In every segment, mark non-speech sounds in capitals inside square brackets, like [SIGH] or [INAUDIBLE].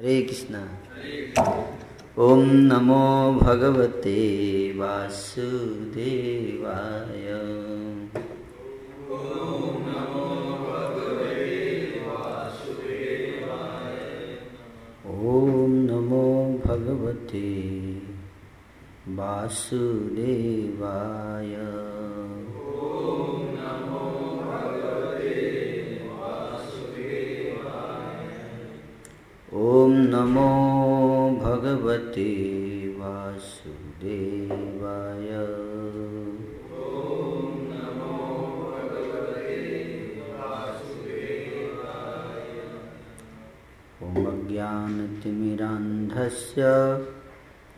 हरे कृष्णा। ॐ नमो भगवते वासुदेवाय। ॐ नमो भगवते वासुदेवाय। नमो भगवते वासुदेवाय। ॐ अज्ञानतिमिरान्धस्य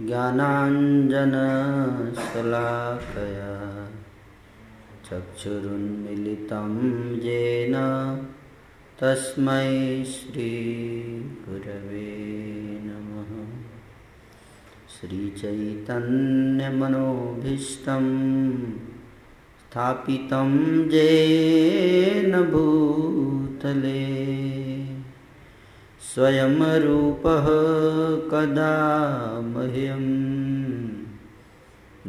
ज्ञानाञ्जनशलाकया। चक्षुरुन्मिलितं येन तस्मै श्रीगुरवे नमः। श्रीचैतन्यमनोभीष्टं स्थापितं येन भूतले। स्वयं रूपः कदा मह्यं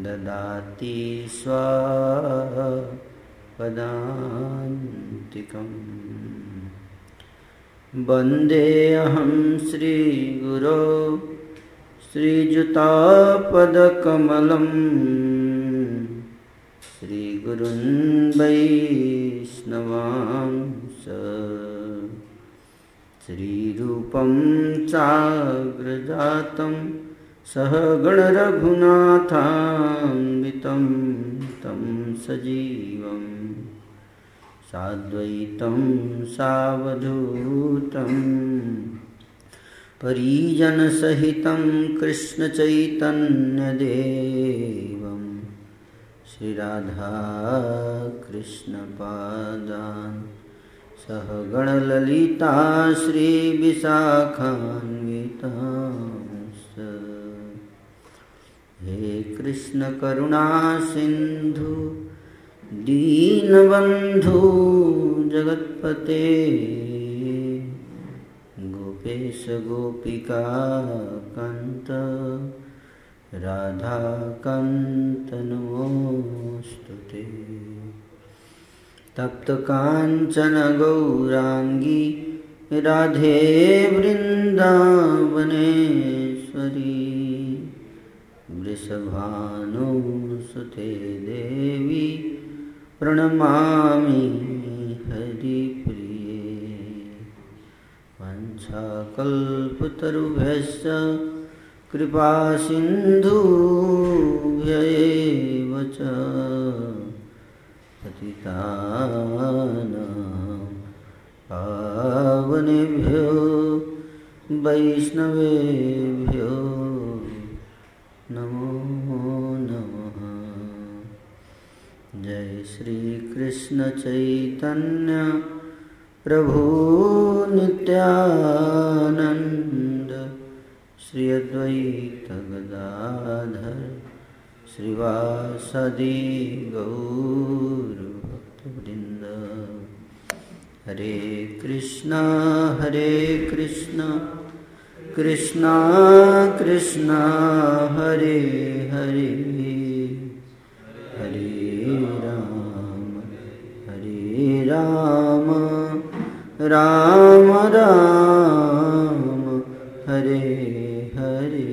ददाति स्वपदान्तिकम् वन्देऽहं श्रीगुरो श्रीयुतापदकमलं श्रीगुरुन् वैष्णवांस श्रीरूपं चाग्रजातं। सहगणरघुनाथान्वितं तं सजीवम्। साद्वैतं सावधूतं परिजनसहितं कृष्णचैतन्यदेवं श्रीराधाकृष्णपादान् सहगणललिता श्रीविशाखान्वितांश्च। हे कृष्णकरुणासिन्धु दीनबन्धु जगत्पते गोपेश गोपिका कन्त राधाकान्त नमोऽस्तु ते तप्तकाञ्चन गौराङ्गी राधे वृन्दावनेश्वरी वृषभानुसुते देवी प्रणमामि हरिप्रिये। वञ्छाकल्पतरुभ्यश्च कृपासिन्धुभ्य एव च पतितानां पावनेभ्यो वैष्णवेभ्यो। नमो नमः जय श्रीकृष्ण चैतन्य प्रभु नित्यानन्द श्री अद्वैत गदाधर, श्रीवासदि गौरभक्तवृन्द। हरे कृष्णा हरे कृष्णा कृष्णा कृष्णा, हरे हरे। राम राम, हरे हरे।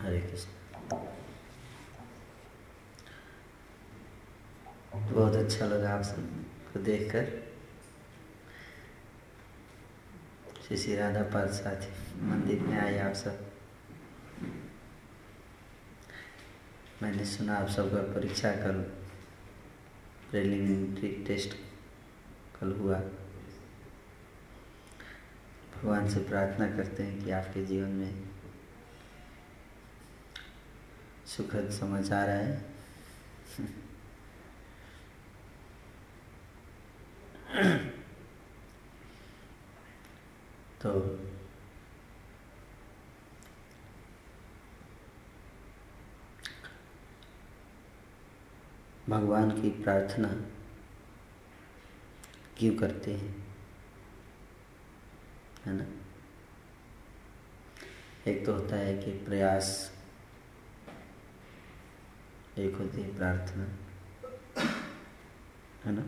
हरे कृष्ण। बहुत अच्छा लगा आप सबको देखकर। श्री श्री राधा पाद साथी मंदिर में आए आप सब। मैंने सुना आप सबका परीक्षा कल प्रिलिमिनरी टेस्ट कल हुआ। भगवान से प्रार्थना करते हैं कि आपके जीवन में सुखद समाचार आए। [LAUGHS] तो भगवान की प्रार्थना क्यों करते हैं? है ना? एक तो होता है कि प्रयास, एक होती है प्रार्थना। है ना?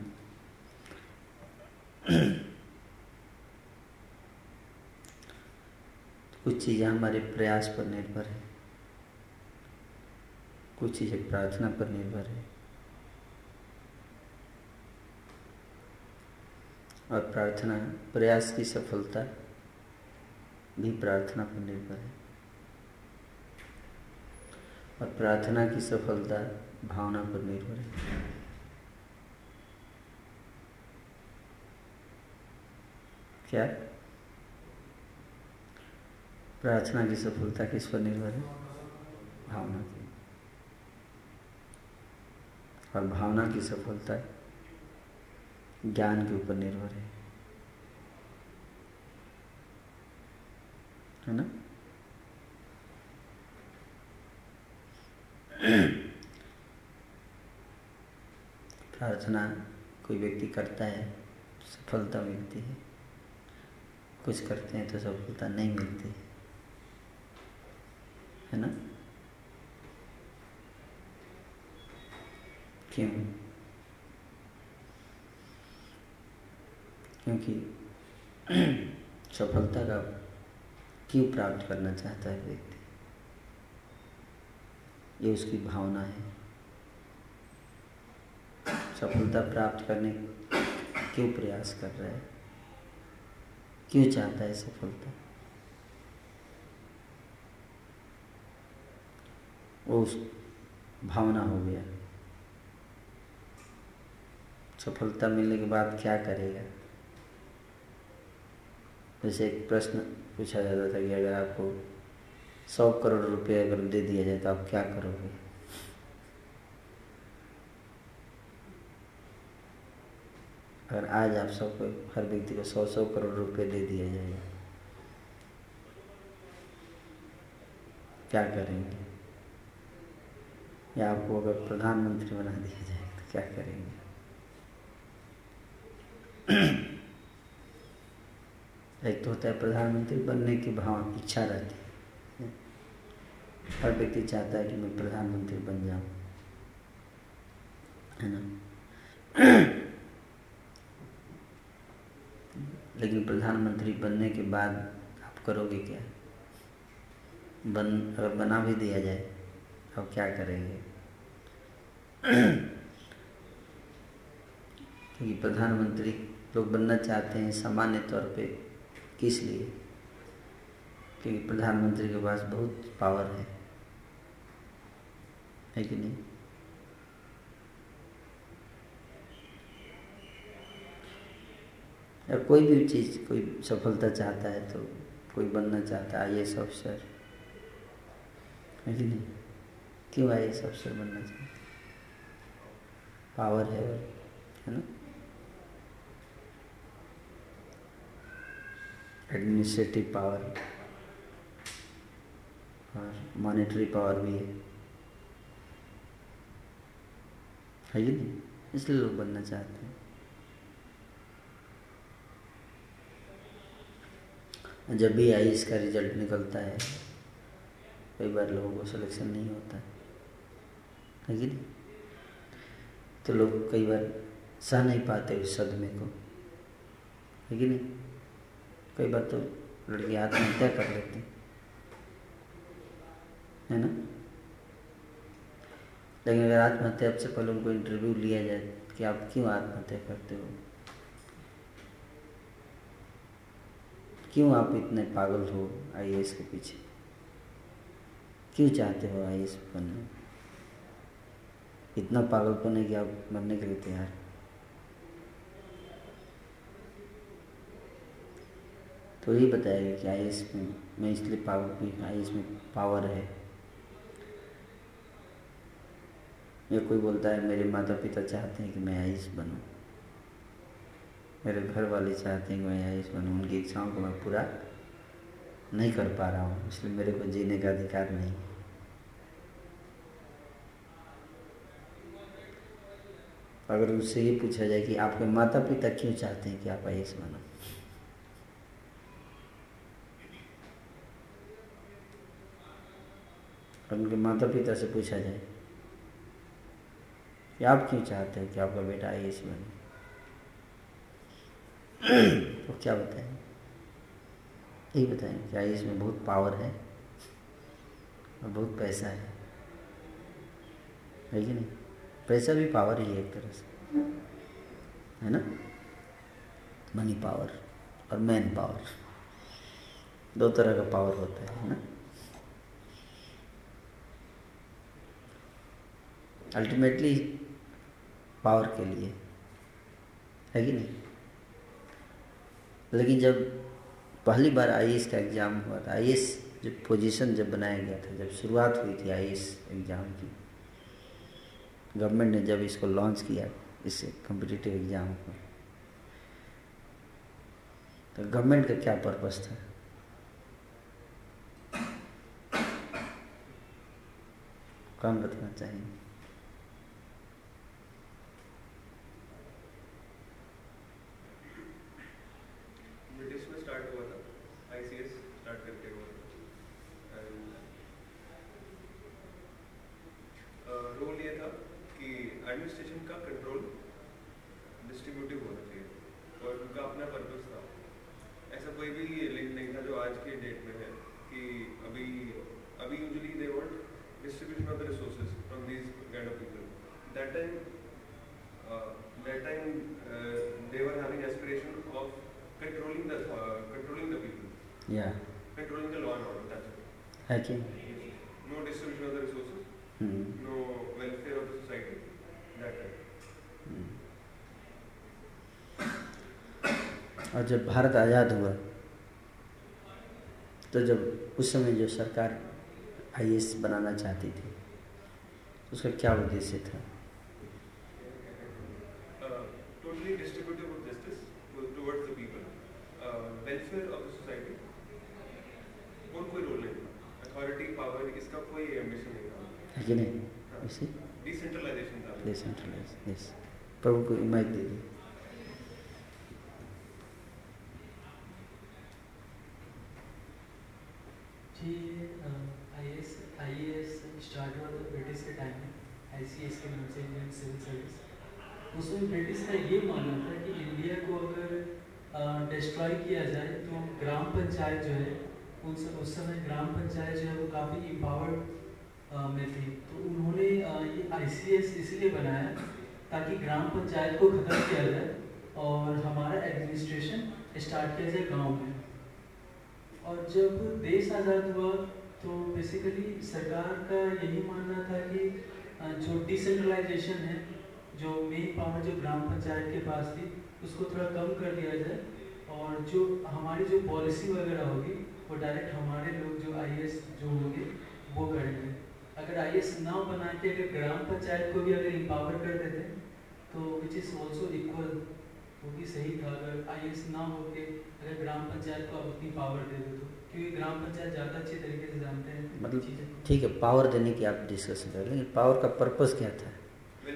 कुछ चीज़ें हमारे प्रयास पर निर्भर है। कुछ चीज़ें प्रार्थना पर निर्भर है। और प्रार्थना, प्रयास की सफलता भी प्रार्थना पर निर्भर है। और प्रार्थना की सफलता भावना पर निर्भर है। क्या? प्रार्थना की सफलता किस पर निर्भर है? भावना की। और भावना की सफलता ज्ञान के ऊपर निर्भर है। है ना? प्रार्थना कोई व्यक्ति करता है, सफलता मिलती है। कुछ करते हैं तो सफलता नहीं मिलती। है ना? क्यों? क्योंकि [CLEARS THROAT] सफलता का क्यों प्राप्त करना चाहता है व्यक्ति? ये उसकी भावना है। सफलता प्राप्त करने क्यों प्रयास कर रहा है? क्यों चाहता है सफलता? वो उस भावना हो गया। सफलता मिलने के बाद क्या करेगा? जैसे एक प्रश्न पूछा जाता था कि अगर आपको सौ करोड़ रुपए अगर दे दिया जाए तो आप क्या करोगे? अगर आज आप सबको हर व्यक्ति को सौ सौ करोड़ रुपए दे दिया जाए, क्या करेंगे? या आपको अगर प्रधानमंत्री बना दिया जाए तो क्या करेंगे? एक तो होता है, प्रधानमंत्री बनने की भाव इच्छा रहती है। हर व्यक्ति चाहता है कि मैं प्रधानमंत्री बन जाऊँ। है ना? लेकिन प्रधानमंत्री बनने के बाद आप करोगे क्या? बन, अगर बना भी दिया जाए, अब क्या करेंगे? क्योंकि प्रधानमंत्री लोग बनना चाहते हैं सामान्य तौर पे। किस लिए? क्योंकि प्रधानमंत्री के पास बहुत पावर है। है कि नहीं? या कोई भी चीज़, कोई सफलता चाहता है तो कोई बनना चाहता है, आई एस अफसर है कि नहीं? क्यों आई एस अफसर बनना चाहता पावर है है ना? एडमिनिस्ट्रेटिव पावर और मॉनेटरी पावर भी है। है कि नहीं? इसलिए लोग बनना चाहते हैं। जब भी आई, इसका रिज़ल्ट निकलता है, कई बार लोगों को सिलेक्शन नहीं होता। है कि नहीं? तो लोग कई बार सह नहीं पाते उस सदमे को। है कि नहीं? कई बार तो लड़की आत्महत्या कर लेते है। ना? लेकिन अगर आत्महत्या से पहले उनको इंटरव्यू लिया जाए कि आप क्यों आत्महत्या करते हो? क्यों आप इतने पागल हो आई के पीछे? क्यों चाहते हो आई एस बनना? इतना पागलपन है कि आप मरने के लिए तैयार तो यही बताएगा कि आई में, मैं इसलिए पावर आई में पावर है। या कोई बोलता है, मेरे माता पिता चाहते हैं कि मैं आई बनूं। मेरे घर वाले चाहते हैं कि मैं आई बनूं। उनकी इच्छाओं को मैं पूरा नहीं कर पा रहा हूँ, इसलिए मेरे को जीने का अधिकार नहीं अगर उससे ये पूछा जाए कि आपके माता पिता क्यों चाहते हैं कि आप आई बनो? उनके माता पिता से पूछा जाए कि आप क्यों चाहते हैं कि आपका बेटा आई एस बने तो क्या बताएँ? यही बताएँ कि आई बहुत पावर है और बहुत पैसा है। है कि नहीं? पैसा भी पावर ही है एक तरह से। है ना? मनी पावर और मैन पावर दो तरह का पावर होता है ना? अल्टीमेटली पावर के लिए। है कि नहीं? लेकिन जब पहली बार आई का एग्ज़ाम हुआ था आई जब पोजीशन जब बनाया गया था, जब शुरुआत हुई थी आई एग्ज़ाम की गवर्नमेंट ने जब इसको लॉन्च किया, इस कम्पिटिटिव एग्ज़ाम को तो गवर्नमेंट का क्या पर्पस था? कौन बताना चाहिए और जब भारत आज़ाद हुआ तो जब उस समय जो सरकार आई बनाना चाहती थी उसका क्या उद्देश्य था? यस प्रभु को आईसीएस इंडियन सिविल उसमें ब्रिटिश का ये मानना था कि इंडिया को अगर डिस्ट्रॉय किया जाए तो ग्राम पंचायत जो है उस उस समय ग्राम पंचायत जो है, वो काफ़ी इम्पावर्ड में थी। तो उन्होंने ये आई सी एस इसलिए बनाया ताकि ग्राम पंचायत को ख़त्म किया जाए और हमारा एडमिनिस्ट्रेशन स्टार्ट किया जाए गाँव में। और जब देश आज़ाद हुआ तो बेसिकली सरकार का यही मानना था कि जो डिसेंट्रलाइजेशन है, जो मेन पावर जो ग्राम पंचायत के पास थी, उसको थोड़ा कम कर दिया जाए। और जो हमारी जो पॉलिसी वगैरह होगी, वो डायरेक्ट हमारे लोग जो आईएएस जो होंगे, वो करेंगे। अगर आई ना बना के अगर ग्राम पंचायत को भी अगर इम्पावर कर देते तो विच इज़ ऑल्सो इक्वल वो भी सही था अगर आई ना हो के अगर ग्राम पंचायत को आप उतनी पावर दे दो तो। क्योंकि ग्राम पंचायत ज़्यादा अच्छी तरीके से जानते हैं। मतलब ठीक है पावर देने की आप डिस्कशन कर लेकिन पावर का पर्पस क्या था?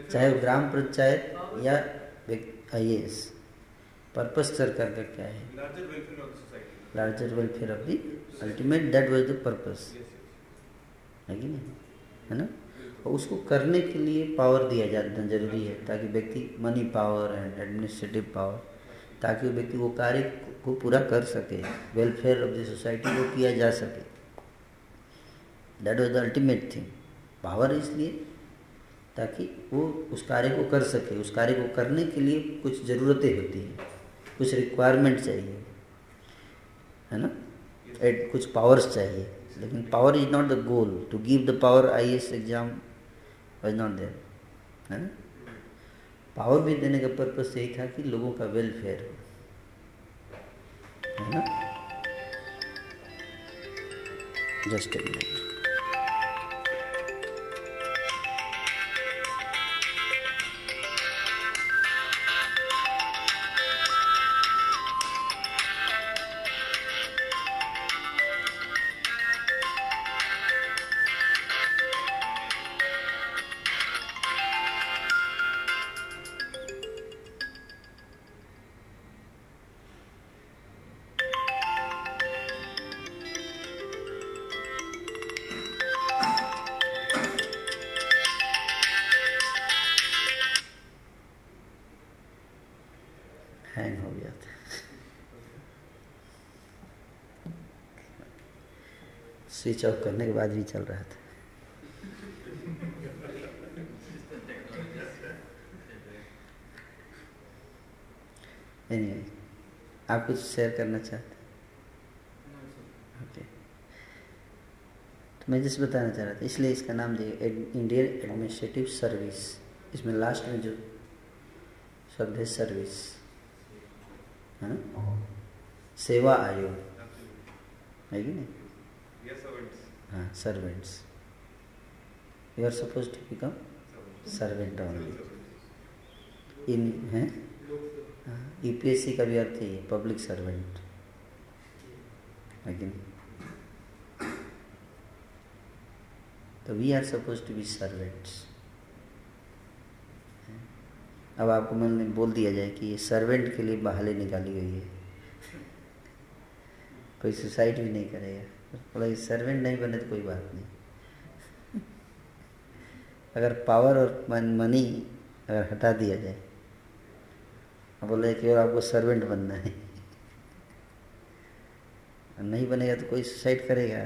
चाहे वो ग्राम पंचायत या आई एस पर्पज सरकार का क्या है? Larger welfare of the ultimate that was the purpose है कि नहीं? है ना? और उसको करने के लिए पावर दिया जाना ज़रूरी है, ताकि व्यक्ति money power and administrative power ताकि व्यक्ति वो कार्य को पूरा कर सके वेलफेयर ऑफ़ द सोसाइटी को किया जा सके। That was the ultimate thing power इसलिए, ताकि वो उस कार्य को कर सके, उस कार्य को करने के लिए कुछ ज़रूरतें होती हैं, कुछ रिक्वायरमेंट चाहिए, है ना? एट कुछ पावर्स चाहिए, लेकिन power is not the goal to give the power I S exam was not है ना? पावर भी देने का पर्पज यही था कि लोगों का वेलफेयर हो, है ना? जस्ट मिनट स्विच ऑफ़ करने के बाद भी चल रहा था। एनीवे anyway, आप कुछ शेयर करना चाहते ओके तो मैं जिस बताना चाह रहा था इसलिए इसका नाम दिया इंडियन एडमिनिस्ट्रेटिव सर्विस इसमें लास्ट में जो शब्द है सर्विस है ना? सेवा आयोग। है कि नहीं? Servants you are suppose to become servant only in है यूपीएससी का भी अर्थ है पब्लिक सर्वेंट लेकिन तो we are suppose to be servants अब आपको मन बोल दिया जाए कि ये सर्वेंट के लिए बहाली निकाली गई है। कोई सुसाइड भी नहीं करेगा। बोला ये सर्वेंट नहीं बने तो कोई बात नहीं। अगर पावर और मनी अगर हटा दिया जाए बोले कि और आपको सर्वेंट बनना है। नहीं बनेगा तो कोई सुसाइड करेगा?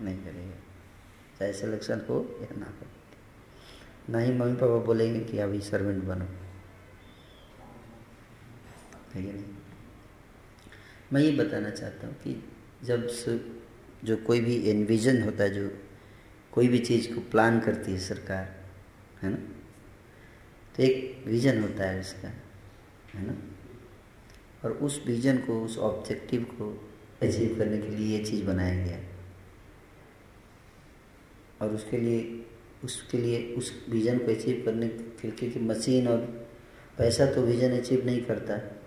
नहीं करेगा। चाहे सिलेक्शन हो या ना हो। ना ही मम्मी पापा बोलेंगे कि अभी सर्वेंट बनो। है नहीं? मैं ये बताना चाहता हूँ कि जब जो कोई भी एनविजन होता है, जो कोई भी चीज़ को प्लान करती है सरकार, है ना? तो एक विजन होता है इसका, है ना? और उस विजन को, उस ऑब्जेक्टिव को अचीव करने के लिए ये चीज़ बनाया गया और उसके लिए उसके लिए, उस विजन को अचीव करने के क्योंकि मशीन और पैसा तो विजन अचीव नहीं करता।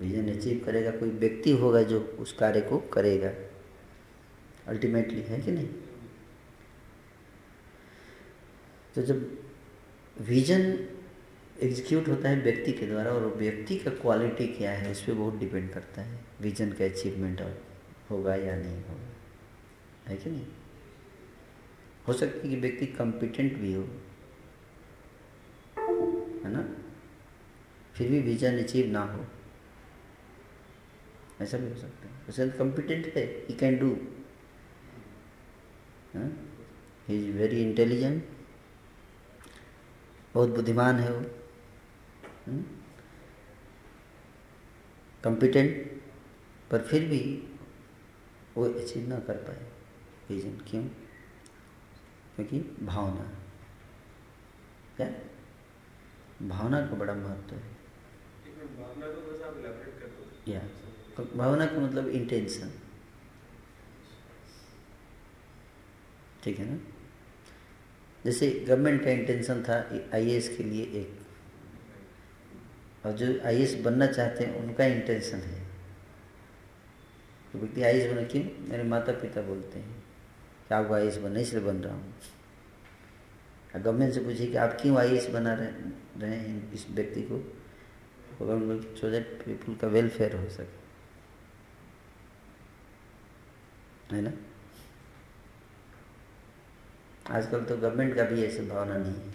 विजन अचीव करेगा, कोई व्यक्ति होगा जो उस कार्य को करेगा। अल्टीमेटली है कि नहीं? तो जब विजन एग्जीक्यूट होता है व्यक्ति के द्वारा और व्यक्ति का क्वालिटी क्या है, उस पर बहुत डिपेंड करता है विजन का अचीवमेंट होगा या नहीं होगा। है कि नहीं? हो सकता है कि व्यक्ति कॉम्पिटेंट भी हो, है ना? फिर भी विजन अचीव ना हो। ऐसा भी हो सकता है। उसे कॉम्पिटेंट है he can do he? Is very intelligent बहुत बुद्धिमान है वो। Competent hmm? पर फिर भी वो अचीव ना कर पाए। रीजन क्यों? क्योंकि भावना। क्या? भावना का बड़ा महत्व है। या भावना का मतलब इंटेंशन ठीक है ना? जैसे गवर्नमेंट का इंटेंशन था आईएएस के लिए एक। और जो आईएएस बनना चाहते हैं, उनका इंटेंशन है। तो व्यक्ति आई एस बना क्यों? मेरे माता पिता बोलते हैं कि आपको आई बनना इसलिए बन रहा हूँ। गवर्नमेंट से पूछिए कि आप क्यों आईएएस बना रहे रहे हैं इस व्यक्ति को? सो दैट पीपल का वेलफेयर हो सके। है ना? आजकल तो गवर्नमेंट का भी ऐसी भावना नहीं है।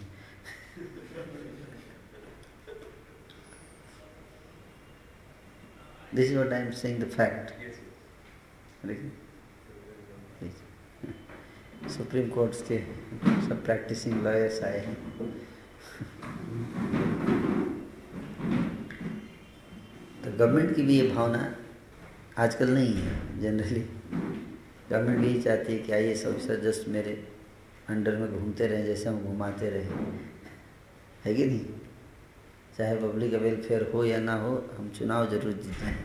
This is what I am saying, the fact. Supreme courts के सब प्रैक्टिसिंग लॉयर्स आए हैं। तो गवर्नमेंट की भी ये भावना आजकल नहीं है जनरली गवर्नमेंट यही चाहती है कि I A S officer just मेरे अंडर में घूमते रहें, जैसे हम घुमाते रहें। है कि नहीं? चाहे पब्लिक वेलफेयर हो या ना हो, हम चुनाव ज़रूर जीत। जाएँ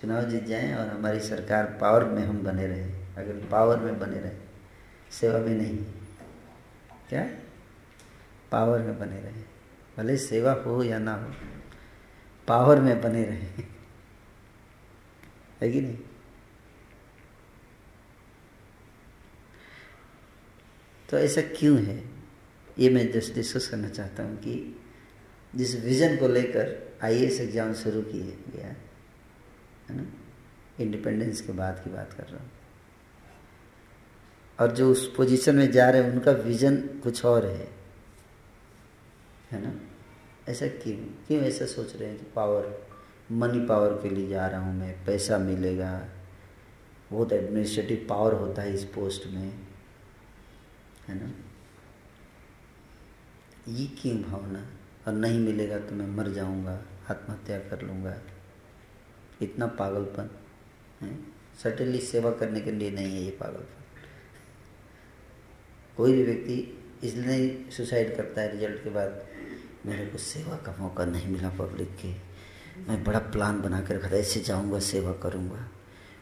चुनाव जीत जाएँ और हमारी सरकार पावर में हम बने रहें। अगर पावर में बने रहें, सेवा भी नहीं। क्या? पावर में बने रहें। भले सेवा हो या ना हो पावर में बने रहें। है कि नहीं? तो ऐसा क्यों है? ये मैं जस्ट डिस्कस करना चाहता हूँ कि जिस विज़न को लेकर आईएएस एग्ज़ाम शुरू किए गया है ना? इंडिपेंडेंस के बाद की बात कर रहा हूँ। और जो उस पोजीशन में जा रहे हैं, उनका विज़न कुछ और है। है ना? ऐसा क्यों? क्यों ऐसा सोच रहे हैं कि पावर मनी पावर के लिए जा रहा हूँ मैं, पैसा मिलेगा, बहुत एडमिनिस्ट्रेटिव पावर होता है इस पोस्ट में। है ना? ये क्यों भावना? और नहीं मिलेगा तो मैं मर जाऊँगा, आत्महत्या कर लूँगा। इतना पागलपन, है? सटनली सेवा करने के लिए नहीं है ये पागलपन। कोई भी व्यक्ति इसलिए सुसाइड करता है रिज़ल्ट के बाद, मेरे को सेवा का मौका नहीं मिला पब्लिक के। मैं बड़ा प्लान बना कर रखा था ऐसे जाऊँगा, सेवा करूँगा।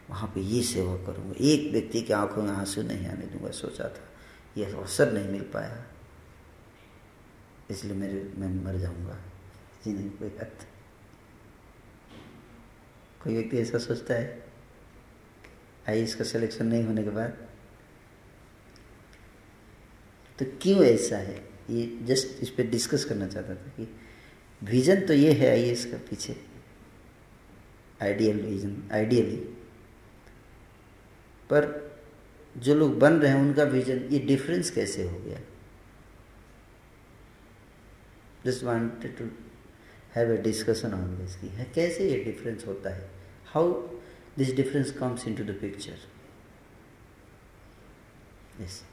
वहाँ पे ये सेवा करूँगा। एक व्यक्ति की आँखों में आँसू नहीं आने दूँगा सोचा था ये अवसर नहीं मिल पाया। इसलिए मेरे, मैं मर जाऊँगा। जी नहीं, कोई अर्थ कोई व्यक्ति ऐसा सोचता है आई इसका सिलेक्शन नहीं होने के बाद? तो क्यों ऐसा है? ये जस्ट इस पर डिस्कस करना चाहता था कि विजन तो ये है आई का पीछे। आइडियल विजन आइडियली पर जो लोग बन रहे हैं, उनका विजन ये डिफरेंस कैसे हो गया? Just wanted to have a discussion on this की है, कैसे ये डिफरेंस होता है? How this difference comes into the picture yes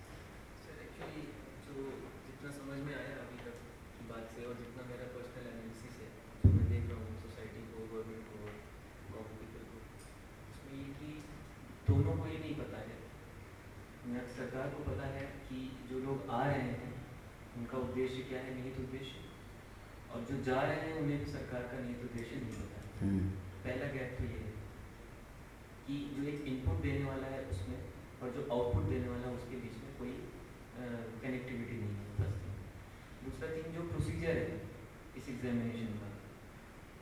सरकार को पता है कि जो लोग आ रहे हैं उनका उद्देश्य क्या है? निहित उद्देश्य। और जो जा रहे हैं उन्हें भी सरकार का निहित उद्देश्य नहीं पता है। हम्म। पहला गैप तो ये है कि जो एक इनपुट देने वाला है उसमें और जो आउटपुट देने वाला है उसके बीच में कोई कनेक्टिविटी नहीं है फ़र्स्ट दूसरा थिंग जो प्रोसीजर है इस एग्जामिनेशन का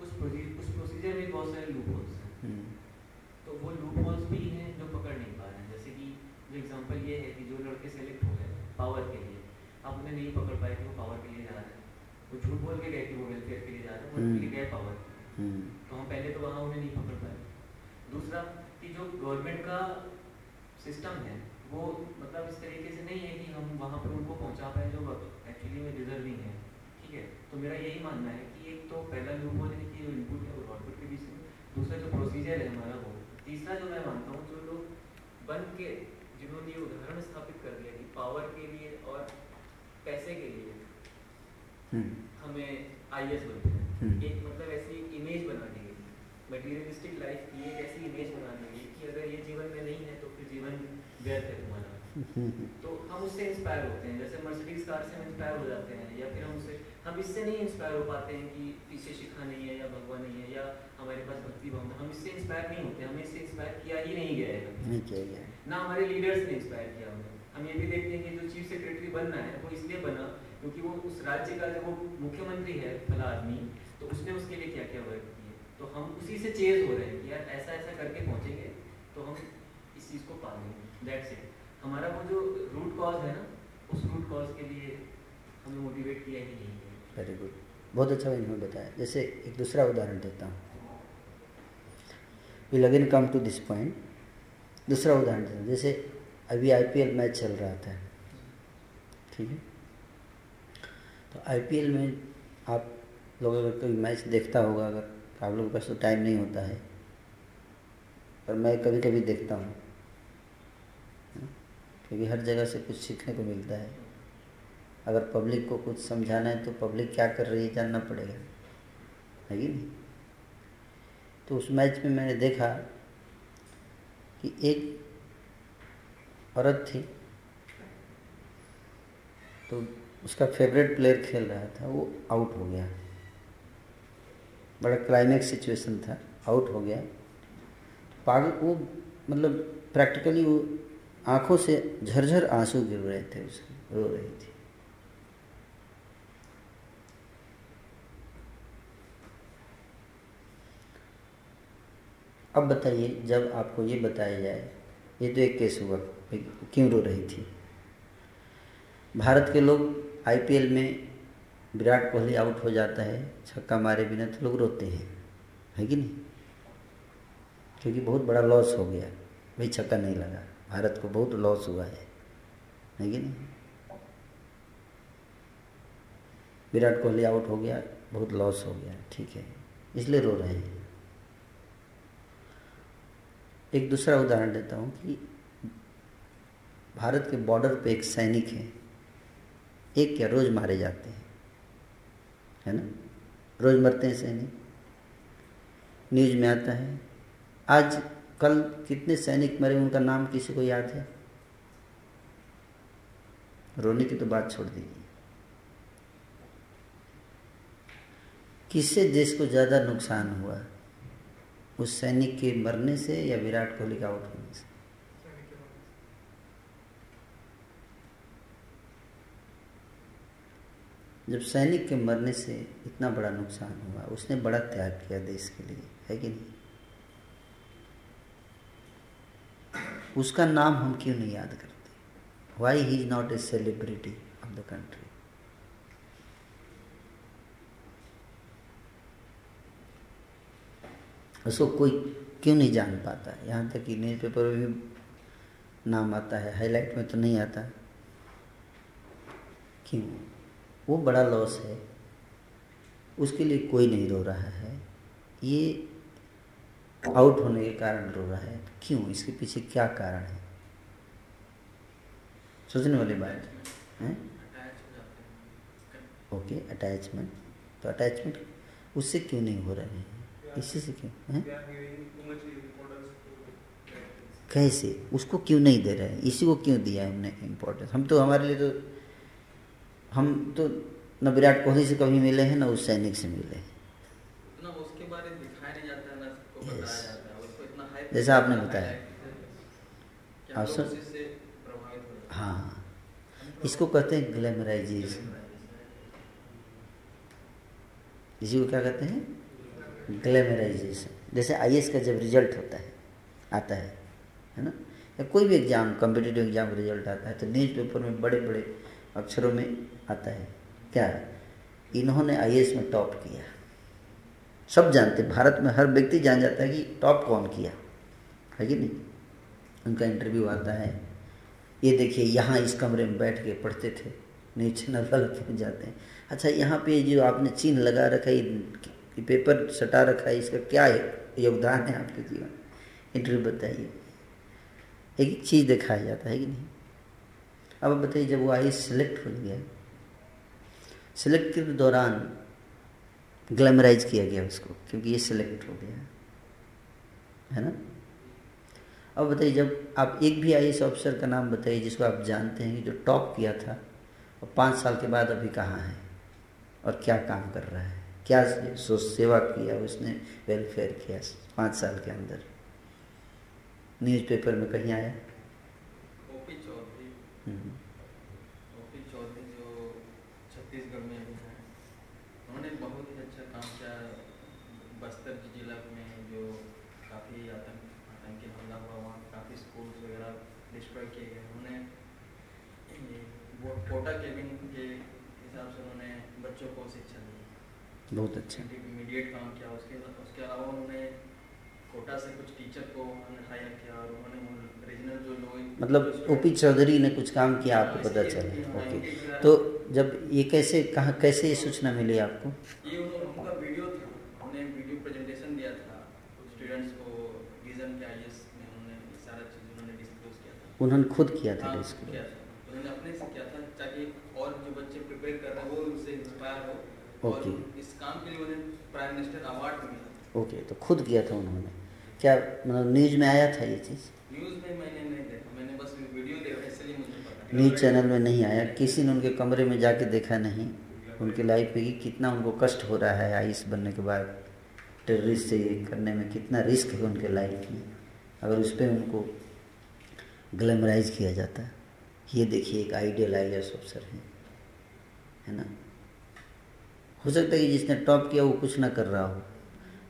उस उस प्रोसीजर में बहुत सारे लूप होल्स हैं। हम्म। तो वो लूप होल्स भी हैं जो पकड़ नहीं पा रहे हैं। जैसे कि जो एग्जांपल ये है कि जो लड़के सेलेक्ट हो गए पावर के लिए। आप उन्हें नहीं पकड़ पाए कि वो पावर के लिए जा रहे हैं। वो झूठ बोल के गए कि वो वेलफेयर के लिए जा रहे हैं। वो उनके गए पावर हम्म। तो हम पहले तो वहाँ उन्हें नहीं पकड़ पाए। दूसरा कि जो गवर्नमेंट का सिस्टम है वो मतलब इस तरीके से नहीं है कि हम वहाँ पर उनको पहुँचा पाए जो एक्चुअली में डिजर्विंग है। ठीक है? तो मेरा यही मानना है कि एक तो पहला लूप होने की जो इनपुट है वो आउटपुट के बीच में। दूसरा जो प्रोसीजर है हमारा वो। तीसरा जो मैं मानता हूँ जो लोग बन के जिन्होंने ये उदाहरण स्थापित कर दिया कि पावर के लिए और पैसे के लिए हम्म। हमें आई एस बनते हैं हम्म। एक मतलब ऐसी इमेज बना दी गई मटीरियलिस्टिक लाइफ की एक ऐसी इमेज बना दी गई कि अगर ये जीवन में नहीं है तो फिर जीवन व्यर्थ है तुम्हारा। [LAUGHS] तो हम उससे इंस्पायर होते हैं जैसे मर्सिडीज कार से हम इंस्पायर हो जाते हैं या फिर हम उससे हम इससे नहीं इंस्पायर हो पाते हैं कि पीछे शिखा नहीं है या भगवान नहीं है या हमारे पास भक्ति भावना हम इससे इंस्पायर नहीं होते हमें इससे इंस्पायर किया ही नहीं गया है ना हमारे लीडर्स ने इंस्पायर किया हमें। हम ये भी देखते हैं कि जो चीफ सेक्रेटरी बनना है, वो इसलिए बना क्योंकि वो उस राज्य का जो वो मुख्यमंत्री है, फला आदमी तो उसने उसके लिए क्या क्या वर्क किए? तो हम उसी से चेज हो रहे हैं कि यार ऐसा ऐसा करके पहुँचेंगे तो हम इस चीज़ को पालेंगे। दैट्स इट हमारा वो जो रूट कॉज है ना, उस रूट कॉज के लिए हमें मोटिवेट किया ही नहीं वेरी गुड बहुत अच्छा इन्होंने बताया। जैसे एक दूसरा उदाहरण देता हूँ। Will again come to this point दूसरा उदाहरण जैसे अभी आईपीएल मैच चल रहा था, ठीक है? तो आईपीएल में आप लोग अगर कोई मैच देखता होगा, अगर आप लोगों के पास तो टाइम नहीं होता है। पर मैं कभी कभी देखता हूँ। क्योंकि हर जगह से कुछ सीखने को मिलता है। अगर पब्लिक को कुछ समझाना है तो पब्लिक क्या कर रही है जानना पड़ेगा। है कि नहीं? तो उस मैच में मैंने देखा कि एक औरत थी तो उसका फेवरेट प्लेयर खेल रहा था, वो आउट हो गया। बड़ा क्लाइमैक्स सिचुएशन था आउट हो गया। पागल, वो मतलब प्रैक्टिकली वो आँखों से झरझर आँसू गिर रहे थे उसके रो रही थी। अब बताइए, जब आपको ये बताया जाए, ये तो एक केस हुआ क्यों रो रही थी? भारत के लोग आईपीएल में विराट कोहली आउट हो जाता है, छक्का मारे बिना तो लोग रोते हैं, है कि नहीं? क्योंकि बहुत बड़ा लॉस हो गया, भाई छक्का नहीं लगा, भारत को बहुत लॉस हुआ है है कि नहीं? विराट कोहली आउट हो गया, बहुत लॉस हो गया, ठीक है, इसलिए रो रहे हैं। एक दूसरा उदाहरण देता हूँ कि भारत के बॉर्डर पे एक सैनिक है, एक क्या रोज मारे जाते हैं, है ना? रोज मरते हैं सैनिक। न्यूज़ में आता है, आज कल कितने सैनिक मरे, उनका नाम किसी को याद है? रोने की तो बात छोड़ दीजिए। किससे देश को ज़्यादा नुकसान हुआ? उस सैनिक के मरने से या विराट कोहली का आउट होने से? जब सैनिक के मरने से इतना बड़ा नुकसान हुआ, उसने बड़ा त्याग किया देश के लिए, है कि नहीं? उसका नाम हम क्यों नहीं याद करते? Why he is not a celebrity of the country उसको कोई क्यों नहीं जान पाता? यहाँ तक कि न्यूज़ पेपर में भी नाम आता है हाईलाइट में तो नहीं आता। क्यों? वो बड़ा लॉस है। उसके लिए कोई नहीं रो रहा है। ये आउट होने के कारण रो रहा है। क्यों? इसके पीछे क्या कारण है? सोचने वाली बात है ओके अटैचमेंट तो अटैचमेंट उससे क्यों नहीं हो रहे हैं? इसी से क्यों? कैसे? उसको क्यों नहीं दे रहे हैं? इसी को क्यों दिया है हमने इम्पोर्टेंस हम तो हमारे लिए तो हम तो न विराट कोहली से कभी मिले हैं न उस सैनिक से मिले हैं। जैसा आपने बताया। आप सब हाँ इसको कहते हैं ग्लैमराइजेशन इसी को क्या कहते हैं? ग्लैमराइजेशन। जैसे आईएएस का जब रिज़ल्ट होता है, आता है है ना? या कोई भी एग्ज़ाम कम्पिटेटिव एग्ज़ाम का रिज़ल्ट आता है तो न्यूज़ पेपर में बड़े बड़े अक्षरों में आता है। क्या? इन्होंने आईएएस में टॉप किया। सब जानते भारत में हर व्यक्ति जान जाता है कि टॉप कौन किया। है कि नहीं? उनका इंटरव्यू आता है। ये देखिए, यहाँ इस कमरे में बैठ के पढ़ते थे नीचे वाले जाते हैं। अच्छा यहाँ पे जो आपने चिन्ह लगा रखा है ये पेपर सटा रखा है, इसका क्या योगदान है आपके जीवन। इंटरव्यू बताइए। एक चीज़ दिखाया जाता है कि नहीं? अब बताइए, जब वो आई सिलेक्ट हो गया। सिलेक्ट के दौरान ग्लैमराइज किया गया उसको, क्योंकि ये सिलेक्ट हो गया। है ना? अब बताइए, जब आप एक भी आई ऑफिसर का नाम बताइए, जिसको आप जानते हैं कि जो टॉप किया था, और पाँच साल के बाद अभी कहाँ है, और क्या काम कर रहा है। क्या सो सेवा किया उसने वेलफेयर किया पाँच साल के अंदर। न्यूज़पेपर में कहीं आया? हम्म। छत्तीसगढ़ में उन्होंने बहुत ही अच्छा काम किया। बस्तर जिला में जो काफ़ी आतंक आतंकी हमला हुआ वहाँ काफ़ी स्कूल्स वगैरह डिस्ट्रॉय किए गए। उन्होंने वो कोटा केबिन के हिसाब से उन्होंने बच्चों को बहुत अच्छा। इमीडिएट काम किया उसके उसके अलावा उन्होंने कोटा से कुछ टीचर को हायर किया और उन्होंने रीजनल जो लोग मतलब ओपी चौधरी ने कुछ काम किया आपको हाँ, पता चला। ओके तो जब ये कैसे कहाँ कैसे ये सूचना मिली आपको? ये उनका वीडियो था। उन्होंने वीडियो प्रेजेंटेशन दिया था। स्टूडेंट्स को विजन के आईएएस में उन्होंने सारा चीज़ उन्होंने डिस्क्लोज किया था। उन्होंने खुद किया था डिस्क्लोज हाँ, उन्होंने अपने से किया था ताकि और जो बच्चे प्रिपेयर कर रहे हैं उनसे इंस्पायर हो। ओके इस काम के लिए उन्हें प्राइम मिनिस्टर अवार्ड मिला। ओके तो खुद किया था उन्होंने। क्या मतलब न्यूज़ में आया था ये चीज़? न्यूज़ में मैंने नहीं देखा मैंने बस वीडियो देखा इसलिए मुझे पता न्यूज़ चैनल में नहीं आया किसी ने उनके कमरे में जाके देखा नहीं। उनकी लाइफ में कि कितना उनको कष्ट हो रहा है आइस बनने के बाद टेररिस्ट से ये करने में कितना रिस्क है उनके लाइफ में। अगर उस पर उनको ग्लैमराइज किया जाता। है ये देखिए एक आइडियल आई ऑफिसर है। है ना? हो सकता है कि जिसने टॉप किया वो कुछ ना कर रहा हो।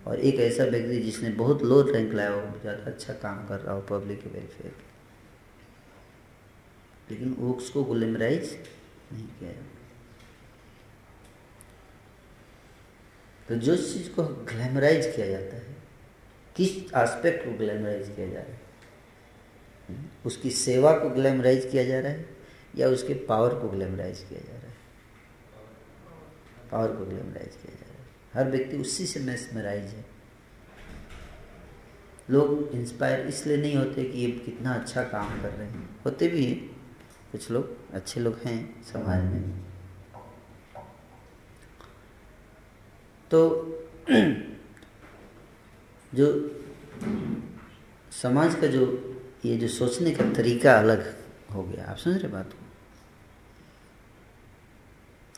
और एक ऐसा व्यक्ति जिसने बहुत लो रैंक लाया हो, ज़्यादा अच्छा काम कर रहा हो पब्लिक के। वेलफेयर लेकिन वो उसको ग्लैमराइज नहीं किया तो जो चीज़ को ग्लैमराइज किया जाता है, किस एस्पेक्ट को ग्लैमराइज किया जा रहा है? उसकी सेवा को ग्लैमराइज किया जा रहा है या उसके पावर को ग्लैमराइज किया जा रहा है? पावर को ग्लैमराइज किया जा रहा है। हर व्यक्ति उसी से मैसमराइज है। लोग इंस्पायर इसलिए नहीं होते कि ये कितना अच्छा काम कर रहे हैं। होते भी हैं। कुछ लोग अच्छे लोग हैं समाज में। तो [CLEARS THROAT] जो समाज का जो ये जो सोचने का तरीका अलग हो गया। आप समझ रहे बात को?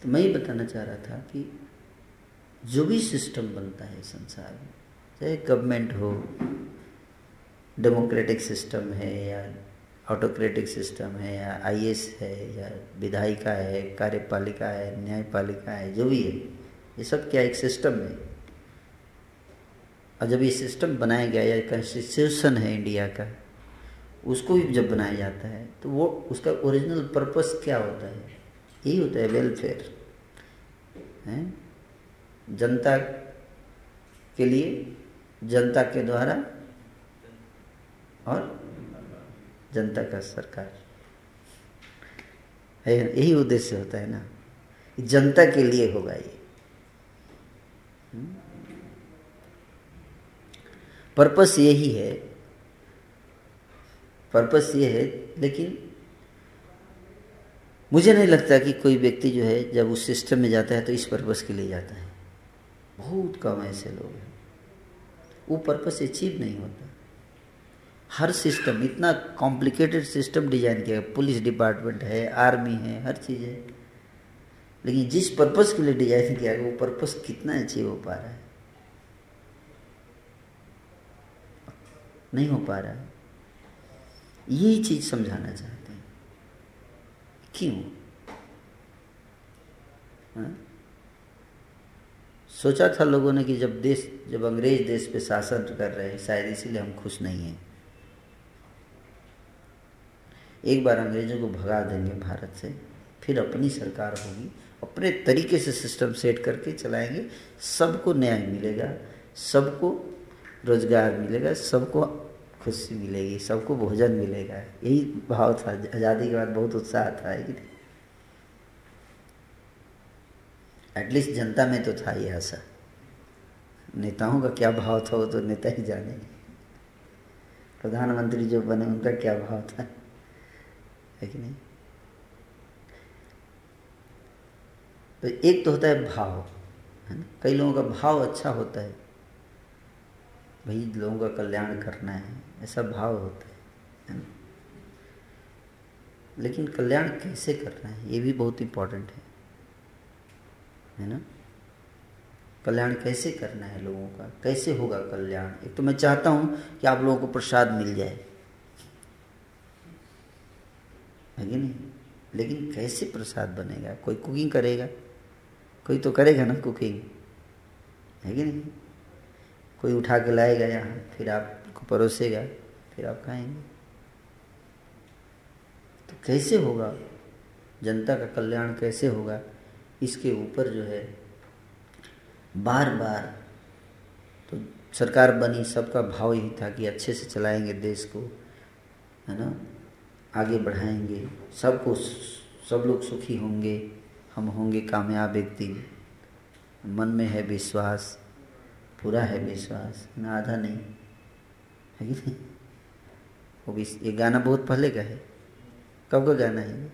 तो मैं ये बताना चाह रहा था कि जो भी सिस्टम बनता है संसार में, चाहे गवर्नमेंट हो डेमोक्रेटिक सिस्टम है या ऑटोक्रेटिक सिस्टम है या आईएएस है या विधायिका है, कार्यपालिका है, न्यायपालिका है, जो भी है, ये सब क्या एक सिस्टम है? और जब ये सिस्टम बनाया गया, या कॉन्स्टिट्यूशन है इंडिया का, उसको भी जब बनाया जाता है तो वो उसका ओरिजिनल पर्पस क्या होता है? यही होता है वेलफेयर है? जनता के लिए, जनता के द्वारा और जनता का सरकार। है यही उद्देश्य होता है ना? जनता के लिए होगा ये। पर्पस यही है, पर्पस ये है, लेकिन मुझे नहीं लगता कि कोई व्यक्ति जो है, जब उस सिस्टम में जाता है तो इस पर्पस के लिए जाता है। बहुत कम ऐसे लोग हैं। वो पर्पस अचीव नहीं होता। हर सिस्टम इतना कॉम्प्लिकेटेड सिस्टम डिज़ाइन किया। पुलिस डिपार्टमेंट है आर्मी है, हर चीज़ है। लेकिन जिस पर्पस के लिए डिज़ाइन किया गया वो पर्पस कितना अचीव हो पा रहा है? नहीं हो पा रहा है। यही चीज़ समझाना चाहते हैं। क्यों हा? सोचा था लोगों ने कि जब देश, जब अंग्रेज़ देश पे शासन कर रहे हैं, शायद इसीलिए हम खुश नहीं हैं एक बार अंग्रेज़ों को भगा देंगे भारत से, फिर अपनी सरकार होगी, अपने तरीके से सिस्टम सेट करके चलाएँगे, सबको न्याय मिलेगा, सबको रोज़गार मिलेगा, सबको खुशी मिलेगी, सबको भोजन मिलेगा। यही भाव था। आज़ादी के बाद बहुत उत्साह था एटलीस्ट जनता में तो था ये आशा। नेताओं का क्या भाव था वो तो नेता ही जाने प्रधानमंत्री जो बने, उनका क्या भाव था? है कि नहीं? तो एक तो होता है भाव, है ना? कई लोगों का भाव अच्छा होता है। भाई लोगों का कल्याण करना है, ऐसा भाव होता है लेकिन कल्याण कैसे करना है, ये भी बहुत इम्पोर्टेंट है है ना? कल्याण कैसे करना है लोगों का, कैसे होगा कल्याण? एक तो मैं चाहता हूँ कि आप लोगों को प्रसाद मिल जाए, है कि नहीं? लेकिन कैसे प्रसाद बनेगा? कोई कुकिंग करेगा? कोई तो करेगा ना कुकिंग है कि नहीं? कोई उठा के लाएगा यहाँ, फिर आपको परोसेगा, फिर आप खाएँगे। तो कैसे होगा? जनता का कल्याण कैसे होगा? इसके ऊपर जो है बार बार तो सरकार बनी, सबका भाव यही था कि अच्छे से चलाएँगे देश को, है ना? आगे बढ़ाएँगे, सबको सब लोग सुखी होंगे, हम होंगे कामयाब एक दिन। मन में है विश्वास। पूरा है विश्वास, ना आधा नहीं। है कि नहीं? वो भी ये गाना बहुत पहले का है। कब का गाना है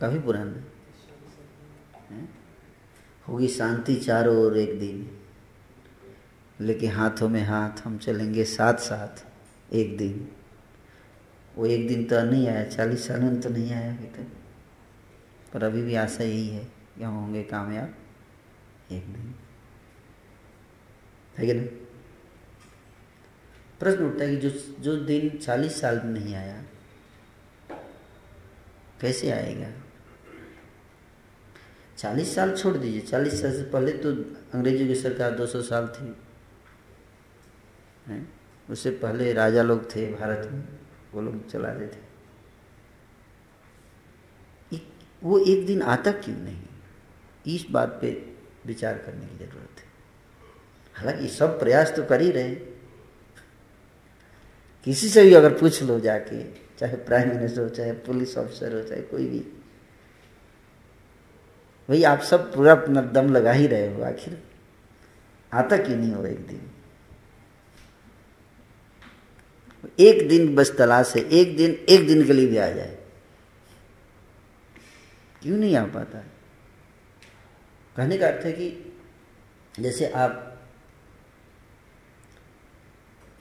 काफ़ी पुराना। होगी शांति चारों ओर एक दिन। लेकिन हाथों में हाथ, हम चलेंगे साथ साथ एक दिन। वो एक दिन तो नहीं आया, चालीस साल में तो नहीं आया अभी तक। पर अभी भी आशा यही है कि हम होंगे कामयाब एक दिन। है कि नहीं? प्रश्न उठता है कि जो जो दिन चालीस साल में नहीं आया, कैसे आएगा? चालीस साल छोड़ दीजिए। चालीस साल से पहले तो अंग्रेज़ों की सरकार 200 साल थी। है? उससे पहले राजा लोग थे भारत में, वो लोग चला रहे थे। वो एक दिन आता क्यों नहीं? इस बात पे विचार करने की ज़रूरत हालाँकि सब प्रयास तो कर ही रहे किसी से भी अगर पूछ लो जाके, चाहे प्राइम मिनिस्टर हो, चाहे पुलिस ऑफिसर हो, चाहे कोई भी। भाई, आप सब पूरा अपना दम लगा ही रहे हो आखिर। आता क्यों नहीं हो एक दिन? एक दिन बस तलाश है, एक दिन एक दिन के लिए भी आ जाए। क्यों नहीं आ पाता? कहने का अर्थ है कि जैसे आप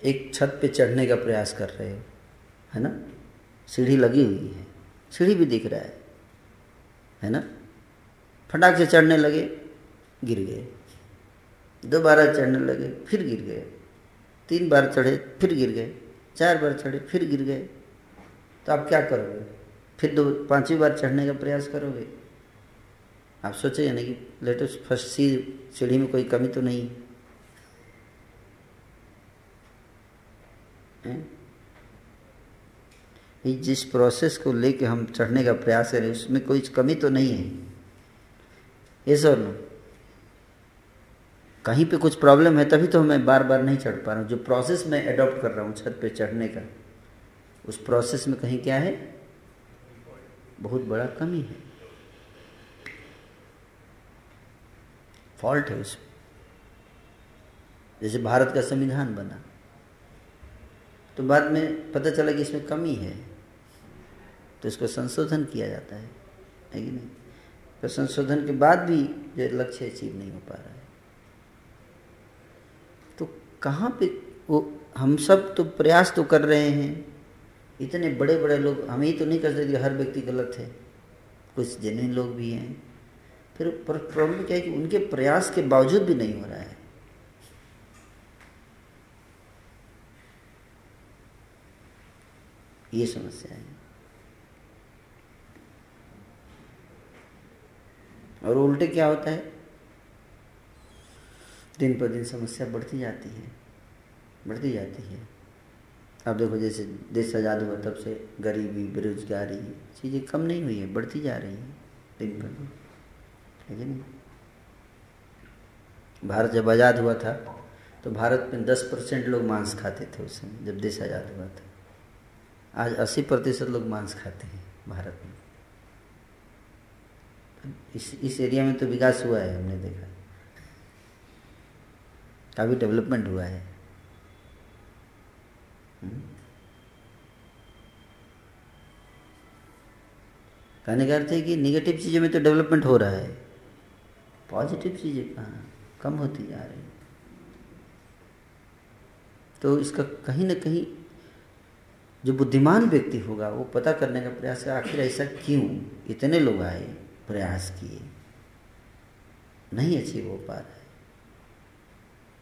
एक छत पे चढ़ने का प्रयास कर रहे हो, है ना? सीढ़ी लगी हुई है। सीढ़ी भी दिख रहा है है ना? फटाक से चढ़ने लगे, गिर गए। दोबारा चढ़ने लगे, फिर गिर गए। तीन बार चढ़े, फिर गिर गए। चार बार चढ़े, फिर गिर गए। तो आप क्या करोगे? फिर दो, पांचवी बार चढ़ने का प्रयास करोगे? आप सोचे यानी कि लेटेस्ट फ़र्स्ट सी, सीढ़ी में कोई कमी तो नहीं? जिस प्रोसेस को लेके हम चढ़ने का प्रयास करें उसमें कोई कमी तो नहीं है। ये सर कहीं पे कुछ प्रॉब्लम है, तभी तो मैं बार बार नहीं चढ़ पा रहा हूँ। जो प्रोसेस मैं अडॉप्ट कर रहा हूँ छत पे चढ़ने का, उस प्रोसेस में कहीं क्या है? बहुत बड़ा कमी है। फॉल्ट है उसमें। जैसे भारत का संविधान बना। तो बाद में पता चला कि इसमें कमी है। तो इसको संशोधन किया जाता है है कि नहीं? तो संशोधन के बाद भी जो लक्ष्य अचीव नहीं हो पा रहा है। तो कहाँ पे वो हम सब तो प्रयास तो कर रहे हैं। इतने बड़े बड़े लोग, हम ही तो नहीं कर सकते हर व्यक्ति गलत है। कुछ जेन्यून लोग भी हैं। फिर प्रॉब्लम क्या है कि उनके प्रयास के बावजूद भी नहीं हो रहा है। ये समस्या है। और उल्टे क्या होता है? दिन पर दिन समस्या बढ़ती जाती है, बढ़ती जाती है। अब देखो जैसे देश आज़ाद हुआ, तब से गरीबी, बेरोजगारी, चीज़ें कम नहीं हुई है, बढ़ती जा रही हैं दिन पर दिन। है कि नहीं? भारत जब आज़ाद हुआ था तो भारत में दस परसेंट लोग मांस खाते थे उस समय, जब देश आज़ाद हुआ था। आज अस्सी प्रतिशत लोग मांस खाते हैं भारत में। इस इस एरिया में तो विकास हुआ है, हमने देखा। काफ़ी डेवलपमेंट हुआ है। हम्म। कहने का अर्थ है कि निगेटिव चीज़ों में तो डेवलपमेंट हो रहा है। पॉजिटिव चीज़ें कहाँ? कम होती जा रही तो इसका कहीं ना कहीं जो बुद्धिमान व्यक्ति होगा, वो पता करने का प्रयास कर, आखिर ऐसा क्यों? इतने लोग आए, प्रयास किए। नहीं अचीव हो पा रहा है।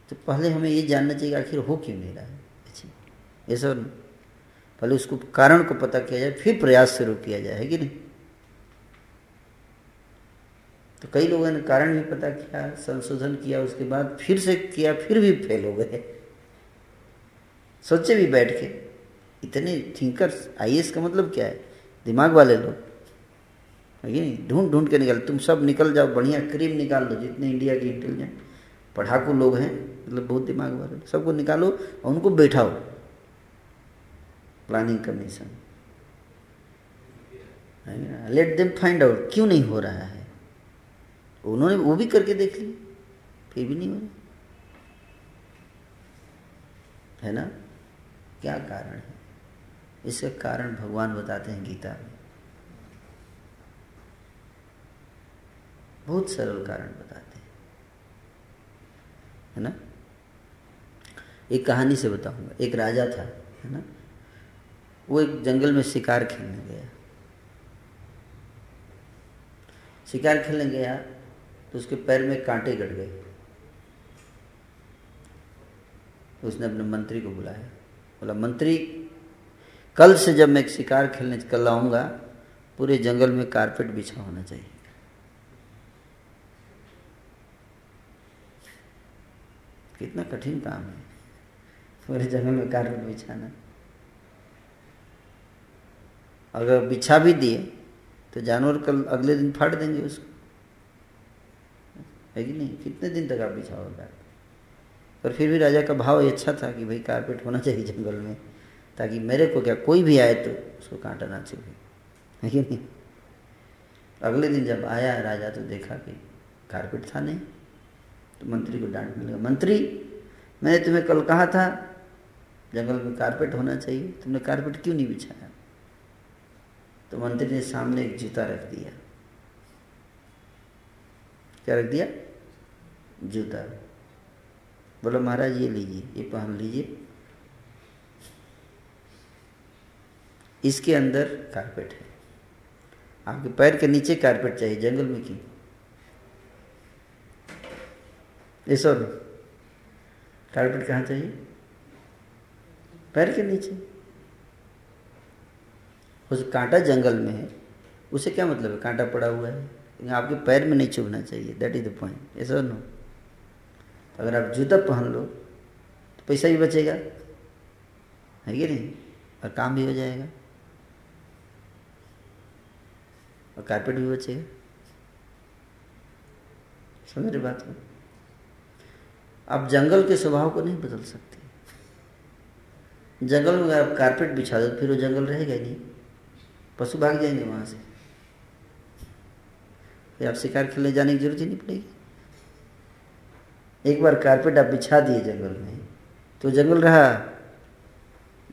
तो पहले हमें ये जानना चाहिए आखिर हो क्यों नहीं रहा है अचीव ऐसा पहले उसको कारण को पता किया जाए, फिर प्रयास शुरू किया जाए, है कि नहीं? तो कई लोगों ने कारण भी पता किया, संशोधन किया, उसके बाद फिर से किया, फिर भी फेल हो गए। सोचे भी बैठ के। इतने थिंकर्स आई का मतलब क्या है? दिमाग वाले लोग। ये ढूंढ ढूंढ के निकल। तुम सब निकल जाओ, बढ़िया क्रीम निकाल दो, जितने इंडिया के इंटेलिजेंट पढ़ाकू लोग हैं मतलब बहुत दिमाग वाले सबको निकालो और उनको बैठाओ। Planning commission let them find out क्यों नहीं हो रहा है। उन्होंने वो भी करके देख लिया। फिर भी नहीं हो रहा। है ना? क्या कारण है? इसका कारण भगवान बताते हैं गीता में। बहुत सरल कारण बताते हैं। है ना? एक कहानी से बताऊँगा। एक राजा था, है ना? वो एक जंगल में शिकार खेलने गया। शिकार खेलने गया तो उसके पैर में कांटे गड़ गए। उसने अपने मंत्री को बुलाया। बोला, मंत्री कल से जब मैं एक शिकार खेलने कल आऊँगा, पूरे जंगल में कारपेट बिछा होना चाहिए। कितना कठिन काम है, पूरे जंगल में कारपेट बिछाना। अगर बिछा भी दिए तो जानवर कल अगले दिन फाड़ देंगे उसको। है कि नहीं? कितने दिन तक आप बिछाओगे पर फिर भी राजा का भाव अच्छा था कि भाई कारपेट होना चाहिए जंगल में। ताकि मेरे को क्या कोई भी आए तो उसको कांटा ना चुके है कि नहीं? अगले दिन जब आया राजा तो देखा कि कारपेट था नहीं तो मंत्री को डांटने लगा, मंत्री, मैंने तुम्हें कल कहा था, जंगल में कारपेट होना चाहिए, तुमने कारपेट क्यों नहीं बिछाया? तो मंत्री ने सामने एक जूता रख दिया। क्या रख दिया? जूता। बोलो, महाराज, ये लीजिए, ये पहन लीजिए। इसके अंदर कारपेट है। आपके पैर के नीचे कारपेट चाहिए, जंगल में क्यों? ये सर कारपेट कहाँ चाहिए? पैर के नीचे। उस कांटा जंगल में है, उसे क्या मतलब है? कांटा पड़ा हुआ है। आपके पैर में नहीं चुभना चाहिए। दैट इज़ द पॉइंट ऐसा नो अगर आप जूता पहन लो तो पैसा भी बचेगा। है कि नहीं? और काम भी हो जाएगा। और कारपेट भी बचेगा समझ रहे बात को आप जंगल के स्वभाव को नहीं बदल सकते। जंगल में अगर आप कारपेट बिछा दो, फिर वो जंगल रहेगा नहीं। पशु भाग जाएँगे वहाँ से। फिर आप शिकार खेलने जाने की ज़रूरत ही नहीं पड़ेगी। एक बार कारपेट आप बिछा दिए जंगल में तो जंगल रहा।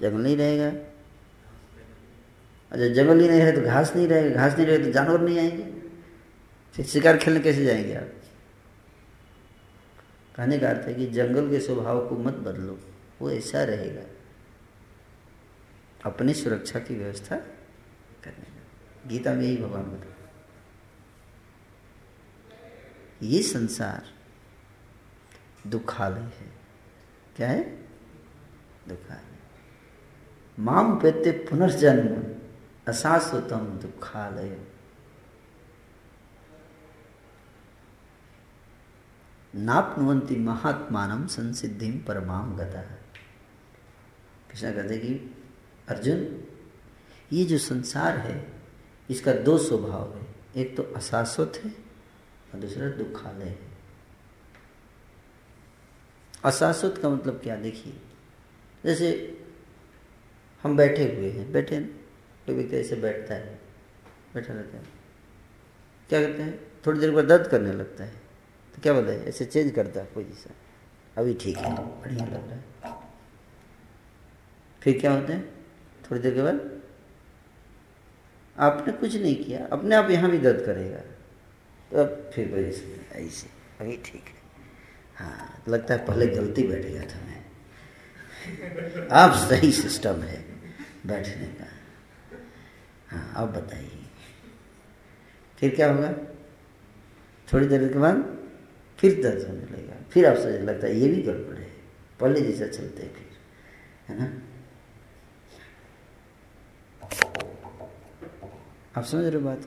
जंगल नहीं रहेगा। अच्छा जंगल ही नहीं रहे तो घास नहीं रहेगा, घास नहीं रहेगा तो जानवर नहीं आएँगे। फिर शिकार खेलने कैसे जाएँगे आप? कहने का अर्थ है कि जंगल के स्वभाव को मत बदलो, वो ऐसा रहेगा। अपनी सुरक्षा की व्यवस्था करने का। गीता में यही भगवान बता ये संसार दुखालय है। क्या है? दुखालय। माम पेते पुनर्जन्म। अशाश्वतम दुखालय। नापनुवंती महात्मान संसिद्धि परमाम गता। कृष्णा कहते कि, अर्जुन, ये जो संसार है, इसका दो स्वभाव है। एक तो अशाश्वत है और दूसरा दुखालय है। अशाश्वत का मतलब क्या? देखिए, जैसे हम बैठे हुए हैं, बैठे कोई व्यक्ति ऐसे बैठता है, बैठा रहता है। क्या करते हैं? थोड़ी देर बाद दर्द करने लगता है। तो क्या बोलते हैं? ऐसे चेंज करता है पोजीशन अभी ठीक है, बढ़िया लग रहा है। फिर क्या होता है? थोड़ी देर के बाद आपने कुछ नहीं किया, अपने आप यहाँ भी दर्द करेगा। तो अब फिर पोजिशन ऐसे अभी ठीक है। हाँ लगता है पहले गलती बैठ गया था मैं। अब सही सिस्टम है, बैठने का। हाँ अब बताइए। फिर क्या होगा? थोड़ी देर के बाद फिर दर्द होने लगेगा, फिर आप सोचने लगता है, ये भी गड़बड़ है, पहले जैसा चलते हैं फिर, है ना? आप समझ रहे हो बात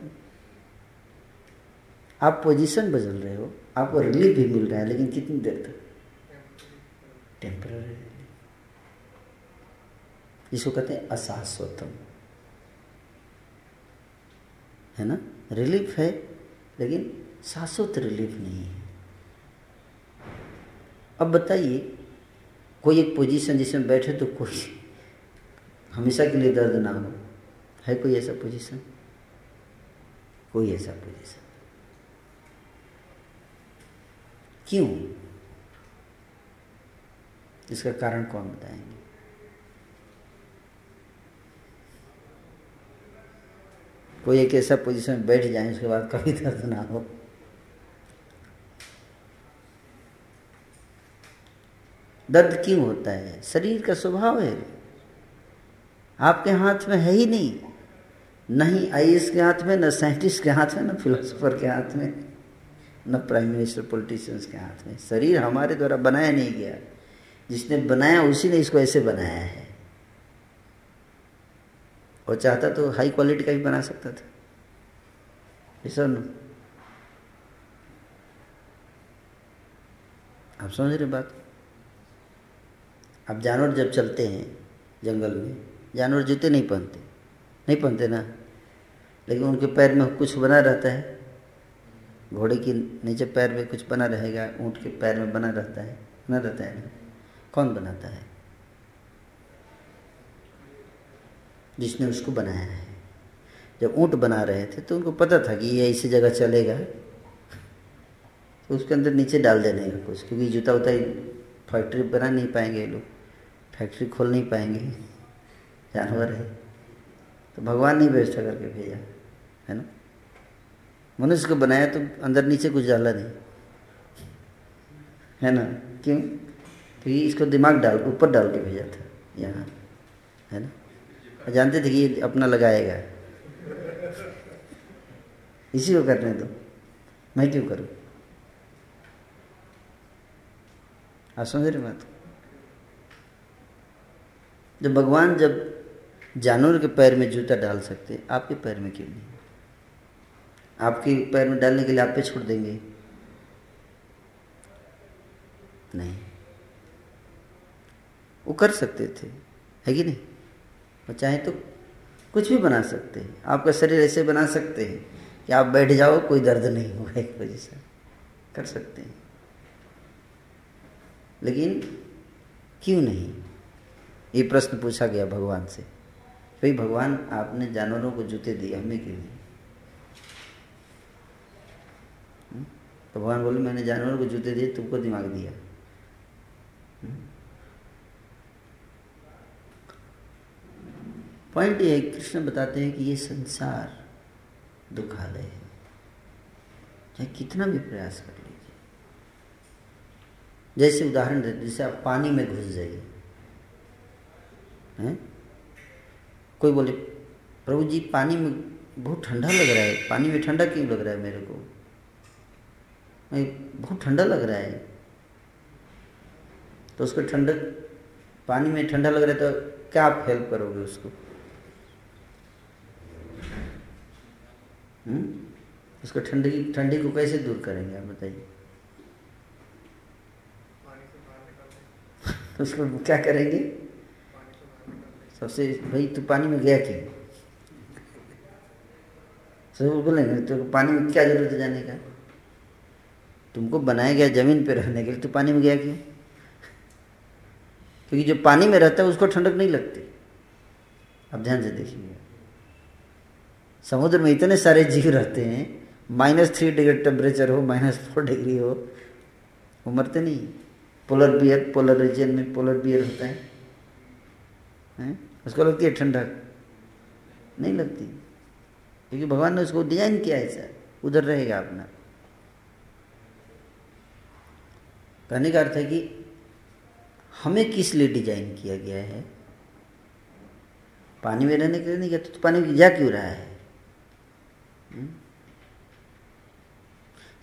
आप पोजीशन बदल रहे हो, आपको रिलीफ भी मिल रहा है, लेकिन कितनी देर तक? टेम्पररी जिसको कहते हैं अशाश्वतम। है ना? रिलीफ है, लेकिन शाश्वत रिलीफ नहीं है। अब बताइए, कोई एक पोजीशन जिसमें बैठे तो कोई हमेशा के लिए दर्द ना हो। है कोई ऐसा पोजीशन कोई ऐसा पोजीशन क्यों? इसका कारण कौन बताएँगे? कोई एक ऐसा पोजीशन में बैठ जाए, उसके बाद कभी दर्द ना हो। दर्द क्यों होता है? शरीर का स्वभाव है। आपके हाथ में है ही नहीं। नहीं आई के हाथ में, न साइंटिस्ट के हाथ में, न फिलोसोफर के हाथ में, न प्राइम मिनिस्टर पॉलिटिशियंस के हाथ में। शरीर हमारे द्वारा बनाया नहीं गया। जिसने बनाया, उसी ने इसको ऐसे बनाया है। और चाहता तो हाई क्वालिटी का भी बना सकता था। न आप समझ रहे बात? अब जानवर जब चलते हैं जंगल में, जानवर जूते नहीं पहनते नहीं पहनते ना। लेकिन उनके पैर में कुछ बना रहता है। घोड़े के नीचे पैर में कुछ बना रहेगा, ऊँट के पैर में बना रहता है। बना रहता है कौन बनाता है? जिसने उसको बनाया है। जब ऊँट बना रहे थे तो उनको पता था कि ये ऐसी जगह चलेगा। तो उसके अंदर नीचे डाल देने का कुछ क्योंकि जूता उता फैक्ट्री बना नहीं पाएँगे लोग। फैक्ट्री खोल नहीं पाएँगे। जानवर है। तो भगवान ने व्यवस्था करके भेजा, है ना? मनुष्य को बनाया तो अंदर नीचे कुछ डाला नहीं। है ना? क्यों? क्योंकि तो इसको दिमाग डाल, ऊपर डाल के भेजा था, यहाँ, है ना? जानते थे कि ये अपना लगाएगा। इसी को करने दो। मैं क्यों करूँ? आप समझ रहे बात? जब भगवान जब जानवर के पैर में जूता डाल सकते, आपके पैर में क्यों नहीं? आपके पैर में डालने के लिए आप पे छोड़ देंगे। नहीं। वो कर सकते थे। है कि नहीं? वो चाहे तो कुछ भी बना सकते हैं। आपका शरीर ऐसे बना सकते हैं कि आप बैठ जाओ, कोई दर्द नहीं होगा एक वजह से। कर सकते हैं। लेकिन क्यों नहीं? ये प्रश्न पूछा गया भगवान से। भाई, भगवान आपने जानवरों को जूते दिए हमें क्यों नहीं? हम्म? तो भगवान बोले, मैंने जानवरों को जूते दिए, तुमको दिमाग दिया। पॉइंट ये कृष्ण बताते हैं कि ये संसार दुखालय है। चाहे कितना भी प्रयास कर लीजिए। जैसे उदाहरण देते जैसे आप पानी में घुस जाइए, हैं? कोई बोले, प्रभु जी, पानी में बहुत ठंडा लग रहा है। पानी में ठंडा क्यों लग रहा है मेरे को? मैं बहुत ठंडा लग रहा है। तो उसको ठंडक, पानी में ठंडा लग रहा है तो क्या आप हेल्प करोगे उसको? हम्म? उसको ठंडी ठंडी को कैसे दूर करेंगे आप बताइए? [LAUGHS] उसको क्या करेंगे? सबसे, भाई तू पानी में गया क्यों? सब बोलेंगे तो पानी में क्या ज़रूरत है जाने का? तुमको बनाया गया ज़मीन पे रहने के लिए तो पानी में गया क्यों? क्योंकि जो पानी में रहता है उसको ठंडक नहीं लगती। अब ध्यान से देखिए। समुद्र में इतने सारे जीव रहते हैं माइनस थ्री डिग्री टेम्परेचर हो माइनस फोर डिग्री हो वो मरते नहीं पोलर बियर पोलर रीजन में पोलर बियर होता है, है? उसको लगती है ठंडक। नहीं लगती। क्योंकि भगवान ने उसको डिज़ाइन किया सर उधर रहेगा अपना। कहने का अर्थ है कि हमें किस लिए डिज़ाइन किया गया है? पानी में रहने के लिए नहीं कहते तो पानी में जा क्यों रहा है?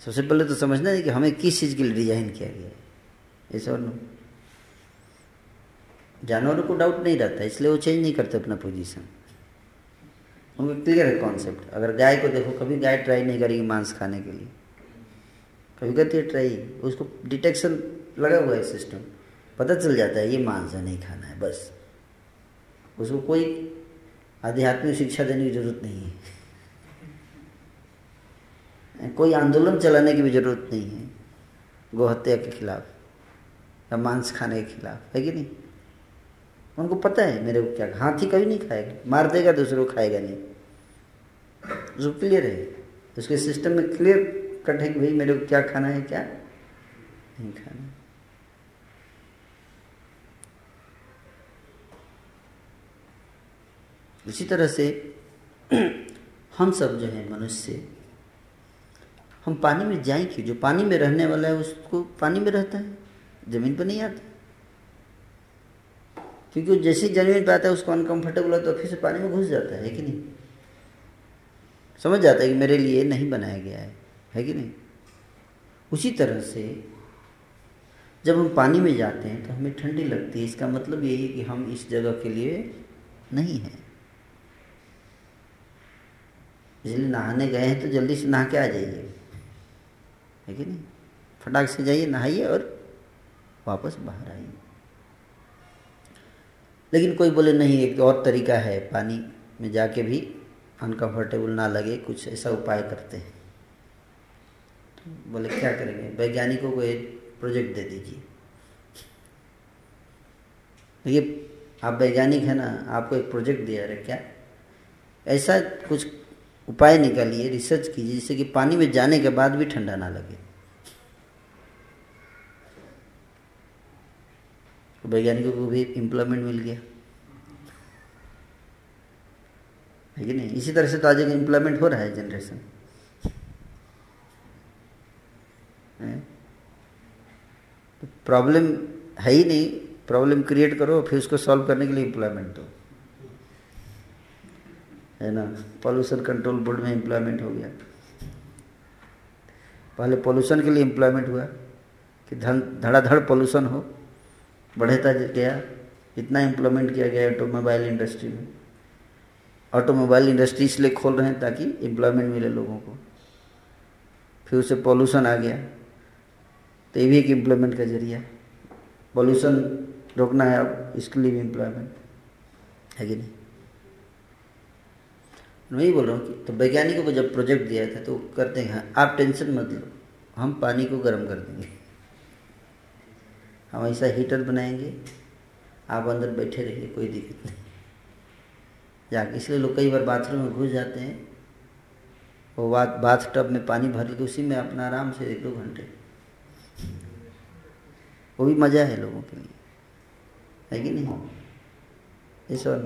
सबसे पहले तो समझना है कि हमें किस चीज़ के लिए डिज़ाइन किया गया है। ऐसा और जानवरों को डाउट नहीं रहता, इसलिए वो चेंज नहीं करते अपना पोजीशन उनको क्लियर है कॉन्सेप्ट अगर गाय को देखो, कभी गाय ट्राई नहीं करेगी मांस खाने के लिए। कभी करती है ट्राई उसको डिटेक्शन लगा हुआ है सिस्टम पता चल जाता है, ये मांस है, नहीं खाना है, बस। उसको कोई आध्यात्मिक शिक्षा देने की ज़रूरत नहीं है। कोई आंदोलन चलाने की भी ज़रूरत नहीं है। गोहत्या के खिलाफ, या मांस खाने के खिलाफ, है कि नहीं? उनको पता है मेरे को क्या हाथी कभी नहीं खाएगा, मार देगा, दूसरे को खाएगा नहीं। जो क्लियर है, उसके सिस्टम में क्लियर कट है कि भाई मेरे को क्या खाना है, क्या नहीं खाना इसी तरह से हम सब जो है मनुष्य हम पानी में जाए क्यों जो पानी में रहने वाला है उसको पानी में रहता है, ज़मीन पर नहीं आता। क्योंकि वो जैसे ज़मीन पर आता है, उसको अनकंफर्टेबल होता है तो फिर से पानी में घुस जाता है कि नहीं? समझ जाता है कि मेरे लिए नहीं बनाया गया है है कि नहीं? उसी तरह से जब हम पानी में जाते हैं तो हमें ठंडी लगती है। इसका मतलब यही है कि हम इस जगह के लिए नहीं हैं। इसलिए नहाने गए हैं तो जल्दी से नहा के आ जाइए। है कि नहीं? फटाक से जाइए, नहाइए और वापस बाहर आइए। लेकिन कोई बोले, नहीं, एक और तरीका है, पानी में जाके भी अनकंफर्टेबल ना लगे, कुछ ऐसा उपाय करते हैं। तो बोले, क्या करेंगे? वैज्ञानिकों को एक प्रोजेक्ट दे दीजिए। देखिए आप वैज्ञानिक है ना, आपको एक प्रोजेक्ट दिया रहे क्या? ऐसा कुछ उपाय निकालिए रिसर्च कीजिए, जिससे कि पानी में जाने के बाद भी ठंडा ना लगे। वैज्ञानिकों को भी इम्प्लॉयमेंट मिल गया। है कि नहीं? इसी तरह से तो आज एक एम्प्लॉयमेंट हो रहा है जनरेशन तो प्रॉब्लम है ही नहीं। प्रॉब्लम क्रिएट करो, फिर उसको सॉल्व करने के लिए इम्प्लॉयमेंट दो। है ना? पॉल्यूशन कंट्रोल बोर्ड में एम्प्लॉयमेंट हो गया। पहले पॉल्यूशन के लिए एम्प्लॉयमेंट हुआ कि धन, धड़ाधड़ पॉल्यूशन हो, बढ़ता गया। इतना एम्प्लॉयमेंट किया गया ऑटोमोबाइल इंडस्ट्री में। ऑटोमोबाइल इंडस्ट्री इसलिए खोल रहे हैं ताकि एम्प्लॉयमेंट मिले लोगों को। फिर उसे पॉल्यूशन आ गया। तो ये भी एक एम्प्लॉयमेंट का ज़रिया। पॉल्यूशन रोकना है अब, इसके लिए भी एम्प्लॉयमेंट है कि नहीं? मैं ही बोल रहा हूँ कि तो वैज्ञानिकों को जब प्रोजेक्ट दिया था तो करते हैं। आप टेंशन मत लो। हम पानी को गर्म कर देंगे। हम ऐसा हीटर बनाएँगे। आप अंदर बैठे रहिए, कोई दिक्कत नहीं। जाके इसलिए लोग कई बार बाथरूम में घुस जाते हैं। वो बात बाथ टब में पानी भर के उसी में अपना आराम से एक दो घंटे। वो भी मज़ा है लोगों के लिए। है कि नहीं? इस और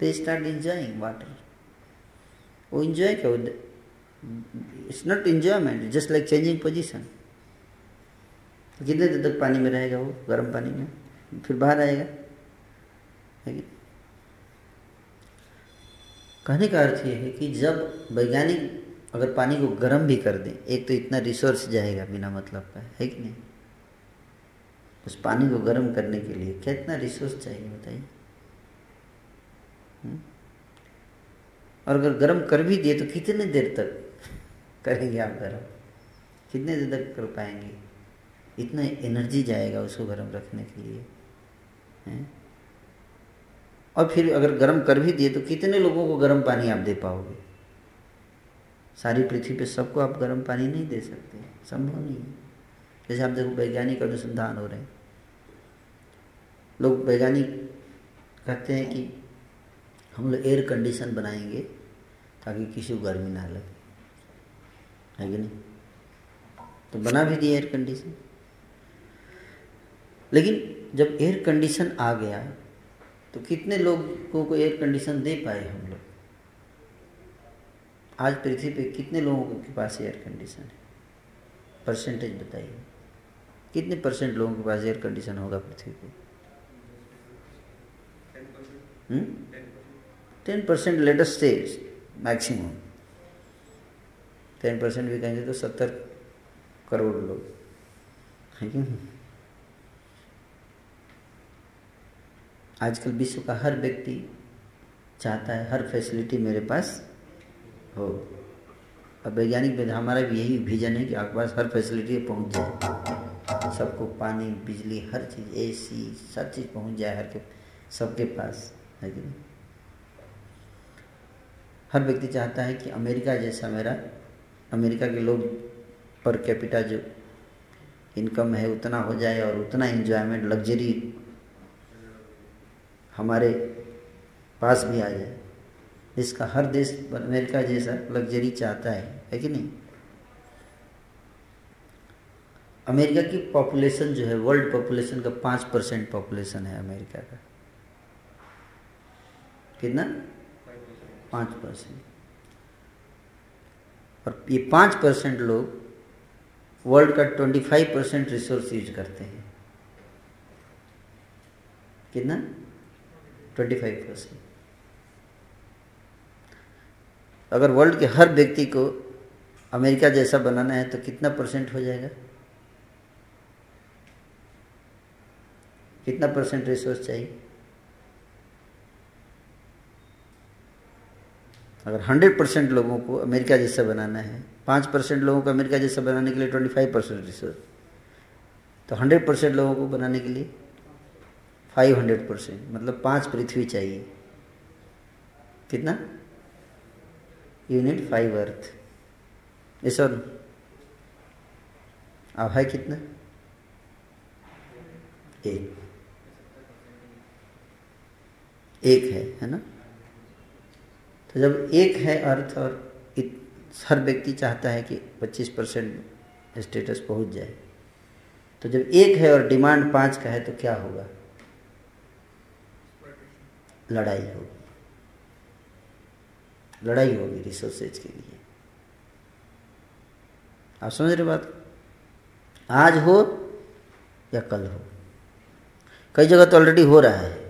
दे स्टार्ट इंजॉइंग वाटर वो इंजॉय क्या it's not enjoyment just like changing position कितने देर तक पानी में रहेगा वो, गर्म पानी में? फिर बाहर आएगा? कहने का अर्थ ये है कि जब वैज्ञानिक अगर पानी को गर्म भी कर दें, एक तो इतना रिसोर्स जाएगा बिना मतलब का, है कि नहीं? उस पानी को गर्म करने के लिए कितना रिसोर्स चाहिए, बताइए? हम्म? और अगर गर्म कर भी दिए तो कितने देर तक करेंगे आप गर्म? कितने देर तक कर पाएँगे? इतना एनर्जी जाएगा उसको गर्म रखने के लिए, है? और फिर अगर गर्म कर भी दिए तो कितने लोगों को गर्म पानी आप दे पाओगे? सारी पृथ्वी पे सबको आप गर्म पानी नहीं दे सकते, संभव नहीं है। जैसे आप देखो वैज्ञानिक अनुसंधान हो रहे हैं। लोग वैज्ञानिक कहते हैं कि हम लोग एयर कंडीशन बनाएँगे ताकि किसी को गर्मी ना लगे। है कि नहीं? तो बना भी दिया एयर कंडीशन लेकिन जब एयर कंडीशन आ गया तो कितने लोगों को एयर कंडीशन दे पाए हम लोग? आज पृथ्वी पे कितने लोगों के पास एयर कंडीशन है? परसेंटेज बताइए। कितने परसेंट लोगों के पास एयर कंडीशन होगा पृथ्वी पे? Ten percent latest stage maximum ten percent भी कहेंगे तो सत्तर करोड़ लोग। है कि आजकल विश्व का हर व्यक्ति चाहता है, हर फैसिलिटी मेरे पास हो। और वैज्ञानिक विधा हमारा भी यही विजन है कि आपके पास हर फैसिलिटी पहुँच जाए। सबको पानी, बिजली, हर चीज़ एसी सब चीज़ पहुँच जाए, हर के, सबके पास। है कि नहीं? हर व्यक्ति चाहता है कि अमेरिका जैसा मेरा, अमेरिका के लोग पर कैपिटा जो इनकम है उतना हो जाए और उतना इन्जॉयमेंट लग्जरी हमारे पास भी आ जाए। इसका हर देश अमेरिका जैसा लग्जरी चाहता है है कि नहीं? अमेरिका की पॉपुलेशन जो है वर्ल्ड पॉपुलेशन का पाँच परसेंट पॉपुलेशन है अमेरिका का। कितना? पाँच परसेंट। और ये पाँच परसेंट लोग वर्ल्ड का twenty five percent resource use करते हैं। कितना? Twenty five percent. अगर वर्ल्ड के हर व्यक्ति को अमेरिका जैसा बनाना है तो कितना परसेंट हो जाएगा? कितना परसेंट रिसोर्स चाहिए? अगर हंड्रेड परसेंट लोगों को अमेरिका जैसा बनाना है, पाँच परसेंट लोगों को अमेरिका जैसा बनाने के लिए ट्वेंटी फाइव परसेंट रिसोर्स तो हंड्रेड परसेंट लोगों को बनाने के लिए फाइव हंड्रेड परसेंट मतलब पाँच पृथ्वी चाहिए। कितना? Unit five earth. ये सर अब है कितना? एक। एक है है ना? तो जब एक है अर्थ और हर व्यक्ति चाहता है कि 25 परसेंट स्टेटस पहुँच जाए तो जब एक है और डिमांड पाँच का है तो क्या होगा? लड़ाई होगी। लड़ाई होगी रिसोर्सेज के लिए। आप समझ रहे बात? आज हो या कल हो। कई जगह तो ऑलरेडी हो रहा है।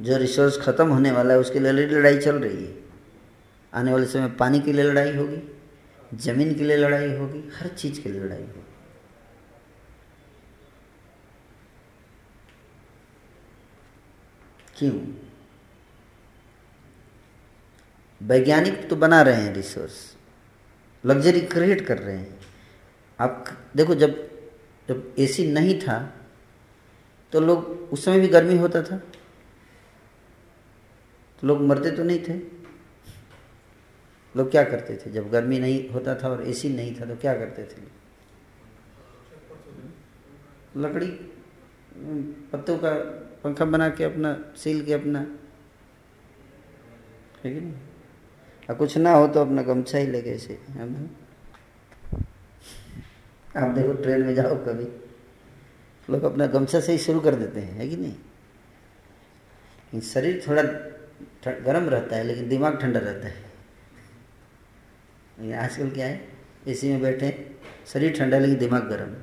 जो रिसोर्स खत्म होने वाला है, उसके लिए लड़ाई चल रही है। आने वाले समय पानी के लिए लड़ाई होगी, ज़मीन के लिए लड़ाई होगी, हर चीज़ के लिए लड़ाई होगी। क्यों? वैज्ञानिक तो बना रहे हैं रिसोर्स लग्जरी क्रिएट कर रहे हैं। आप देखो, जब जब एसी नहीं था तो लोग, उस समय भी गर्मी होता था। लोग मरते तो नहीं थे। लोग क्या करते थे? जब गर्मी नहीं होता था और एसी नहीं था तो क्या करते थे? लकड़ी पत्तों का पंखा बना के अपना, सील के अपना। ठीक है नहीं? कुछ ना हो तो अपना गमछा ही लगे ऐसे आप देखो, ट्रेन में जाओ कभी। लोग अपना गमछा से ही शुरू कर देते हैं, है कि नहीं? शरीर थोड़ा गर्म रहता है, लेकिन दिमाग ठंडा रहता है। आजकल क्या है, एसी में बैठे, शरीर ठंडा लेकिन दिमाग गर्म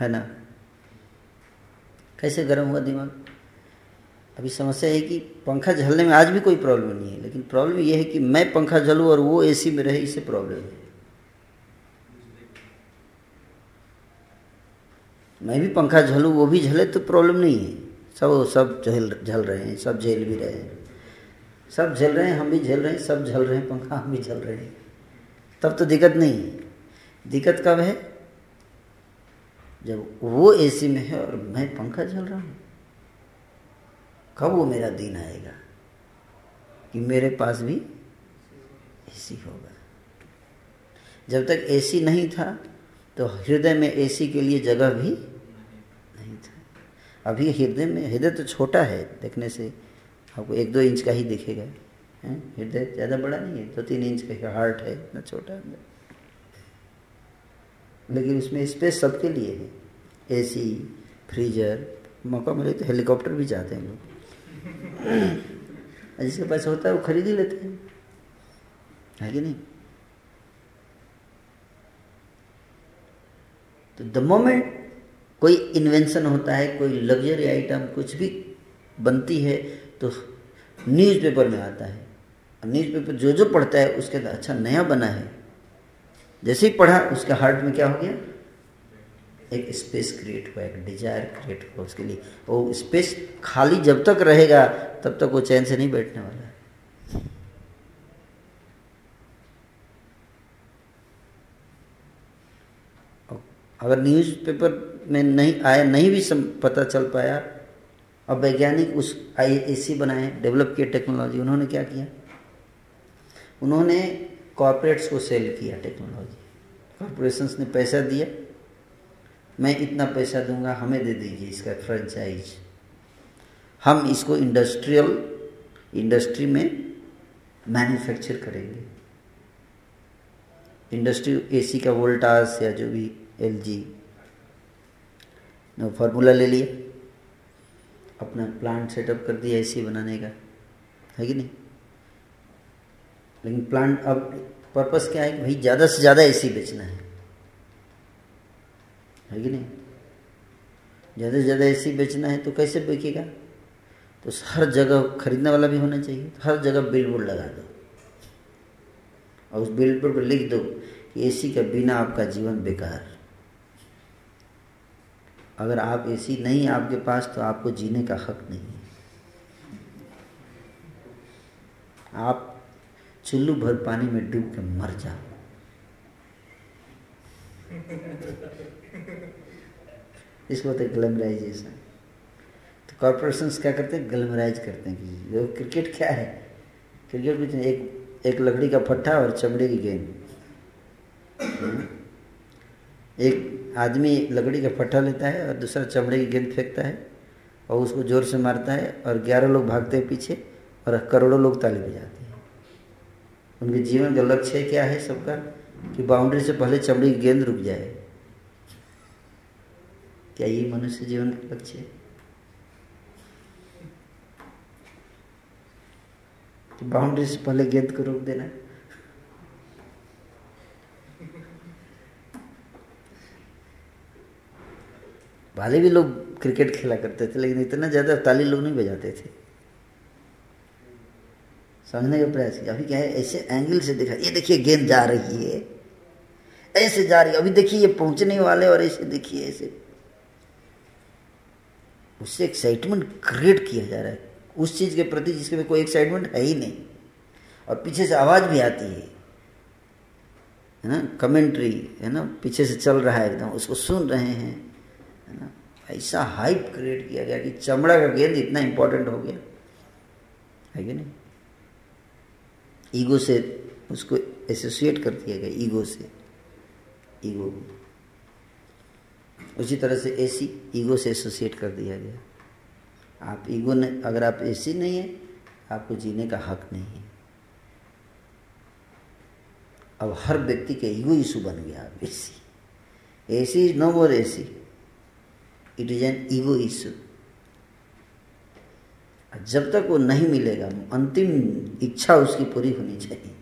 है। ना? कैसे गर्म हुआ दिमाग? अभी समस्या है कि पंखा झलने में आज भी कोई प्रॉब्लम नहीं है, लेकिन प्रॉब्लम यह है कि मैं पंखा झलूँ और वो एसी में रहे, इससे प्रॉब्लम है। मैं भी पंखा झलूँ, वो भी झले तो प्रॉब्लम नहीं है। सब सब झल झल रहे हैं, सब झेल भी रहे हैं। सब झेल रहे हैं, हम भी झेल रहे हैं, सब झल रहे हैं, पंखा हम भी झल रहे हैं। तब तो दिक्कत नहीं है। दिक्कत कब है? जब वो एसी में है और मैं पंखा झल रहा हूँ। कब वो मेरा दिन आएगा? कि मेरे पास भी एसी होगा। जब तक एसी नहीं था तो हृदय में एसी के लिए जगह भी नहीं था। अभी हृदय में, हृदय तो छोटा है, देखने से आपको एक दो इंच का ही दिखेगा हृदय ज़्यादा बड़ा नहीं है, दो तो तीन इंच का हार्ट है, इतना छोटा अंदर लेकिन उसमें स्पेस सबके लिए है। एसी फ्रीजर मौका मिले तो हेलीकॉप्टर भी जाते हैं लोग। जिसके पास होता है वो खरीद ही लेते हैं। है कि नहीं? तो द मोमेंट कोई इन्वेंशन होता है, कोई लग्जरी आइटम कुछ भी बनती है तो न्यूज़पेपर में आता है। न्यूज़पेपर जो जो पढ़ता है, उसके अंदर अच्छा नया बना है। जैसे ही पढ़ा, उसके हार्ट में क्या हो गया? एक स्पेस क्रिएट हुआ, एक डिज़ायर क्रिएट हुआ उसके लिए। वो स्पेस खाली जब तक रहेगा, तब तक वो चैन से नहीं बैठने वाला। है अगर न्यूज़पेपर में नहीं आया, नहीं भी पता चल पाया अब वैज्ञानिक उस आई ए सी बनाए डेवलप किए टेक्नोलॉजी उन्होंने क्या किया? उन्होंने कॉरपोरेट्स को सेल किया टेक्नोलॉजी कॉरपोरेशंस ने पैसा दिया। मैं इतना पैसा दूँगा, हमें दे दीजिए इसका फ्रेंचाइज हम इसको इंडस्ट्रियल इंडस्ट्री में मैन्युफैक्चर करेंगे। इंडस्ट्री एसी का वोल्टास या जो भी एलजी फॉर्मूला ले लिया अपना प्लांट सेटअप कर दिया एसी बनाने का। है कि नहीं? लेकिन प्लांट अब पर्पस क्या है कि भाई ज़्यादा से ज़्यादा एसी बेचना है। है कि नहीं? ज़्यादा से ज़्यादा एसी बेचना है तो कैसे बेचेगा तो हर जगह खरीदने वाला भी होना चाहिए। हर जगह बिल बोर्ड लगा दो। और उस बिल बोर्ड पर लिख दो कि एसी का बिना आपका जीवन बेकार। अगर आप एसी नहीं आपके पास तो आपको जीने का हक नहीं आप चुल्लू भर पानी में डूब के मर जाओ। इसको होता है ग्लैमराइजेशन तो कॉरपोरेशन क्या करते हैं? ग्लैमराइज करते हैं जो क्रिकेट क्या है? क्रिकेट में एक एक लकड़ी का फट्टा और चमड़े की गेंद। एक आदमी लकड़ी का फट्टा लेता है और दूसरा चमड़े की गेंद फेंकता है और उसको ज़ोर से मारता है और ग्यारह लोग भागते हैं पीछे और करोड़ों लोग ताली बजाते हैं। उनके जीवन का लक्ष्य क्या है सबका? कि बाउंड्री से पहले चमड़ी की गेंद रुक जाए। क्या ये मनुष्य जीवन का लक्ष्य है? कि बाउंड्री से पहले गेंद को रोक देना। पहले भी लोग क्रिकेट खेला करते थे, लेकिन इतना ज़्यादा ताली लोग नहीं बजाते थे। समझने का प्रयास किया। अभी क्या है, ऐसे एंगल से देखा, ये देखिए गेंद जा रही है। ऐसे जा रही है। अभी देखिए ये पहुँचने वाले और ऐसे देखिए ऐसे। उससे एक्साइटमेंट क्रिएट किया जा रहा है। उस चीज़ के प्रति जिसके कोई एक्साइटमेंट है ही नहीं। और पीछे से आवाज़ भी आती है। है ना? कमेंट्री है ना? पीछे से चल रहा है एकदम। उसको सुन रहे हैं। है ना? ऐसा हाइप क्रिएट किया गया कि चमड़ा का गेंद इतना इंपॉर्टेंट हो गया। है कि नहीं? ईगो से उसको एसोसिएट कर दिया गया ईगो से। ईगो उसी तरह से एसी ईगो से एसोसिएट कर दिया गया। आप ईगो ने, अगर आप एसी नहीं है, आपको जीने का हक नहीं है। अब हर व्यक्ति के ईगो इशू बन गया, अब AC AC is no more AC it is an ego issue जब तक वो नहीं मिलेगा, अंतिम इच्छा उसकी पूरी होनी चाहिए।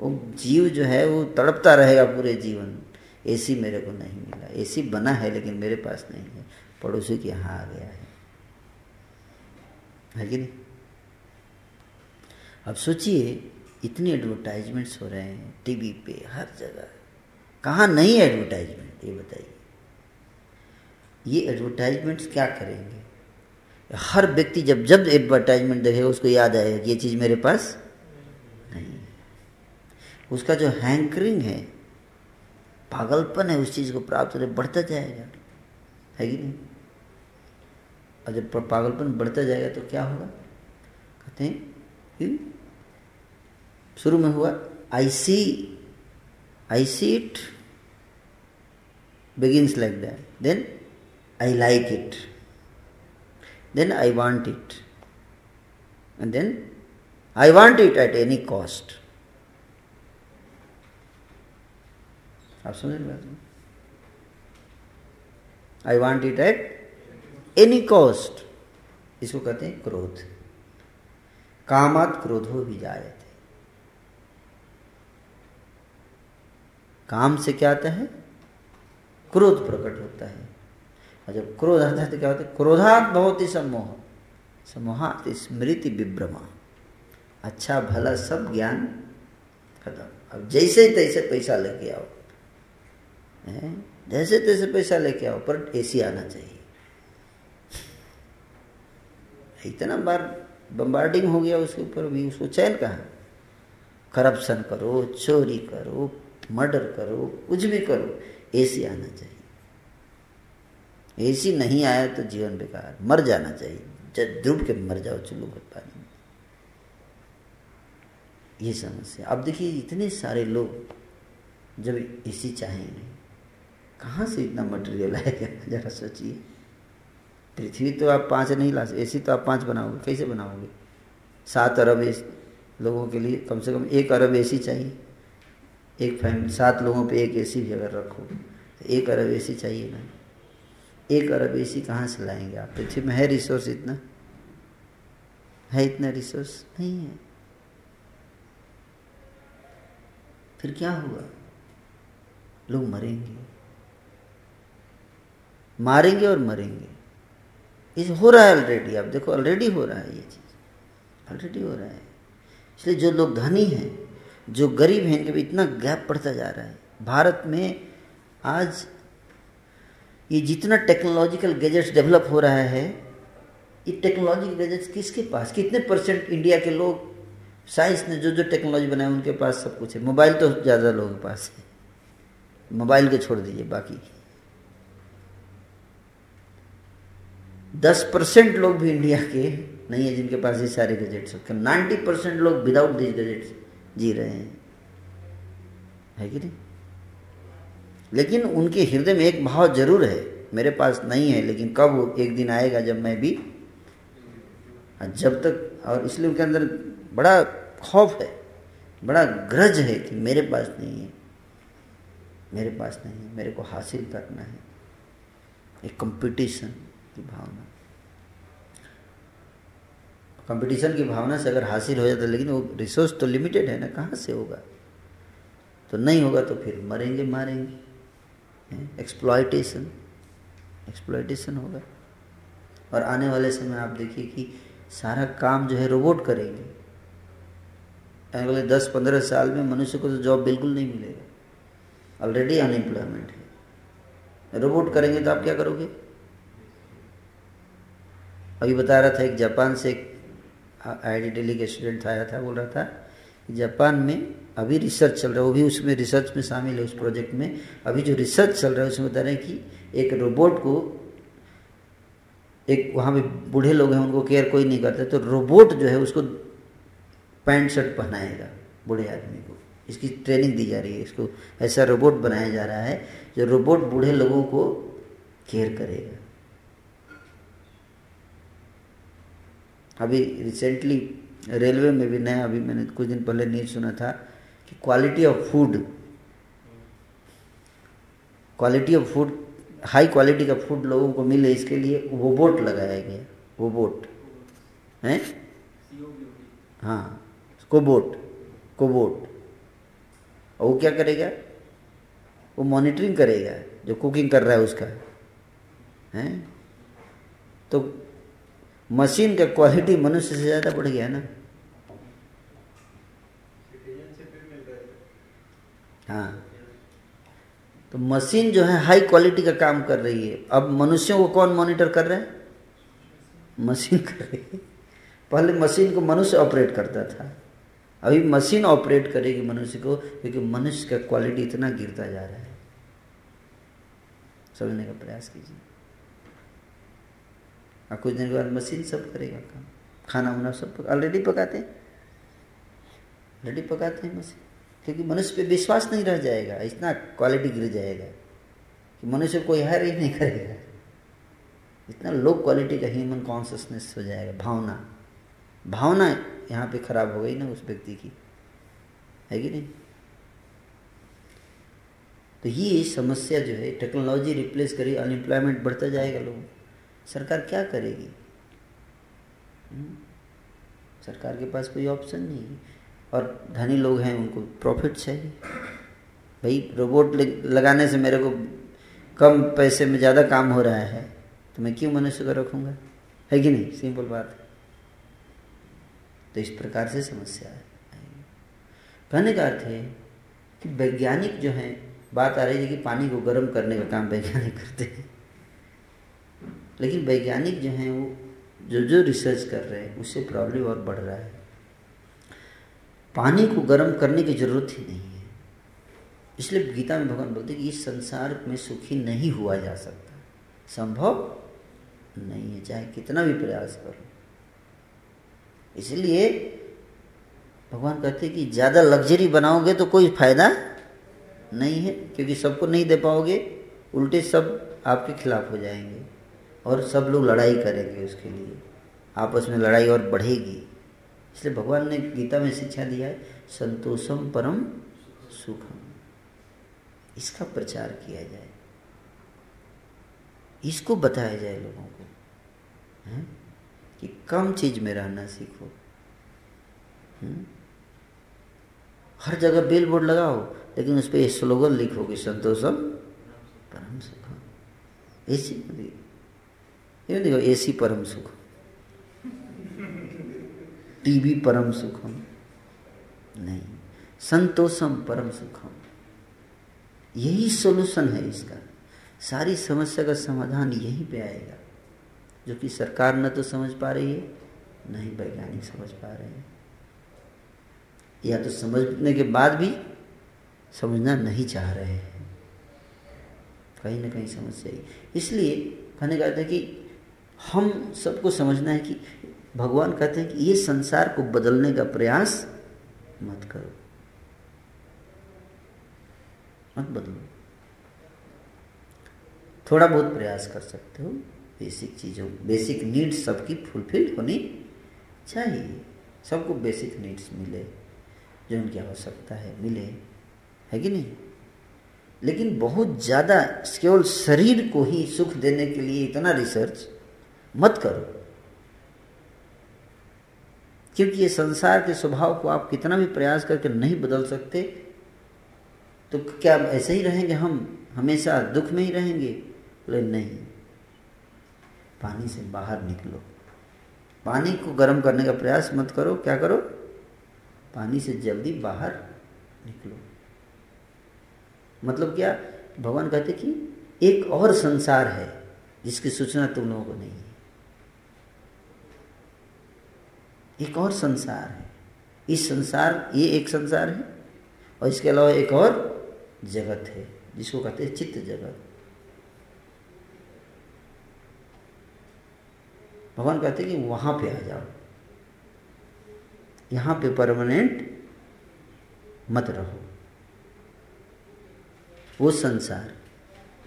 वो जीव जो है, वो तड़पता रहेगा पूरे जीवन। एसी मेरे को नहीं मिला। एसी बना है, लेकिन मेरे पास नहीं है। पड़ोसी के यहाँ आ गया है। है कि नहीं? अब सोचिए, इतनी एडवर्टाइजमेंट्स हो रहे हैं टीवी पे, हर जगह। कहाँ नहीं एडवर्टाइजमेंट ये बताइए। ये एडवर्टाइजमेंट्स क्या करेंगे? हर व्यक्ति जब जब एडवर्टाइजमेंट देखेगा उसको याद आएगा कि ये चीज़ मेरे पास नहीं उसका जो हैंकरिंग है, पागलपन है, उस चीज़ को प्राप्त होने बढ़ता जाएगा। है कि नहीं? और जब पागलपन बढ़ता जाएगा तो क्या होगा? कहते हैं कि शुरू में हुआ I see I see it begins like that. Then I like it. Then I want it. And then I want it at any cost. I want it at any cost इसको कहते हैं क्रोध कामात क्रोधो भी जाए थे काम से क्या आता है क्रोध प्रकट होता है जब क्रोध है तो क्या होता है? क्रोधात बहुत ही सम्मोह। सम्मोहात स्मृति विभ्रमा। अच्छा भला सब ज्ञान खत्म। अब जैसे तैसे पैसा लेके आओ। जैसे तैसे पैसा लेके आओ, पर एसी आना चाहिए। इतना बार बम्बार्डिंग हो गया उसके ऊपर भी, उसको चैन कहा? करप्शन करो, चोरी करो मर्डर करो, कुछ भी करो एसी आना चाहिए। एसी नहीं आया तो जीवन बेकार। मर जाना चाहिए। डूब के मर जाओ चुल्लू भर पानी। में ये समस्या। अब देखिए, इतने सारे लोग जब एसी चाहेंगे, कहाँ से इतना मटेरियल आएगा? [LAUGHS] जरा सोचिए। पृथ्वी तो आप पाँच नहीं ला एसी तो आप पाँच बनाओगे। कैसे बनाओगे? सात अरब ए लोगों के लिए कम से कम एक अरब एसी चाहिए। एक फैमिली सात लोगों पे एक एसी भी अगर रखो तो एक अरब एसी चाहिए ना। एक अरब एसी कहाँ से लाएँगे आप? पृथ्वी में है रिसोर्स इतना? है इतना रिसोर्स नहीं है। फिर क्या हुआ? लोग मरेंगे। मारेंगे और मरेंगे। ये हो रहा है ऑलरेडी आप देखो ऑलरेडी हो रहा है ये चीज़। ऑलरेडी हो रहा है। इसलिए जो लोग धनी हैं, जो गरीब हैं, इनके भी इतना गैप पड़ता जा रहा है। भारत में आज ये जितना टेक्नोलॉजिकल गैजेट्स डेवलप हो रहा है, ये टेक्नोलॉजिकल गैजेट्स किसके पास? कितने परसेंट इंडिया के लोग साइंस ने जो जो टेक्नोलॉजी बनाया उनके पास सब कुछ है? मोबाइल तो ज़्यादा लोगों के पास है। मोबाइल के छोड़ दीजिए, बाकी। दस परसेंट लोग भी इंडिया के नहीं है जिनके पास ये सारे गजेट्स नाइन्टी परसेंट लोग विदाउट दिस गजेट्स जी रहे हैं? है कि नहीं? लेकिन उनके हृदय में एक भाव ज़रूर है। मेरे पास नहीं है, लेकिन कब एक दिन आएगा जब मैं भी जब तक और इसलिए उनके अंदर बड़ा खौफ है, बड़ा ग्रज है कि मेरे पास नहीं है। मेरे पास नहीं है, मेरे को हासिल करना है। एक कंपटीशन की भावना। कंपटीशन की भावना से अगर हासिल हो जाता लेकिन वो रिसोर्स तो लिमिटेड है ना, कहाँ से होगा? तो नहीं होगा तो फिर मरेंगे, मारेंगे। एक्सप्लॉयटेशन एक्सप्लॉयटेशन होगा। और आने वाले समय आप देखिए कि सारा काम जो है रोबोट करेंगे। अगले दस पंद्रह साल में मनुष्य को तो जॉब बिल्कुल नहीं मिलेगा। ऑलरेडी अनएम्प्लॉयमेंट है। रोबोट करेंगे तो आप क्या करोगे? अभी बता रहा था, एक जापान से एक आई डी दिल्ली के स्टूडेंट आया था, बोल रहा था जापान में अभी रिसर्च चल रहा है, वो भी उसमें रिसर्च में शामिल है उस प्रोजेक्ट में। अभी जो रिसर्च चल रहा है, उसमें बता रहे हैं कि एक रोबोट को एक वहाँ पे बूढ़े लोग हैं, उनको केयर कोई नहीं करता तो रोबोट जो है उसको पैंट शर्ट पहनाएगा बूढ़े आदमी को। इसकी ट्रेनिंग दी जा रही है, इसको ऐसा रोबोट बनाया जा रहा है जो रोबोट बूढ़े लोगों को केयर करेगा। अभी रिसेंटली रेलवे में भी नया, अभी मैंने कुछ दिन पहले न्यूज़ सुना था कि quality of food quality of food high quality का फ़ूड लोगों को मिले, इसके लिए वो बोट लगाया गया, वो बोट है? हाँ कोबोट कोबोट और वो क्या करेगा? वो मॉनिटरिंग करेगा, जो कुकिंग कर रहा है उसका, है? तो मशीन का क्वालिटी मनुष्य से ज़्यादा बढ़ गया ना। हाँ। तो मशीन जो है हाई क्वालिटी का काम कर रही है। अब मनुष्यों को कौन मॉनिटर कर रहा है? मशीन कर रही है। पहले मशीन को मनुष्य ऑपरेट करता था। अभी मशीन ऑपरेट करेगी मनुष्य को, क्योंकि मनुष्य का क्वालिटी इतना गिरता जा रहा है। समझने का प्रयास कीजिए। और कुछ दिन के बाद मशीन सब करेगा काम। खाना वाना सब ऑलरेडी पकाते हैं? ऑलरेडी पकाते हैं मशीन? क्योंकि मनुष्य पे विश्वास नहीं रह जाएगा, इतना क्वालिटी गिर जाएगा कि मनुष्य कोई हायर ही नहीं करेगा। इतना लो क्वालिटी का ह्यूमन कॉन्सियसनेस हो जाएगा, भावना। भावना यहाँ पे खराब हो गई ना उस व्यक्ति की। है कि नहीं? तो ये समस्या जो है टेक्नोलॉजी रिप्लेस करी अनएम्प्लॉयमेंट बढ़ता जाएगा लोगों सरकार क्या करेगी? हम्म? सरकार के पास कोई ऑप्शन नहीं है। और धनी लोग हैं, उनको प्रॉफिट चाहिए। भाई रोबोट लगाने से मेरे को कम पैसे में ज़्यादा काम हो रहा है तो मैं क्यों मनुष्य को रखूँगा? है कि नहीं? सिंपल बात है। तो इस प्रकार से समस्या है। कहने का अर्थ है कि वैज्ञानिक जो हैं, बात आ रही है कि पानी को गर्म करने का काम वैज्ञानिक करते हैं। लेकिन वैज्ञानिक जो हैं, वो जो जो रिसर्च कर रहे हैं, उससे प्रॉब्लम और बढ़ रहा है। पानी को गर्म करने की ज़रूरत ही नहीं है। इसलिए गीता में भगवान बोलते कि इस संसार में सुखी नहीं हुआ जा सकता। संभव नहीं है, चाहे कितना भी प्रयास करो। इसलिए भगवान कहते कि ज़्यादा लग्जरी बनाओगे तो कोई फ़ायदा नहीं है, क्योंकि सबको नहीं दे पाओगे, उल्टे सब आपके खिलाफ हो जाएँगे और सब लोग लड़ाई करेंगे उसके लिए। आपस में लड़ाई और बढ़ेगी। इसलिए भगवान ने गीता में शिक्षा दिया है, संतोषम परम सुखम। इसका प्रचार किया जाए। इसको बताया जाए लोगों को, है? कि कम चीज़ में रहना सीखो। हम्म? हर जगह बिल बोर्ड लगाओ, लेकिन उस पर स्लोगन कि संतोषम परम सुखम। एसी ये देखो एसी परम सुख टीवी परम सुखम। नहीं, संतोषम परम सुखम। यही सोल्यूशन है इसका। सारी समस्या का समाधान यहीं पे आएगा। जो कि सरकार न तो समझ पा रही है, न ही वैज्ञानिक समझ पा रहे हैं। या तो समझने के बाद भी समझना नहीं चाह रहे हैं। कहीं ना कहीं समस्या इसलिए कहने का था कि हम सबको समझना है कि भगवान कहते हैं कि ये संसार को बदलने का प्रयास मत करो। मत बदलो। थोड़ा बहुत प्रयास कर सकते हो। बेसिक चीज़ों, बेसिक नीड्स सबकी फुलफिल होनी चाहिए। सबको बेसिक नीड्स मिले, जो उनकी आवश्यकता है, मिले। है कि नहीं? लेकिन बहुत ज़्यादा केवल शरीर को ही सुख देने के लिए इतना रिसर्च मत करो। क्योंकि ये संसार के स्वभाव को आप कितना भी प्रयास करके नहीं बदल सकते तो क्या ऐसे ही रहेंगे हम? हमेशा दुख में ही रहेंगे? बोले, नहीं। पानी से बाहर निकलो। पानी को गर्म करने का प्रयास मत करो। क्या करो? पानी से जल्दी बाहर निकलो। मतलब क्या? भगवान कहते कि एक और संसार है, जिसकी सूचना तुम लोगों को नहीं है। एक और संसार है। इस संसार, ये एक संसार है और इसके अलावा एक और जगत है, जिसको कहते हैं चित्त जगत। भगवान कहते हैं कि वहाँ पे आ जाओ। यहाँ पे परमानेंट मत रहो। वो संसार,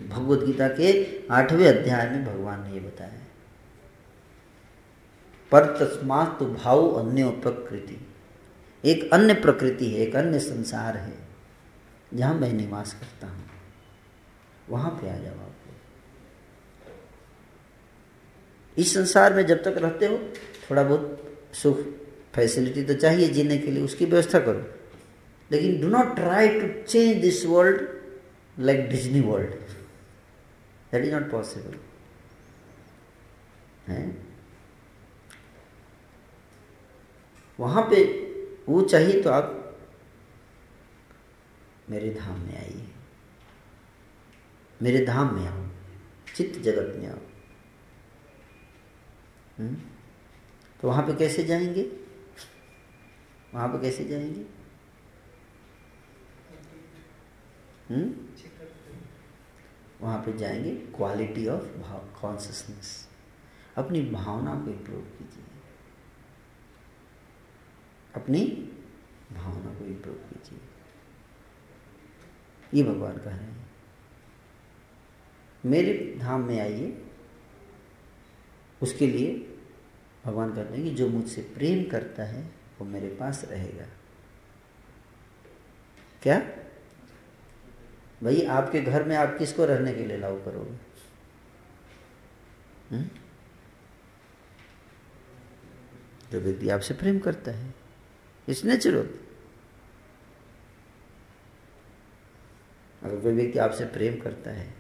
भगवत गीता के आठवें अध्याय में भगवान ने ये बताया। पर तस्मात भाव अन्य प्रकृति। एक अन्य प्रकृति है, एक अन्य संसार है, जहाँ मैं निवास करता हूँ। वहाँ पे आ जाओ आप इस संसार में जब तक रहते हो, थोड़ा बहुत सुख फैसिलिटी तो चाहिए जीने के लिए, उसकी व्यवस्था करो। लेकिन do not try to change this world like Disney world that is not possible है? वहाँ पे वो चाहिए तो आप मेरे धाम में आइए। मेरे धाम में आओ, चित्त जगत में आओ। हम्म? तो वहाँ पे कैसे जाएँगे? वहाँ पे कैसे जाएँगे? हम्म? वहाँ पे जाएँगे क्वालिटी ऑफ़ भाव कॉन्सियसनेस अपनी भावना को इम्प्रूव कीजिए। अपनी भावना को इम्प्रूव कीजिए ये भगवान कह रहे हैं। मेरे धाम में आइए। उसके लिए भगवान कहते हैं कि जो मुझसे प्रेम करता है, वो मेरे पास रहेगा। क्या? भाई, आपके घर में आप किसको रहने के लिए लाओ करोगे? हम्म? जो व्यक्ति आपसे प्रेम करता है। इट्स नेचुरल अगर कोई व्यक्ति आपसे प्रेम करता है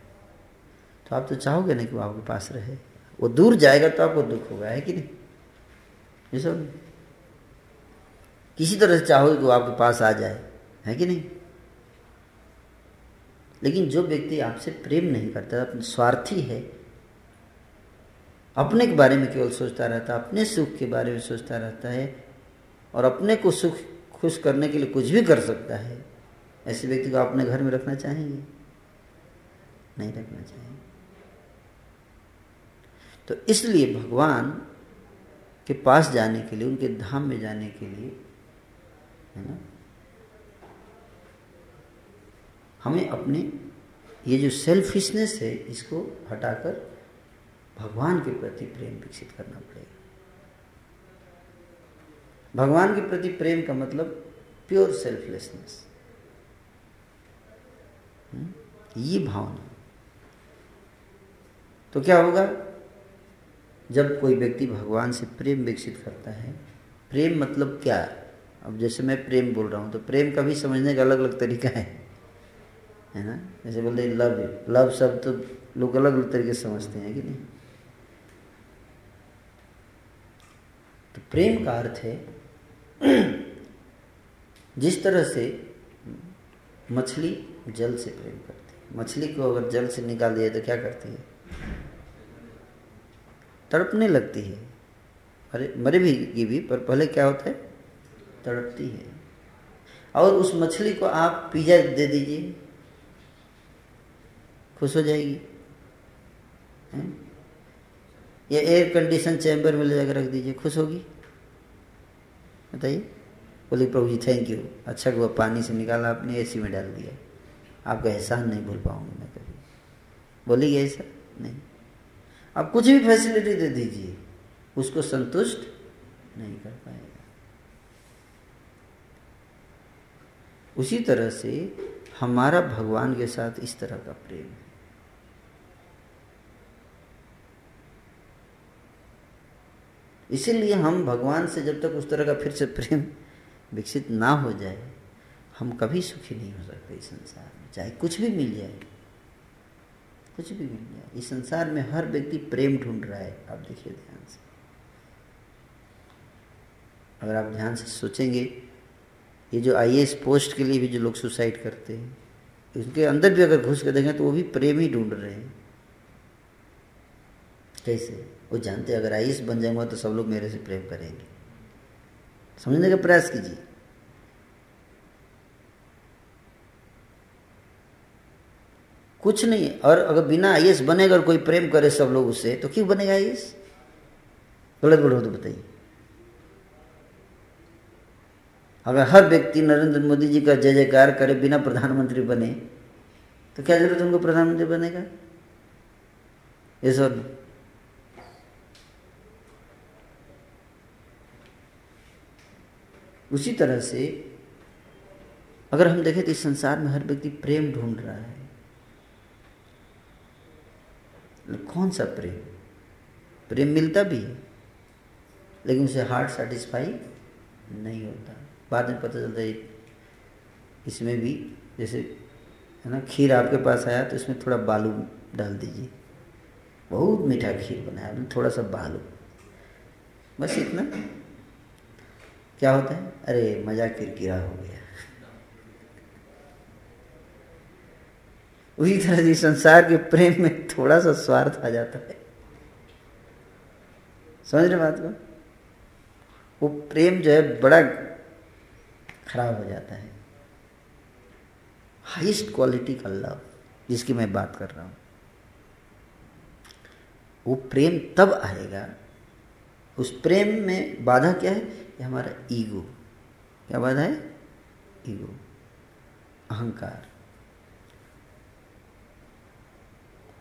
तो आप तो चाहोगे नहीं कि वो आपके पास रहे। वो दूर जाएगा तो आपको दुख होगा, है कि नहीं? ये सब किसी तरह से चाहोगे कि वो आपके पास आ जाए, है कि नहीं? लेकिन जो व्यक्ति आपसे प्रेम नहीं करता, अपने स्वार्थी है, अपने के बारे में केवल सोचता रहता है अपने सुख के बारे में सोचता रहता है और अपने को सुख, खुश करने के लिए कुछ भी कर सकता है, ऐसे व्यक्ति को अपने घर में रखना चाहेंगे? नहीं रखना चाहेंगे। तो इसलिए भगवान के पास जाने के लिए, उनके धाम में जाने के लिए, है ना, हमें अपने, ये जो सेल्फिशनेस है, इसको हटाकर भगवान के प्रति प्रेम विकसित करना पड़ेगा। भगवान के प्रति प्रेम का मतलब प्योर सेल्फलेसनेस ये भावना। तो क्या होगा? जब कोई व्यक्ति भगवान से प्रेम विकसित करता है, प्रेम मतलब क्या? अब जैसे मैं प्रेम बोल रहा हूँ तो प्रेम का भी समझने का अलग अलग तरीका है। है ना? जैसे बोलते हैं लव लव शब्द तो लोग अलग अलग तरीके से समझते हैं कि नहीं? तो प्रेम का अर्थ है [CLEARS THROAT] जिस तरह से मछली जल से प्रेम करती है, मछली को अगर जल से निकाल दिया तो क्या करती है? तड़पने लगती है। अरे, मरे भी की भी, पर पहले क्या होता है, तड़पती है। और उस मछली को आप पिज्जा दे दीजिए, खुश हो जाएगी। या एयर कंडीशन चैम्बर में ले जाकर रख दीजिए, खुश होगी। बताइए। बोले, प्रभु जी थैंक यू अच्छा हुआ पानी से निकाला, आपने एसी में डाल दिया। आपका एहसान नहीं भूल पाऊँगी मैं कभी। बोलेगी ऐसा? नहीं। आप कुछ भी फैसिलिटी दे दीजिए। उसको संतुष्ट नहीं कर पाएगा। उसी तरह से हमारा भगवान के साथ इस तरह का प्रेम है। इसीलिए हम भगवान से जब तक उस तरह का फिर से प्रेम विकसित ना हो जाए, हम कभी सुखी नहीं हो सकते इस संसार में। चाहे कुछ भी मिल जाए, कुछ भी मिल जाए, इस संसार में हर व्यक्ति प्रेम ढूंढ रहा है। आप देखिए ध्यान से। अगर आप ध्यान से सोचेंगे, ये जो आई पोस्ट के लिए भी जो लोग सुसाइड करते हैं उनके अंदर भी अगर घुस कर देखें तो वो भी प्रेम ही ढूंढ रहे हैं। कैसे? वो जानते अगर आईएस बन जाऊँगा तो सब लोग मेरे से प्रेम करेंगे। समझने का प्रयास कीजिए। कुछ नहीं है और अगर बिना आई बनेगा और कोई प्रेम करे सब लोग उससे तो क्यों बनेगा आई एस गलत बोलो तो बताइए। अगर हर व्यक्ति नरेंद्र मोदी जी का जय जयकार करे, बिना प्रधानमंत्री बने तो क्या ज़रूरत उनको प्रधानमंत्री बनेगा? ये सब उसी तरह से अगर हम देखें तो इस संसार में हर व्यक्ति प्रेम ढूंढ रहा है। कौन सा प्रेम? प्रेम मिलता भी है, लेकिन उसे हार्ट सेटिस्फाई नहीं होता। बाद में पता चलता है, इसमें भी जैसे, है ना, खीर आपके पास आया तो इसमें थोड़ा बालू डाल दीजिए। बहुत मीठा खीर बनाया थोड़ा सा बालू। बस इतना। क्या होता है? अरे मज़ा किरकिरा हो गया। उसी तरह से संसार के प्रेम में थोड़ा सा स्वार्थ आ जाता है। समझ रहे बात को? वो प्रेम जो है बड़ा खराब हो जाता है। हाइस्ट क्वालिटी का लव, जिसकी मैं बात कर रहा हूँ। वो प्रेम तब आएगा उस प्रेम में बाधा क्या है? ये हमारा ईगो। क्या बाधा है? ईगो। अहंकार।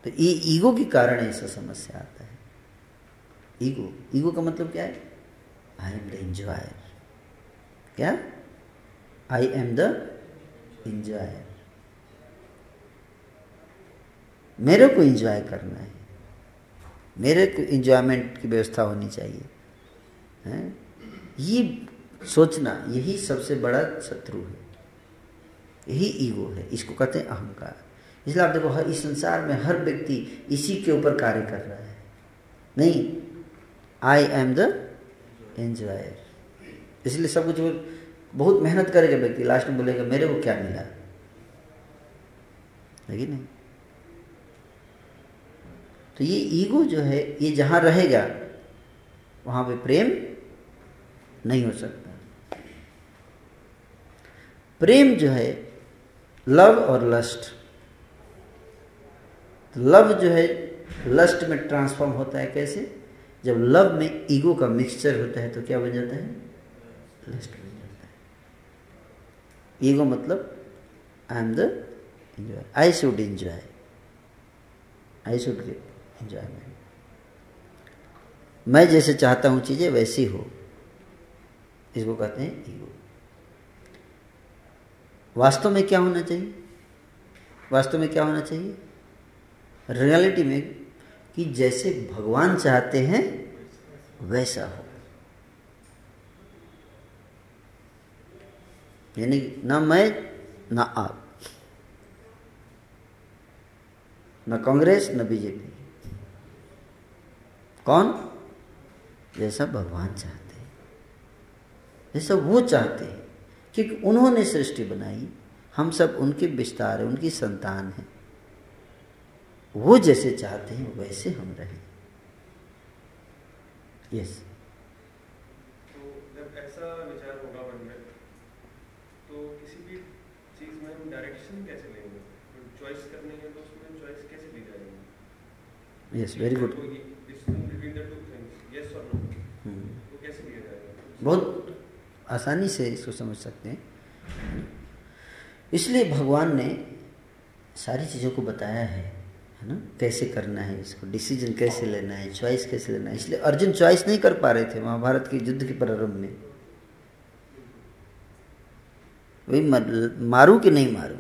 तो ये ईगो के कारण ऐसा समस्या आता है। ईगो। ईगो का मतलब क्या है? आई एम द इंजॉयर क्या? आई एम द इंजॉयर मेरे को इंजॉय करना है। मेरे को इंजॉयमेंट की व्यवस्था होनी चाहिए। है? ये सोचना, यही सबसे बड़ा शत्रु है। यही ईगो है, इसको कहते हैं अहंकार। इसलिए आप देखो, हर, इस संसार में हर व्यक्ति इसी के ऊपर कार्य कर रहा है। नहीं आई एम द एंजॉयर इसलिए सब कुछ बहुत मेहनत करेगा व्यक्ति। लास्ट में बोलेगा, मेरे को क्या मिला? लेकिन नहीं? तो ये ईगो जो है, ये जहाँ रहेगा, वहाँ पे प्रेम नहीं हो सकता। प्रेम जो है, लव और लस्ट। लव जो है, लस्ट में ट्रांसफॉर्म होता है कैसे? जब लव में ईगो का मिक्सचर होता है तो क्या बन जाता है? लस्ट बन जाता है। ईगो मतलब I am the enjoy I should enjoy I should get enjoyment मैं जैसे चाहता हूँ चीज़ें, वैसी हो। इसको कहते हैं ईगो वास्तव में क्या होना चाहिए? वास्तव में क्या होना चाहिए? रियलिटी में कि जैसे भगवान चाहते हैं, वैसा हो। यानी ना मैं, ना आप। न कांग्रेस, न बीजेपी। कौन? जैसा भगवान चाहते हैं। जैसा वो चाहते हैं क्योंकि उन्होंने सृष्टि बनाई हम सब उनके विस्तार है उनकी संतान है। वो जैसे चाहते हैं वैसे हम रहें। यस तो ऐसा विचार होगा मन में तो किसी भी चीज़ में हम डायरेक्शन कैसे लेंगे? चॉइस तो करनी है तो उसमें चॉइस कैसे ली जाएगी? यस वेरी गुड बहुत आसानी से इसको समझ सकते हैं। इसलिए भगवान ने सारी चीज़ों को बताया है है ना? कैसे करना है इसको डिसीज़न कैसे लेना है चॉइस कैसे लेना है? इसलिए अर्जुन चॉइस नहीं कर पा रहे थे महाभारत के युद्ध के प्रारंभ में। वही मारू कि नहीं मारू?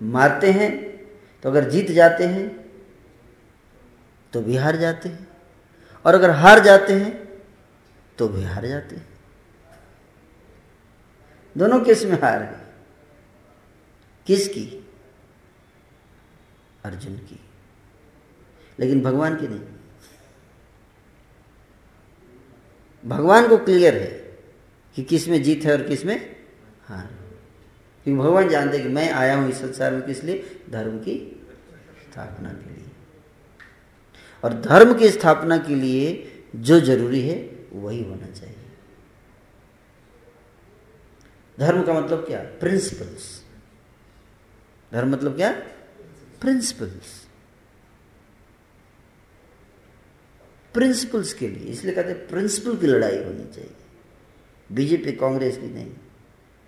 मारते हैं तो अगर जीत जाते हैं तो भी हार जाते हैं। और अगर हार जाते हैं तो भी हार जाते हैं। दोनों केस में हार है। किसकी? अर्जुन की। लेकिन भगवान की नहीं। भगवान को क्लियर है कि किसमें जीत है और किसमें हार क्योंकि भगवान जानते कि मैं आया हूँ इस संसार में किस लिए? धर्म की स्थापना के लिए। और धर्म की स्थापना के लिए जो ज़रूरी है, वही होना चाहिए। धर्म का मतलब क्या? प्रिंसिपल्स धर्म मतलब क्या? प्रिंसिपल्स प्रिंसिपल्स के लिए। इसलिए कहते हैं प्रिंसिपल की लड़ाई होनी चाहिए। बीजेपी, कांग्रेस की नहीं।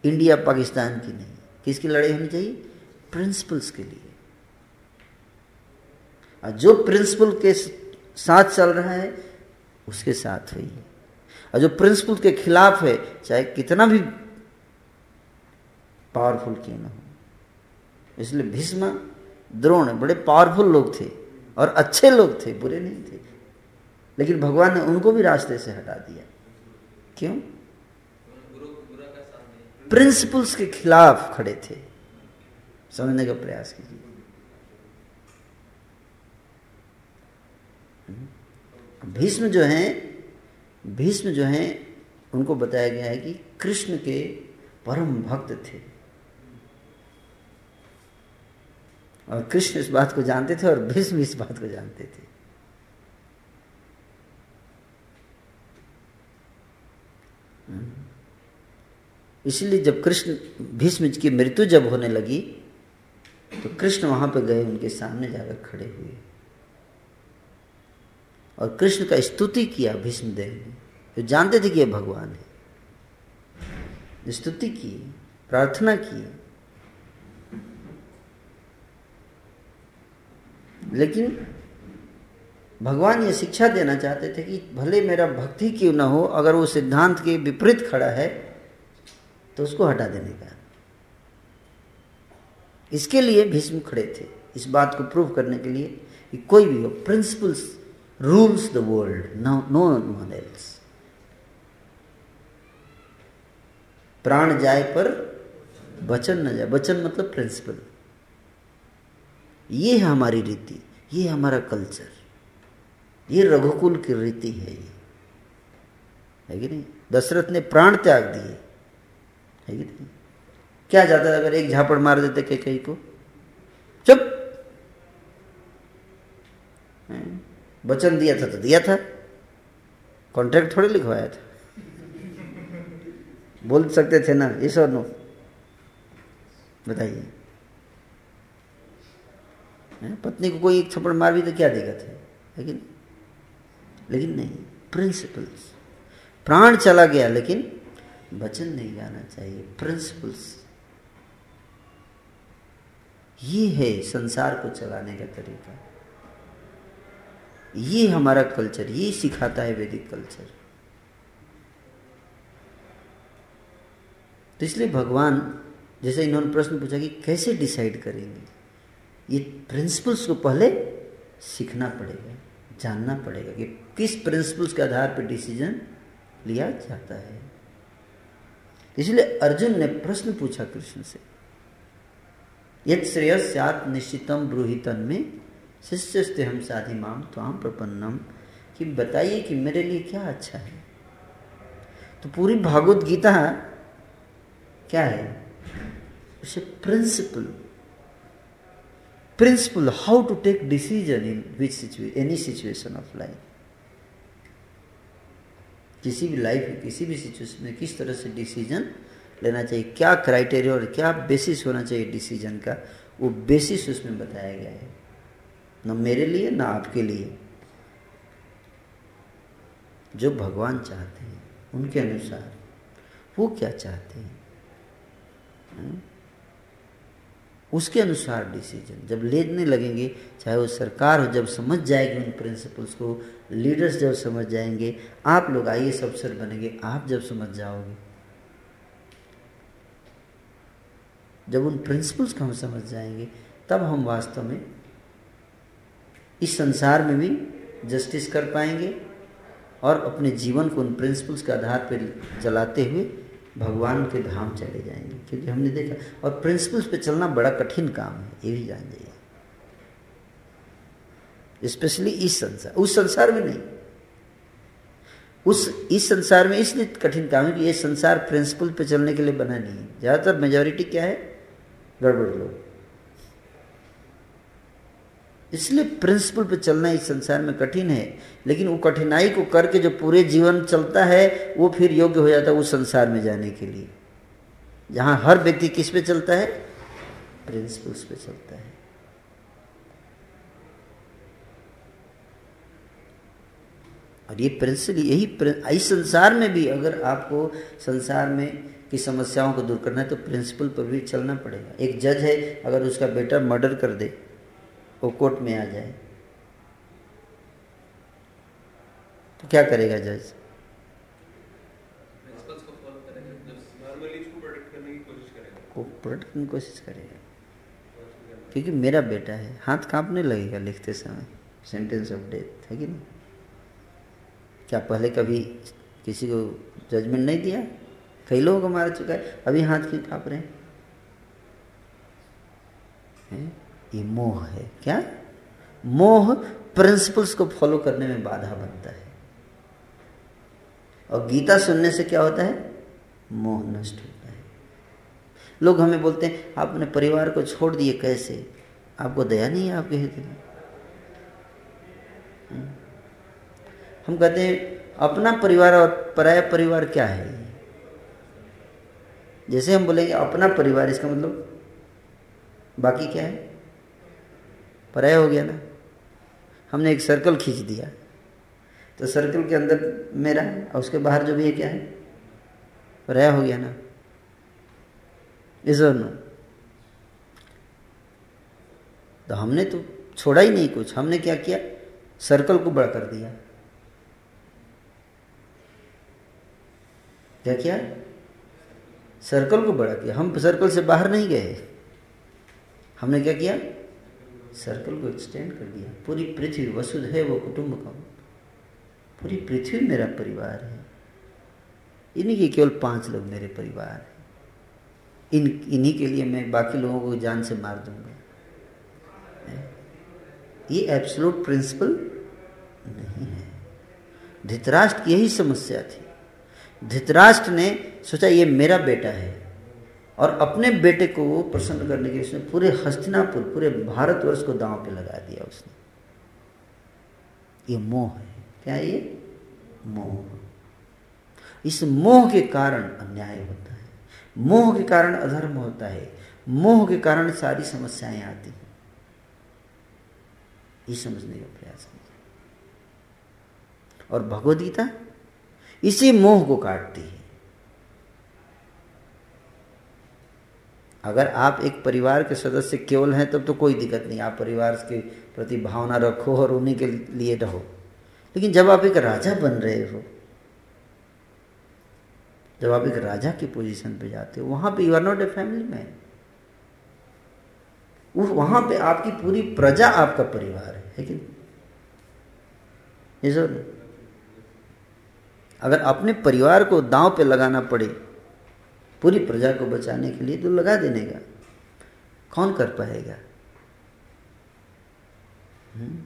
इंडिया, पाकिस्तान की नहीं। किसकी लड़ाई होनी चाहिए? प्रिंसिपल्स के लिए। और जो प्रिंसिपल के साथ चल रहा है, उसके साथ हुई है और जो प्रिंसिपल के खिलाफ है, चाहे कितना भी पावरफुल क्यों ना हो। इसलिए भीष्म द्रोण बड़े पावरफुल लोग थे, और अच्छे लोग थे, बुरे नहीं थे। लेकिन भगवान ने उनको भी रास्ते से हटा दिया। क्यों? प्रिंसिपल्स के खिलाफ खड़े थे। समझने का प्रयास कीजिए। भीष्म जो हैं, भीष्म जो हैं, उनको बताया गया है कि कृष्ण के परम भक्त थे। और कृष्ण इस बात को जानते थे और भीष्म इस बात को जानते थे। इसलिए जब कृष्ण भीष्म की मृत्यु जब होने लगी तो कृष्ण वहाँ पर गए, उनके सामने जाकर खड़े हुए। और कृष्ण का स्तुति किया भीष्मदेव ने। जो जानते थे कि यह भगवान है। स्तुति की, प्रार्थना की। लेकिन भगवान ये शिक्षा देना चाहते थे कि भले मेरा भक्ति क्यों ना हो, अगर वो सिद्धांत के विपरीत खड़ा है तो उसको हटा देने का। इसके लिए भीष्म खड़े थे। इस बात को प्रूव करने के लिए कि कोई भी हो principles rules the world no no one else प्राण जाए पर वचन न जाए वचन मतलब प्रिंसिपल ये है हमारी रीति, ये हमारा कल्चर ये रघुकुल की रीति है ये। है कि नहीं? दशरथ ने प्राण त्याग दिए। है कि नहीं? क्या जाता अगर एक झापड़ मार देते के कहीं को? चुप! वचन दिया था तो दिया था। कॉन्ट्रैक्ट थोड़ी लिखवाया था। बोल सकते थे ना, ये और नो। बताइए। पत्नी को कोई एक थप्पड़ मार भी तो क्या देगा है लेकिन लेकिन नहीं। प्रिंसिपल्स प्राण चला गया, लेकिन वचन नहीं जाना चाहिए प्रिंसिपल्स ये है संसार को चलाने का तरीका। ये हमारा कल्चर ये सिखाता है वैदिक कल्चर तो इसलिए भगवान, जैसे इन्होंने प्रश्न पूछा कि कैसे डिसाइड करेंगे? ये प्रिंसिपल्स को पहले सीखना पड़ेगा, जानना पड़ेगा कि किस प्रिंसिपल्स के आधार पर डिसीज़न लिया जाता है। इसलिए अर्जुन ने प्रश्न पूछा कृष्ण से यद श्रेय श्रेयस्यात निश्चितम ब्रूहितन में? शिष्य शिष्यस्ते हम साधि माम त्वाम प्रपन्नम। कि बताइए कि मेरे लिए क्या अच्छा है? तो पूरी भागवत गीता क्या है? उसे principle principle how to take decision in which situation any situation of life किसी भी लाइफ किसी भी सिचुएशन में किस तरह से डिसीज़न लेना चाहिए, क्या क्राइटेरिया और क्या बेसिस होना चाहिए डिसीज़न का, वो बेसिस उसमें बताया गया है। न मेरे लिए, न आपके लिए। जो भगवान चाहते हैं, उनके अनुसार वो क्या चाहते हैं? उसके अनुसार डिसीज़न जब लेने लगेंगे, चाहे वो सरकार हो, जब समझ जाएगी उन प्रिंसिपल्स को लीडर्स जब समझ जाएँगे, आप लोग आइए अफसर बनेंगे, आप जब समझ जाओगे। जब उन प्रिंसिपल्स को हम समझ जाएँगे, तब हम वास्तव में इस संसार में भी जस्टिस कर पाएँगे और अपने जीवन को उन प्रिंसिपल्स के आधार पर जलाते हुए भगवान के धाम चले जाएँगे, क्योंकि हमने देखा, और प्रिंसिपल्स पे चलना बड़ा कठिन काम है, ये भी जान जाइए। स्पेशली इस संसार, उस संसार में नहीं। उस, इस संसार में इसलिए कठिन काम है कि ये संसार प्रिंसिपल पे चलने के लिए बना नहीं है। ज़्यादातर मेजोरिटी क्या है? गड़बड़ लोग। इसलिए प्रिंसिपल पे चलना इस संसार में कठिन है, लेकिन वो कठिनाई को करके जो पूरे जीवन चलता है, वो फिर योग्य हो जाता है उस संसार में जाने के लिए। जहाँ हर व्यक्ति किस पे चलता है? प्रिंसिपल्स पे चलता है। और ये प्रिंसिपल यही इस संसार में भी अगर आपको संसार में की समस्याओं को दूर करना है तो प्रिंसिपल पर भी चलना पड़ेगा। एक जज है, अगर उसका बेटा मर्डर कर दे वो कोर्ट में आ जाए। तो क्या करेगा जज? को प्रोटेक्ट करने की कोशिश करेगा। क्योंकि मेरा बेटा है हाथ कांपने लगेगा लिखते समय सेंटेंस ऑफ़ डेथ है कि नहीं? क्या पहले कभी किसी को जजमेंट नहीं दिया? कई लोगों को मार चुका है अभी हाथ क्यों काँप रहे हैं? ये मोह है। क्या? मोह प्रिंसिपल्स को फॉलो करने में बाधा बनता है। और गीता सुनने से क्या होता है? मोह नष्ट होता है। लोग हमें बोलते हैं, आप अपने परिवार को छोड़ दिए कैसे? आपको दया नहीं है आपके हृदय में? हम्म। हम कहते हैं, अपना परिवार और पराया परिवार क्या है? जैसे हम बोलेंगे, अपना परिवार, इसका मतलब बाकी क्या है? पराया हो गया ना। हमने एक सर्कल खींच दिया। तो सर्कल के अंदर मेरा और उसके बाहर जो भी है क्या है? पराया हो गया ना। इस नो। तो हमने तो छोड़ा ही नहीं कुछ। हमने क्या किया? सर्कल को बड़ा कर दिया। क्या किया? सर्कल को बड़ा किया। हम सर्कल से बाहर नहीं गए। हमने क्या किया? सर्कल को एक्सटेंड कर दिया। पूरी पृथ्वी वसुध है कुटुंब पूरी पृथ्वी मेरा परिवार है। इन्हीं के केवल पाँच लोग मेरे परिवार हैं। इन, इन्हीं के लिए मैं बाकी लोगों को जान से मार दूँगा। ये एब्सोलूट प्रिंसिपल नहीं है। धृतराष्ट्र की यही समस्या थी। धृतराष्ट्र ने सोचा, ये मेरा बेटा है। और अपने बेटे को प्रसन्न करने के लिए उसने पूरे हस्तिनापुर, पूरे भारतवर्ष को दांव पे लगा दिया उसने। ये मोह है। क्या ये? मोह। इस मोह के कारण अन्याय होता है। मोह के कारण अधर्म होता है। मोह के कारण सारी समस्याएँ आती हैं। ये समझने का प्रयास और भगवदगीता इसी मोह को काटती है। अगर आप एक परिवार के सदस्य केवल हैं, तब तो कोई दिक्कत नहीं। आप परिवार के प्रति भावना रखो और उन्हीं के लिए रहो। लेकिन जब आप एक राजा बन रहे हो, जब आप एक राजा की पोजीशन पे जाते हो, वहाँ पे you are not a family man वहाँ पे आपकी पूरी प्रजा आपका परिवार है लेकिन अगर अपने परिवार को दांव पे लगाना पड़े पूरी प्रजा को बचाने के लिए तो लगा देने का। कौन कर पाएगा? हम्म?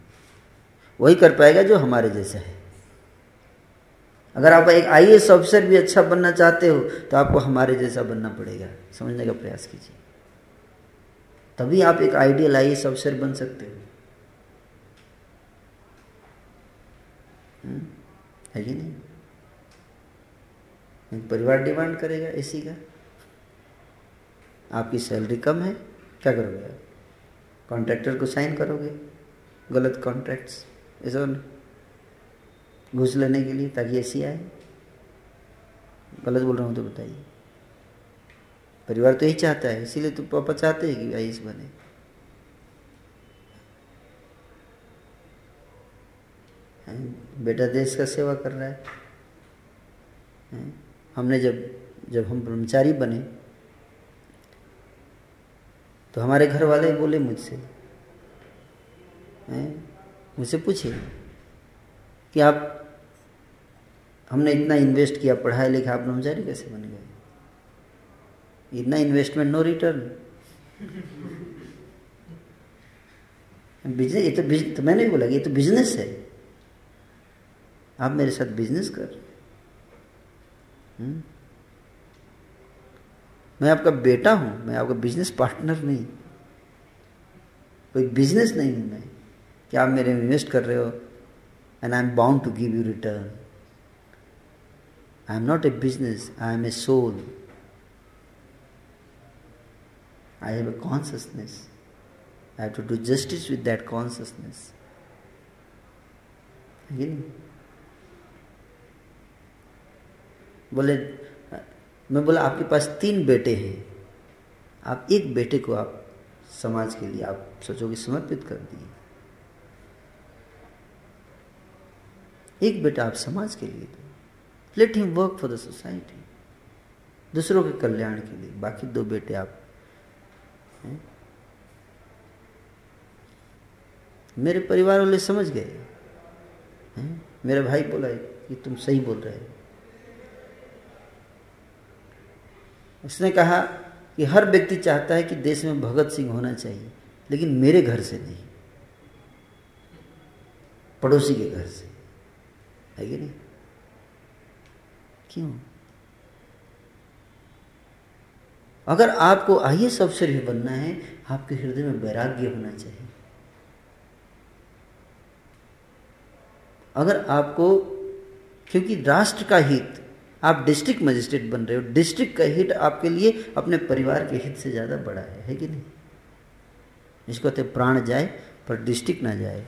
वही कर पाएगा जो हमारे जैसा है। अगर आप एक आई ऑफिसर भी अच्छा बनना चाहते हो तो आपको हमारे जैसा बनना पड़ेगा। समझने का प्रयास कीजिए। तभी आप एक आइडियल आई ऑफिसर बन सकते हो। हम्म? है कि नहीं? परिवार डिमांड करेगा एसी का। आपकी सैलरी कम है, क्या करोगे आप? कॉन्ट्रैक्टर को साइन करोगे? गलत कॉन्ट्रैक्ट्स ऐसा घूस लेने के लिए ताकि एसी आए। गलत बोल रहा हूँ तो बताइए। परिवार तो यही चाहता है, इसीलिए तो पापा चाहते हैं कि आई बने। बेटा देश का सेवा कर रहा है? हमने जब जब हम ब्रह्मचारी बने तो हमारे घर वाले बोले मुझसे मुझसे पूछे कि आप, हमने इतना इन्वेस्ट किया पढ़ाई लिखा, आप ब्रह्मचारी कैसे बन गए? इतना इन्वेस्टमेंट नो रिटर्न बिज़नेस ये तो तो मैंने बोला कि ये तो बिज़नेस है। आप मेरे साथ बिज़नेस कर हम्म? मैं आपका बेटा हूँ, मैं आपका बिज़नेस पार्टनर नहीं। कोई बिज़नेस नहीं हूँ मैं। कि आप मेरे में इन्वेस्ट कर रहे हो? And I am bound to give you return I am not a business I am a soul I have a consciousness I have to do justice with that consciousness बोले, मैं बोला, आपके पास तीन बेटे हैं। आप एक बेटे को आप समाज के लिए, आप सोचोगे समर्पित कर दिए। एक बेटा आप समाज के लिए दो। Let him work for the society दूसरों के कल्याण के लिए, बाकी दो बेटे आप हैं? मेरे परिवार वाले समझ गए। हैं? मेरा भाई बोला कि तुम सही बोल रहे हो। उसने कहा कि हर व्यक्ति चाहता है कि देश में भगत सिंह होना चाहिए, लेकिन मेरे घर से नहीं। पड़ोसी के घर से। है कि नहीं? क्यों? अगर आपको आइए अफसर ही बनना है, आपके हृदय में वैराग्य होना चाहिए। अगर आपको, क्योंकि राष्ट्र का हित आप डिस्ट्रिक्ट मजिस्ट्रेट बन रहे हो। डिस्ट्रिक्ट का हित आपके लिए अपने परिवार के हित से ज़्यादा बड़ा है है कि नहीं? इसको कहते प्राण जाए, पर डिस्ट्रिक्ट ना जाए।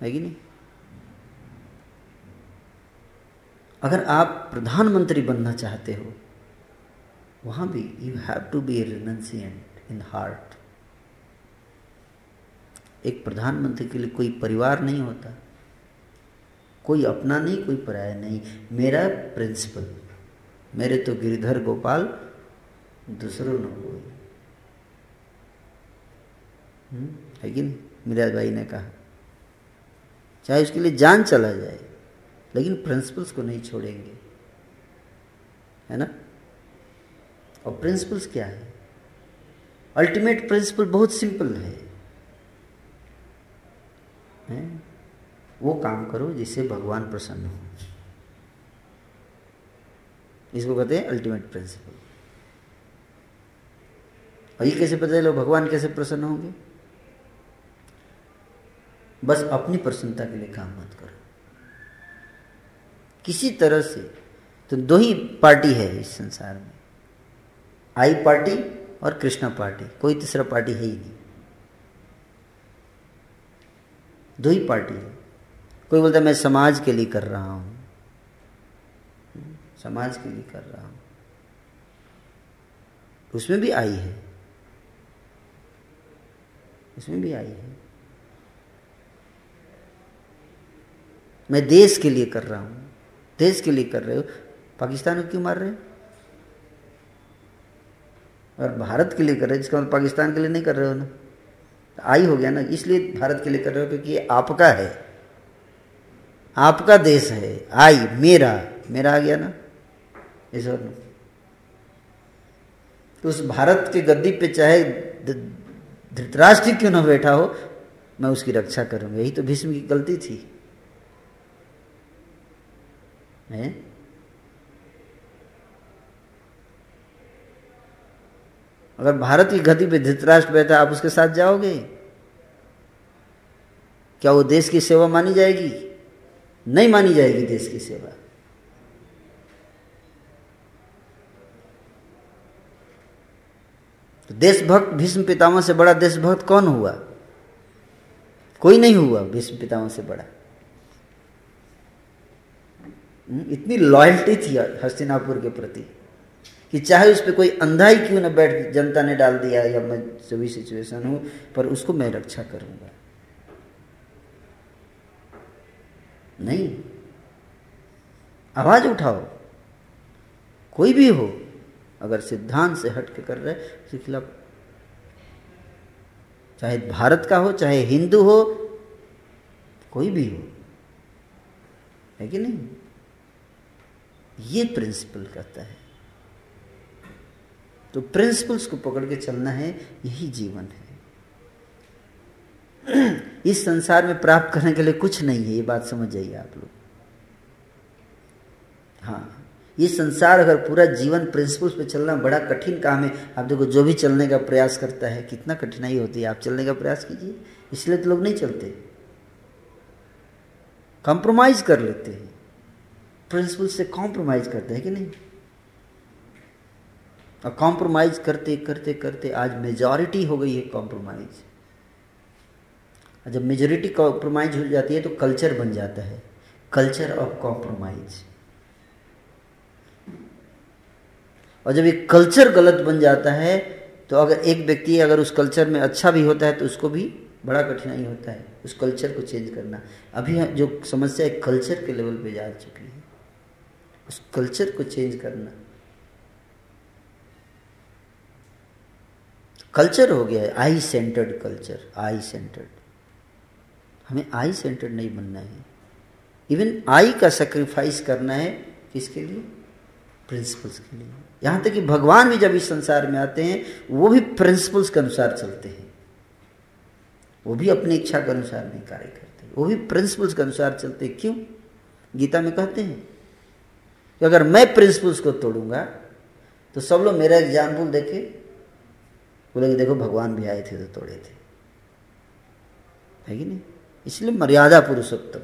है कि नहीं? अगर आप प्रधानमंत्री बनना चाहते हो, वहाँ भी you have to be renunciant in heart एक प्रधानमंत्री के लिए कोई परिवार नहीं होता। कोई अपना नहीं कोई पराया नहीं। मेरा प्रिंसिपल मेरे तो गिरिधर गोपाल दूसरों न कोई। हम्म, है कि नहीं? मिराज भाई ने कहा। चाहे उसके लिए जान चला जाए लेकिन प्रिंसिपल्स को नहीं छोड़ेंगे। है ना? और प्रिंसिपल्स क्या है? अल्टीमेट प्रिंसिपल बहुत सिंपल है, है? वो काम करो जिससे भगवान प्रसन्न हो। इसको कहते हैं अल्टीमेट प्रिंसिपल और ये कैसे पता चलो, भगवान कैसे प्रसन्न होंगे? बस अपनी प्रसन्नता के लिए काम मत करो। किसी तरह से तो दो ही पार्टी है इस संसार में। आई पार्टी और कृष्णा पार्टी, कोई तीसरा पार्टी है ही नहीं। दो ही पार्टी है। कोई बोलता मैं समाज के लिए कर रहा हूँ। समाज के लिए कर रहा हूँ। उसमें भी आई है। उसमें भी आई है। मैं देश के लिए कर रहा हूँ। देश के लिए कर रहे हो। पाकिस्तान को क्यों मार रहे हो? और भारत के लिए कर रहे हो, जिसका मतलब पाकिस्तान के लिए नहीं कर रहे हो ना? आई हो गया ना, इसलिए भारत के लिए कर रहे हो क्योंकि ये आपका है। आपका देश है। आई, मेरा। मेरा आ गया ना? इस और तो उस भारत के गद्दी पे चाहे धृतराष्ट्र क्यों ना बैठा हो, मैं उसकी रक्षा करूँगा। यही तो भीष्म की गलती थी। है? अगर भारत की गति पे धृतराष्ट्र बैठा आप उसके साथ जाओगे? क्या वो देश की सेवा मानी जाएगी? नहीं मानी जाएगी देश की सेवा। तो देशभक्त भीष्म पितामह से बड़ा देशभक्त कौन हुआ? कोई नहीं हुआ भीष्म पितामह से बड़ा। हम्म, इतनी लॉयल्टी थी हस्तिनापुर के प्रति कि चाहे उस पर कोई अंधा ही क्यों ना बैठ जनता ने डाल दिया या मैं जो भी सिचुएशन हूँ पर उसको मैं रक्षा करूँगा। नहीं। आवाज़ उठाओ। कोई भी हो, अगर सिद्धांत से हट के कर रहे उसके खिलाफ, चाहे भारत का हो, चाहे हिंदू हो, कोई भी हो, है कि नहीं? ये प्रिंसिपल कहता है। तो प्रिंसिपल्स को पकड़ के चलना है, यही जीवन है। इस संसार में प्राप्त करने के लिए कुछ नहीं है, ये बात समझ जाइए आप लोग। हाँ ये संसार अगर पूरा जीवन प्रिंसिपल्स पे चलना बड़ा कठिन काम है, आप देखो जो भी चलने का प्रयास करता है, कितना कठिनाई होती है, आप चलने का प्रयास कीजिए, इसलिए तो लोग नहीं चलते। कॉम्प्रोमाइज कर लेते हैं। प्रिंसिपल से कॉम्प्रोमाइज करते हैं कि नहीं? और कॉम्प्रोमाइज करते करते करते आज मेजॉरिटी हो गई है कॉम्प्रोमाइज जब मेजोरिटी कॉम्प्रोमाइज हो जाती है तो कल्चर बन जाता है। कल्चर ऑफ़ कॉम्प्रोमाइज और जब ये कल्चर गलत बन जाता है तो अगर एक व्यक्ति अगर उस कल्चर में अच्छा भी होता है तो उसको भी बड़ा कठिनाई होता है, उस कल्चर को चेंज करना। अभी जो समस्या है कल्चर के लेवल पे जा चुकी है, उस कल्चर को चेंज करना। कल्चर हो गया है I centred culture I centred हमें आई सेंटर्ड नहीं बनना है। इवन आई का सेक्रीफाइस करना है किसके लिए? प्रिंसिपल्स के लिए। यहाँ तक कि भगवान भी जब इस संसार में आते हैं, वो भी प्रिंसिपल्स के अनुसार चलते हैं। वो भी अपनी इच्छा के अनुसार नहीं कार्य करते। वो भी प्रिंसिपल्स के अनुसार चलते क्यों? गीता में कहते हैं कि अगर मैं प्रिंसिपल्स को तोड़ूँगा तो सब लोग मेरा एग्ज़ाम्पल देखे। बोले देखो, भगवान भी आए थे तो तोड़े थे। है कि नहीं? इसलिए मर्यादा पुरुषोत्तम।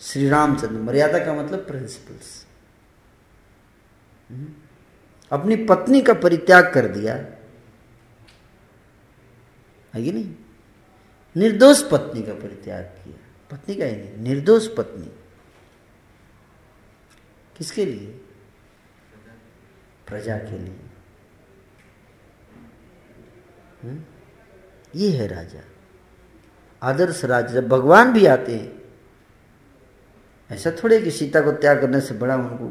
श्री रामचंद्र मर्यादा का मतलब प्रिंसिपल्स हम्म? अपनी पत्नी का परित्याग कर दिया। है कि नहीं? निर्दोष पत्नी का परित्याग किया। पत्नी का ही नहीं, निर्दोष पत्नी। किसके लिए? प्रजा के लिए। हुँ? हम्म? ये है राजा। आदर्श राजा जब भगवान भी आते हैं ऐसा थोड़े कि सीता को त्याग करने से बड़ा उनको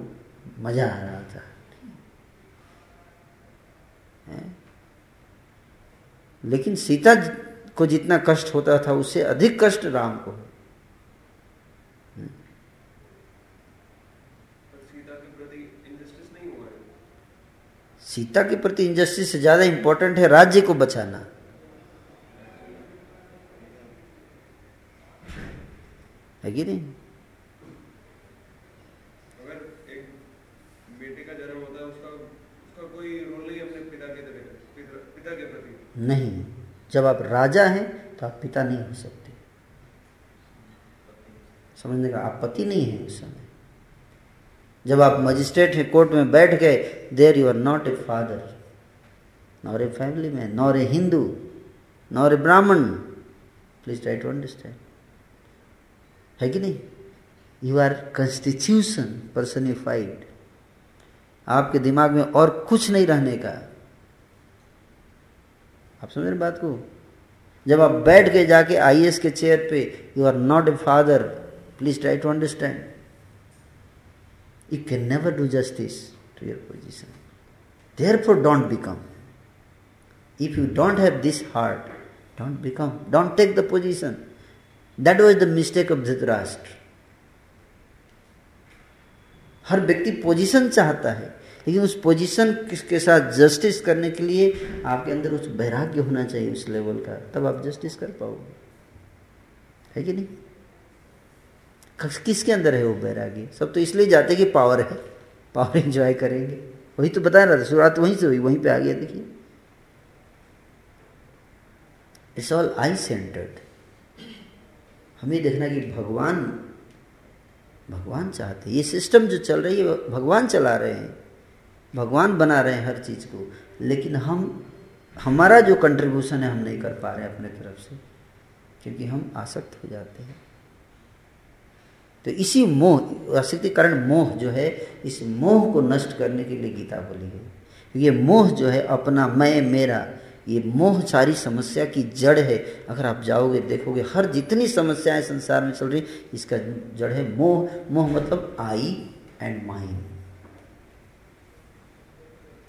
मज़ा आ रहा था। लेकिन सीता को जितना कष्ट होता था उससे अधिक कष्ट राम को। सीता के प्रति इंजस्टिस से ज़्यादा इंपॉर्टेंट है राज्य को बचाना। है कि नहीं? नहीं जब आप राजा हैं तो आप पिता नहीं हो सकते। समझने का आप पति नहीं है उस समय। जब आप मजिस्ट्रेट हैं कोर्ट में बैठ गए there you are not a father nor a family man nor a Hindu nor a Brahmin please try to understand है कि नहीं? यू आर कंस्टिट्यूशन पर्सनिफाइड आपके दिमाग में और कुछ नहीं रहने का। आप समझ रहे बात को? जब आप बैठ के जाके आई के चेयर पे you are not a father please try to understand you can never do justice to your position therefore don't become if you don't have this heart don't become don't take the position that was the mistake of Dhritarashtra हर व्यक्ति position चाहता है, लेकिन उस position के साथ justice करने के लिए आपके अंदर उस वैराग्य होना चाहिए उस लेवल का, तब आप जस्टिस कर पाओगे। है कि नहीं? किसके अंदर है वो वैराग्य? सब तो इसलिए जाते कि पावर है पावर एंजॉय करेंगे। वही तो बता रहा था, शुरुआत वहीं से हुई, वहीं पे आ गया, देखिए। इट्स ऑल आई सेंटर्ड हमें देखना कि भगवान भगवान चाहते ये सिस्टम जो चल रही है भगवान चला रहे हैं। भगवान बना रहे हैं हर चीज़ को। लेकिन हम, हमारा जो कंट्रीब्यूशन है, हम नहीं कर पा रहे हैं अपने तरफ़ से, क्योंकि हम आसक्त हो जाते हैं। तो इसी मोह आसक्ति कारण मोह जो है, इस मोह को नष्ट करने के लिए गीता बोली गई। ये मोह जो है, अपना, मैं, मेरा ये मोह सारी समस्या की जड़ है। अगर आप जाओगे, देखोगे, हर जितनी समस्याएँ संसार में चल रही, इसका जड़ है मोह। मोह मतलब आई एंड माइंड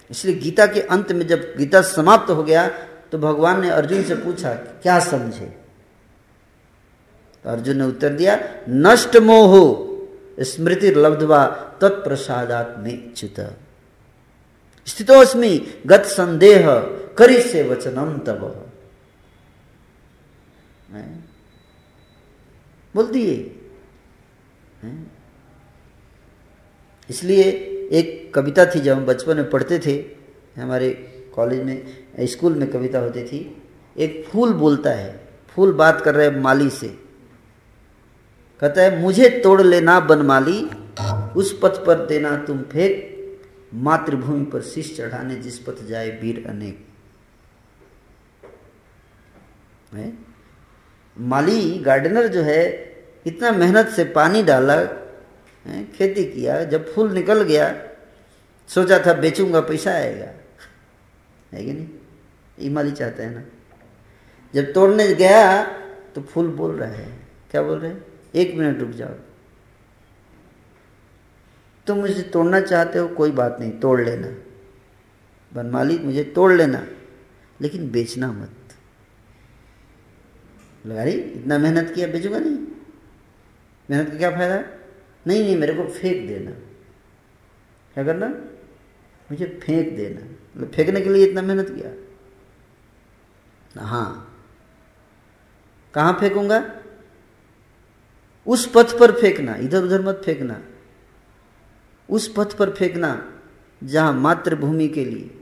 इसलिए गीता के अंत में जब गीता समाप्त हो गया तो भगवान ने अर्जुन से पूछा, क्या समझे? तो अर्जुन ने उत्तर दिया, नष्ट मोह, स्मृति लब्धवा तत्प्रसादात में च्युत स्थितोस्मी गत संदेह करी से वचनम तब। बोल दिए। इसलिए एक कविता थी जब हम बचपन में पढ़ते थे, हमारे कॉलेज में, स्कूल में कविता होती थी। एक फूल बोलता है, फूल बात कर रहे माली से। कहता है, मुझे तोड़ लेना बनमाली उस पथ पर देना तुम फेंक मातृभूमि पर शीश चढ़ाने जिस पथ जाए वीर अनेक। है? माली गार्डनर जो है इतना मेहनत से पानी डाला है, खेती किया जब फूल निकल गया सोचा था बेचूँगा पैसा आएगा। है कि नहीं? ये माली चाहता है ना? जब तोड़ने गया तो फूल बोल रहा है। क्या बोल रहे हैं? एक मिनट रुक जाओ। तुम मुझे तोड़ना चाहते हो कोई बात नहीं तोड़ लेना। बन बनमाली मुझे तोड़ लेना। लेकिन बेचना मत। लगा रही इतना मेहनत किया बेचूँगा नहीं। मेहनत का क्या फ़ायदा? नहीं नहीं, मेरे को फेंक देना। क्या करना? मुझे फेंक देना। मतलब फेंकने के लिए इतना मेहनत किया। हाँ। कहाँ फेंकूँगा? उस पथ पर फेंकना इधर उधर मत फेंकना। उस पथ पर फेंकना, जहाँ मातृभूमि के लिए।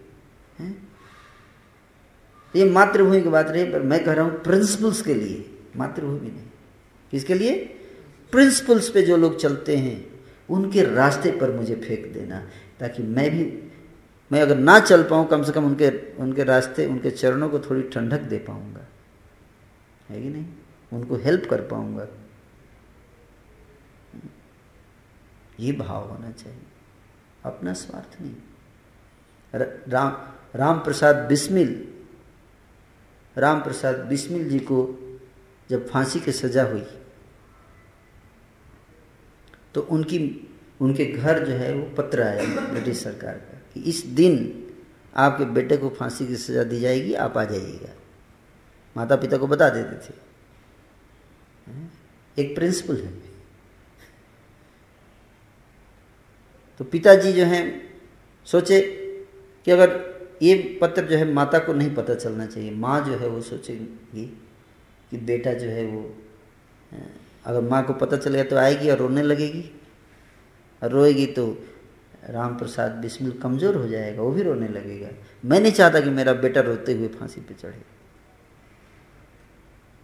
ये मातृभूमि की बात रही, पर मैं कह रहा हूँ प्रिंसिपल्स के लिए, मातृभूमि नहीं। किसके लिए? प्रिंसिपल्स पे जो लोग चलते हैं, उनके रास्ते पर मुझे फेंक देना, ताकि मैं भी, मैं अगर ना चल पाऊँ, कम से कम उनके उनके रास्ते, उनके चरणों को थोड़ी ठंडक दे पाऊँगा। है कि नहीं? उनको हेल्प कर पाऊँगा। ये भाव होना चाहिए। अपना स्वार्थ नहीं। राम राम प्रसाद बिस्मिल राम प्रसाद बिस्मिल जी को जब फांसी की सजा हुई तो उनकी, उनके घर जो है वो पत्र आया ब्रिटिश सरकार का कि इस दिन आपके बेटे को फांसी की सजा दी जाएगी, आप आ जाइएगा। माता पिता को बता देते थे। एक प्रिंसिपल है। तो पिताजी जो हैं, सोचे कि अगर ये पत्र जो है माता को नहीं पता चलना चाहिए। माँ जो है वो सोचेगी कि बेटा जो है वो अगर माँ को पता चलेगा तो आएगी और रोने लगेगी। और रोएगी तो राम प्रसाद बिस्मिल कमज़ोर हो जाएगा, वो भी रोने लगेगा। मैं नहीं चाहता कि मेरा बेटा रोते हुए फांसी पे चढ़े।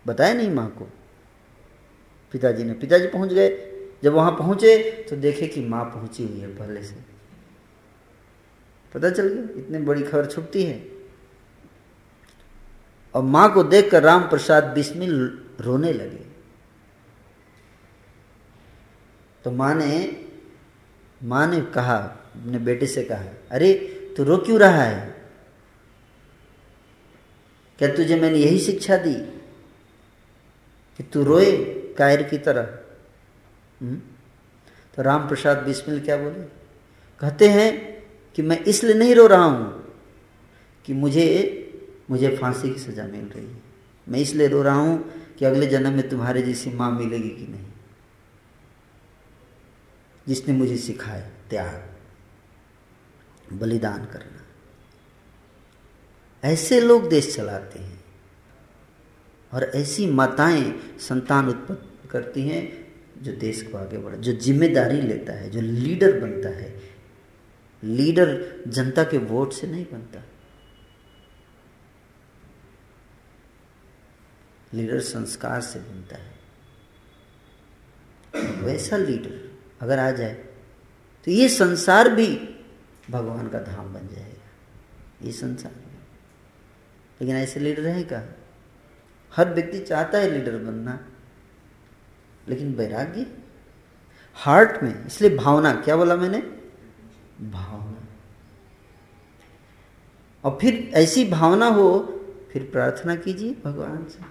बताया नहीं माँ को। पिताजी ने, पिताजी पहुँच गए। जब वहाँ पहुँचे तो देखे कि माँ पहुँची हुई है पहले से। पता चल गया, इतनी बड़ी खबर छुपती है। और माँ को देखकर राम प्रसाद बिस्मिल रोने लगे। तो माँ ने माँ ने कहा, अपने बेटे से कहा, अरे, तू रो क्यों रहा है? क्या तुझे मैंने यही शिक्षा दी कि तू रोए कायर की तरह? हम्म? तो राम प्रसाद बिस्मिल क्या बोले? कहते हैं कि मैं इसलिए नहीं रो रहा हूँ कि मुझे मुझे फांसी की सजा मिल रही है। मैं इसलिए रो रहा हूँ कि अगले जन्म में तुम्हारे जैसी माँ मिलेगी कि नहीं। जिसने मुझे सिखाया त्याग, बलिदान करना। ऐसे लोग देश चलाते हैं और ऐसी माताएँ संतान उत्पन्न करती हैं जो देश को आगे बढ़ा, जो ज़िम्मेदारी लेता है, जो लीडर बनता है। लीडर जनता के वोट से नहीं बनता। लीडर संस्कार से बनता है। वैसा लीडर अगर आ जाए तो ये संसार भी भगवान का धाम बन जाएगा। ये संसार लेकिन ऐसे लीडर है क्या हर व्यक्ति चाहता है लीडर बनना, लेकिन वैराग्य? हार्ट में, इसलिए भावना, क्या बोला मैंने? भावना। और फिर ऐसी भावना हो फिर प्रार्थना कीजिए भगवान से।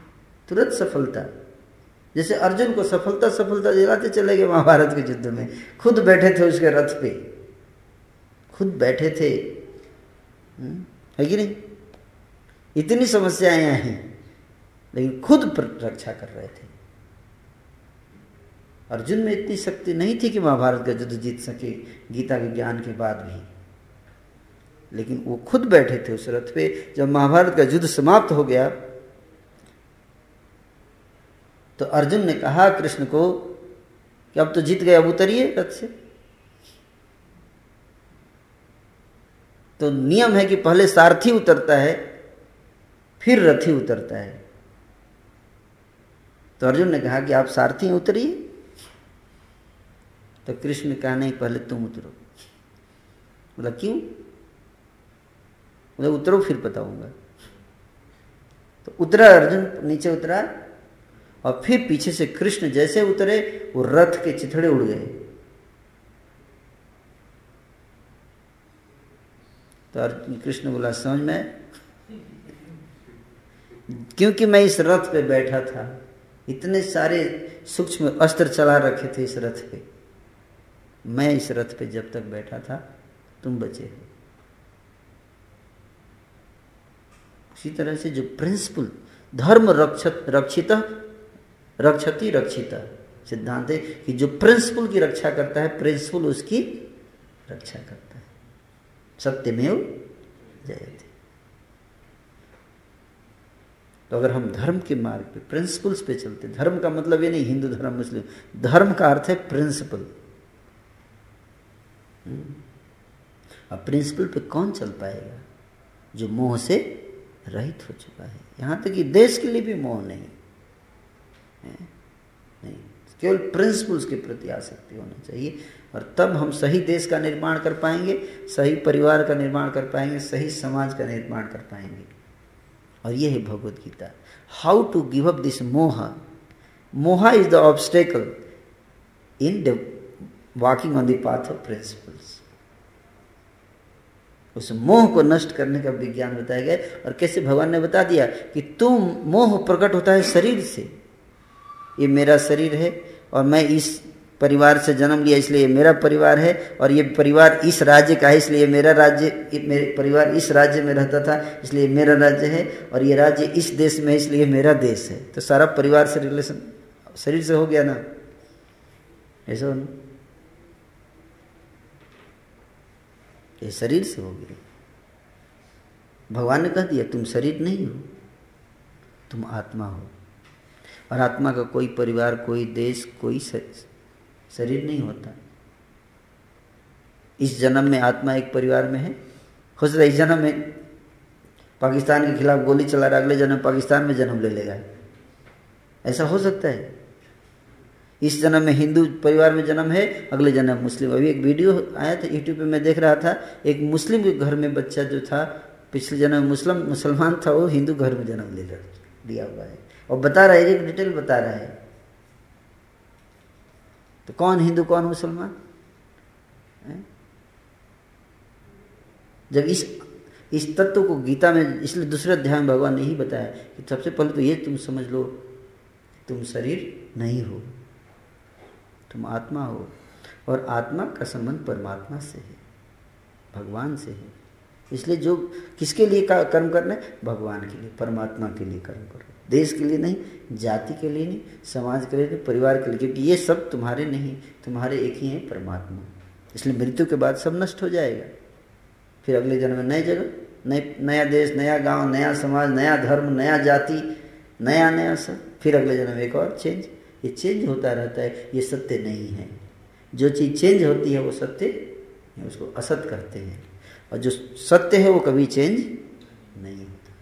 तुरंत सफलता। जैसे अर्जुन को सफलता सफलता दिलाते चले गए महाभारत के युद्ध में। खुद बैठे थे उसके रथ पे। खुद बैठे थे। हम्म, है कि नहीं? इतनी समस्याएँ हैं। लेकिन खुद रक्षा कर रहे थे। अर्जुन में इतनी शक्ति नहीं थी कि महाभारत का युद्ध जीत सके, गीता के ज्ञान के बाद भी। लेकिन वो खुद बैठे थे उस रथ पे। जब महाभारत का युद्ध समाप्त हो गया तो अर्जुन ने कहा, कृष्ण को, कि अब तो जीत गए, अब उतरिए रथ से। तो नियम है कि पहले सारथी उतरता है, फिर रथी उतरता है। तो अर्जुन ने कहा कि आप सारथी उतरिए। तो कृष्ण कहा, नहीं, पहले तुम उतरो। बोला, क्यों? मतलब उतरो, फिर बताऊँगा। तो उतरा अर्जुन, नीचे उतरा और फिर पीछे से कृष्ण जैसे उतरे, वो रथ के चिथड़े उड़ गए। तो अर्जुन, कृष्ण बोला, समझ में? क्योंकि मैं इस रथ पे बैठा था, इतने सारे सूक्ष्म अस्त्र चला रखे थे इस रथ पे। मैं इस रथ पे जब तक बैठा था, तुम बचे हो। उसी तरह से जो प्रिंसिपल धर्म रक्षत, रक्षित, रक्षति रक्षिता सिद्धांत है कि जो प्रिंसिपल की रक्षा करता है प्रिंसिपल उसकी रक्षा करता है। सत्यमेव जयते। तो अगर हम धर्म के मार्ग पे प्रिंसिपल्स पे चलते, धर्म का मतलब ये नहीं, हिंदू धर्म, मुस्लिम, धर्म का अर्थ है प्रिंसिपल। अब प्रिंसिपल पे कौन चल पाएगा? जो मोह से रहित हो चुका है। यहाँ तक कि देश के लिए भी मोह नहीं। नहीं। केवल प्रिंसिपल्स के प्रति आसक्ति होना चाहिए। और तब हम सही देश का निर्माण कर पाएँगे, सही परिवार का निर्माण कर पाएँगे, सही समाज का निर्माण कर पाएँगे। और यह है Bhagavad Gita. How to give up this मोह मोहा is the obstacle in walking on the path of principles उस मोह को नष्ट करने का विज्ञान बताया गया और कैसे भगवान ने बता दिया कि तुम मोह प्रकट होता है शरीर से। ये मेरा शरीर है और मैं इस परिवार से जन्म लिया, इसलिए मेरा परिवार है। और ये परिवार इस राज्य का है, इसलिए मेरा राज्य मेरे परिवार इस राज्य में रहता था, इसलिए मेरा राज्य है। और ये राज्य इस देश में इसलिए मेरा देश है। तो सारा परिवार से रिलेशन शरीर से हो गया ना? ऐसा हो ये शरीर से हो गया। भगवान ने कह दिया, तुम शरीर नहीं हो, तुम आत्मा हो। और आत्मा का कोई परिवार, कोई देश, कोई शरीर नहीं होता। इस जन्म में आत्मा एक परिवार में है। हो सकता है इस जन्म में पाकिस्तान के खिलाफ गोली चला रहा अगले जन्म पाकिस्तान में जन्म ले लेगा। ऐसा हो सकता है। इस जन्म में हिंदू परिवार में जन्म है, अगले जन्म मुस्लिम। अभी एक वीडियो आया था यूट्यूब पे मैं देख रहा था, एक मुस्लिम के घर में बच्चा जो था, पिछले जन्म मुस्लिम, मुसलमान था, वो हिंदू घर में जन्म ले लिया हुआ है। और बता रहा है, एक डिटेल बता रहा है। तो कौन हिंदू, कौन मुसलमान? जब इस इस तत्व को गीता में, इसलिए दूसरे अध्याय में भगवान ने ही बताया कि सबसे पहले तो ये तुम समझ लो, तुम शरीर नहीं हो। तुम आत्मा हो और आत्मा का संबंध परमात्मा से है, भगवान से है। इसलिए जो किसके लिए कर्म करना है? भगवान के लिए, परमात्मा के लिए कर्म करो देश के लिए नहीं, जाति के लिए नहीं, समाज के लिए नहीं, परिवार के लिए, क्योंकि ये सब तुम्हारे नहीं, तुम्हारे एक ही हैं परमात्मा। इसलिए मृत्यु के बाद सब नष्ट हो जाएगा। फिर अगले जन्म में नए जगह नए, नया देश, नया गाँव, नया समाज, नया धर्म, नया जाति नया नया सब। फिर अगले जन्म एक और चेंज ये चेंज होता रहता है, ये सत्य नहीं है। जो चीज़ चेंज होती है, वो सत्य उसको असत कहते हैं। और जो सत्य है, वो कभी चेंज नहीं होता।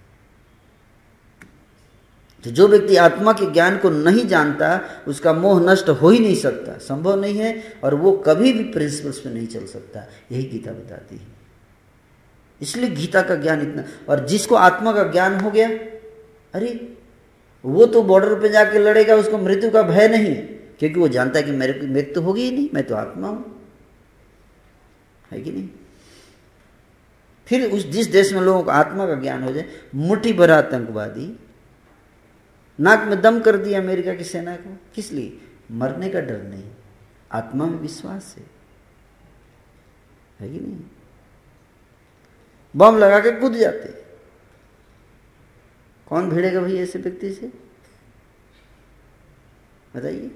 तो जो व्यक्ति आत्मा के ज्ञान को नहीं जानता, उसका मोह नष्ट हो ही नहीं सकता, संभव नहीं है, और वो कभी भी प्रिंसिपल्स पे नहीं चल सकता। यही गीता बताती है। इसलिए गीता का ज्ञान इतना, और जिसको आत्मा का ज्ञान हो गया, अरे वो तो बॉर्डर पे जाके लड़ेगा, उसको मृत्यु का भय नहीं, क्योंकि वो जानता है कि मेरे को मृत्यु तो होगी ही नहीं, मैं तो आत्मा हूँ। है कि नहीं? फिर उस, जिस देश में लोगों को आत्मा का ज्ञान हो जाए, मुट्ठी भर आतंकवादी, नाक में दम कर दिया अमेरिका की सेना को, किस लिए? मरने का डर नहीं, आत्मा में विश्वास है। है कि नहीं? बम लगा के कूद जाते। कौन भिड़ेगा भाई ऐसे व्यक्ति से? बताइए।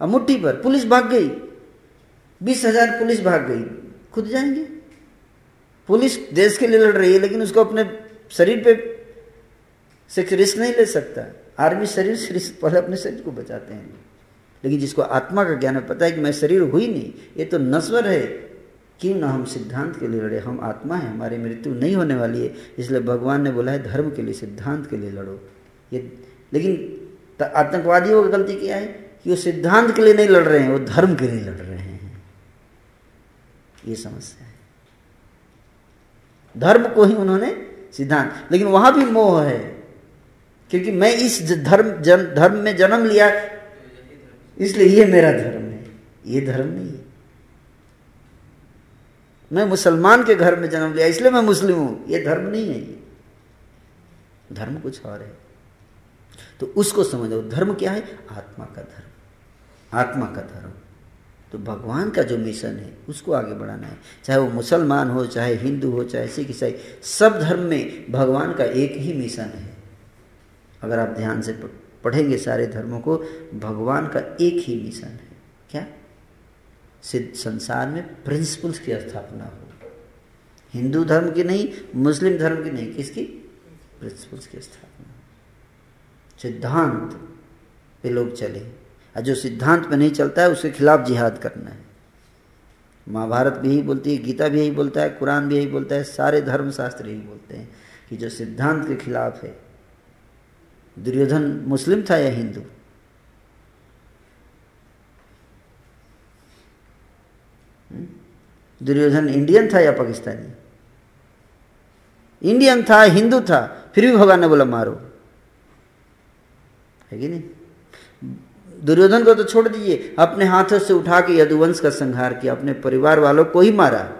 अब मुट्ठी पर पुलिस भाग गई। बीस हज़ार पुलिस भाग गई। खुद जाएँगे? पुलिस देश के लिए लड़ रही है, लेकिन उसको अपने शरीर पे से रिस्क नहीं ले सकता। आर्मी शरीर से पहले अपने शरीर को बचाते हैं। लेकिन जिसको आत्मा का ज्ञान है, पता है कि मैं शरीर हुई नहीं, ये तो नश्वर है। क्यों ना हम सिद्धांत के लिए लड़े? हम आत्मा है हमारी मृत्यु नहीं होने वाली है। इसलिए भगवान ने बोला है धर्म के लिए सिद्धांत के लिए लड़ो। ये लेकिन आतंकवादियों की गलती क्या है? कि वो सिद्धांत के लिए नहीं लड़ रहे हैं वो धर्म के लिए लड़ रहे हैं। ये समस्या है। धर्म को ही उन्होंने सिद्धांत लेकिन वहाँ भी मोह है। क्योंकि मैं इस धर्म जन, धर्म में जन्म लिया इसलिए ये मेरा धर्म है। ये धर्म नहीं है। मैं मुसलमान के घर में जन्म लिया, इसलिए मैं मुस्लिम हूँ। ये धर्म नहीं है ये। धर्म कुछ और है। तो उसको समझो, धर्म क्या है? आत्मा का धर्म। आत्मा का धर्म। तो भगवान का जो मिशन है, उसको आगे बढ़ाना है। चाहे वो मुसलमान हो, चाहे हिंदू हो, चाहे सिख, ईसाई, सब धर्म में भगवान का एक ही मिशन है। अगर आप ध्यान से पढ़ेंगे सारे धर्मों को, भगवान का एक ही मिशन है। क्या? संसार में प्रिंसिपल्स की स्थापना हो। हिंदू धर्म की नहीं, मुस्लिम धर्म की नहीं, किसकी? प्रिंसिपल्स की स्थापना सिद्धांत पे लोग चले। और जो सिद्धांत पे नहीं चलता है, उसके खिलाफ जिहाद करना है। महाभारत भी यही बोलती है, गीता भी यही बोलता है, कुरान भी यही बोलता है, सारे धर्मशास्त्र यही बोलते हैं कि जो सिद्धांत के खिलाफ है। दुर्योधन मुस्लिम था या हिंदू? दुर्योधन इंडियन था या पाकिस्तानी? इंडियन था, हिंदू था, फिर भी भगवान ने बोला, मारो। है कि नहीं? दुर्योधन को तो छोड़ दीजिए। अपने हाथों से उठा के यदुवंश का संहार किया। अपने परिवार वालों को ही मारा।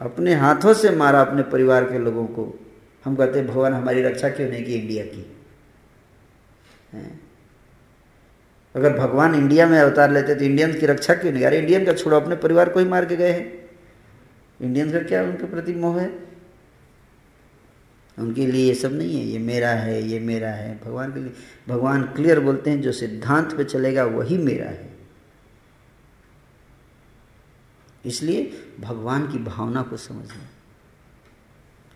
अपने हाथों से मारा अपने परिवार के लोगों को। हम कहते हैं, भगवान हमारी रक्षा क्यों नहीं की इंडिया की? अगर भगवान इंडिया में अवतार लेते तो इंडियंस की रक्षा क्यों नहीं? अरे इंडियन का छोड़ो, अपने परिवार को ही मार के गए हैं। इंडियंस का क्या उनके प्रति मोह है? उनके लिए ये सब नहीं है, ये मेरा है, ये मेरा है। भगवान के लिए, भगवान क्लियर बोलते हैं, जो सिद्धांत पे चलेगा वही मेरा है। इसलिए भगवान की भावना को समझना।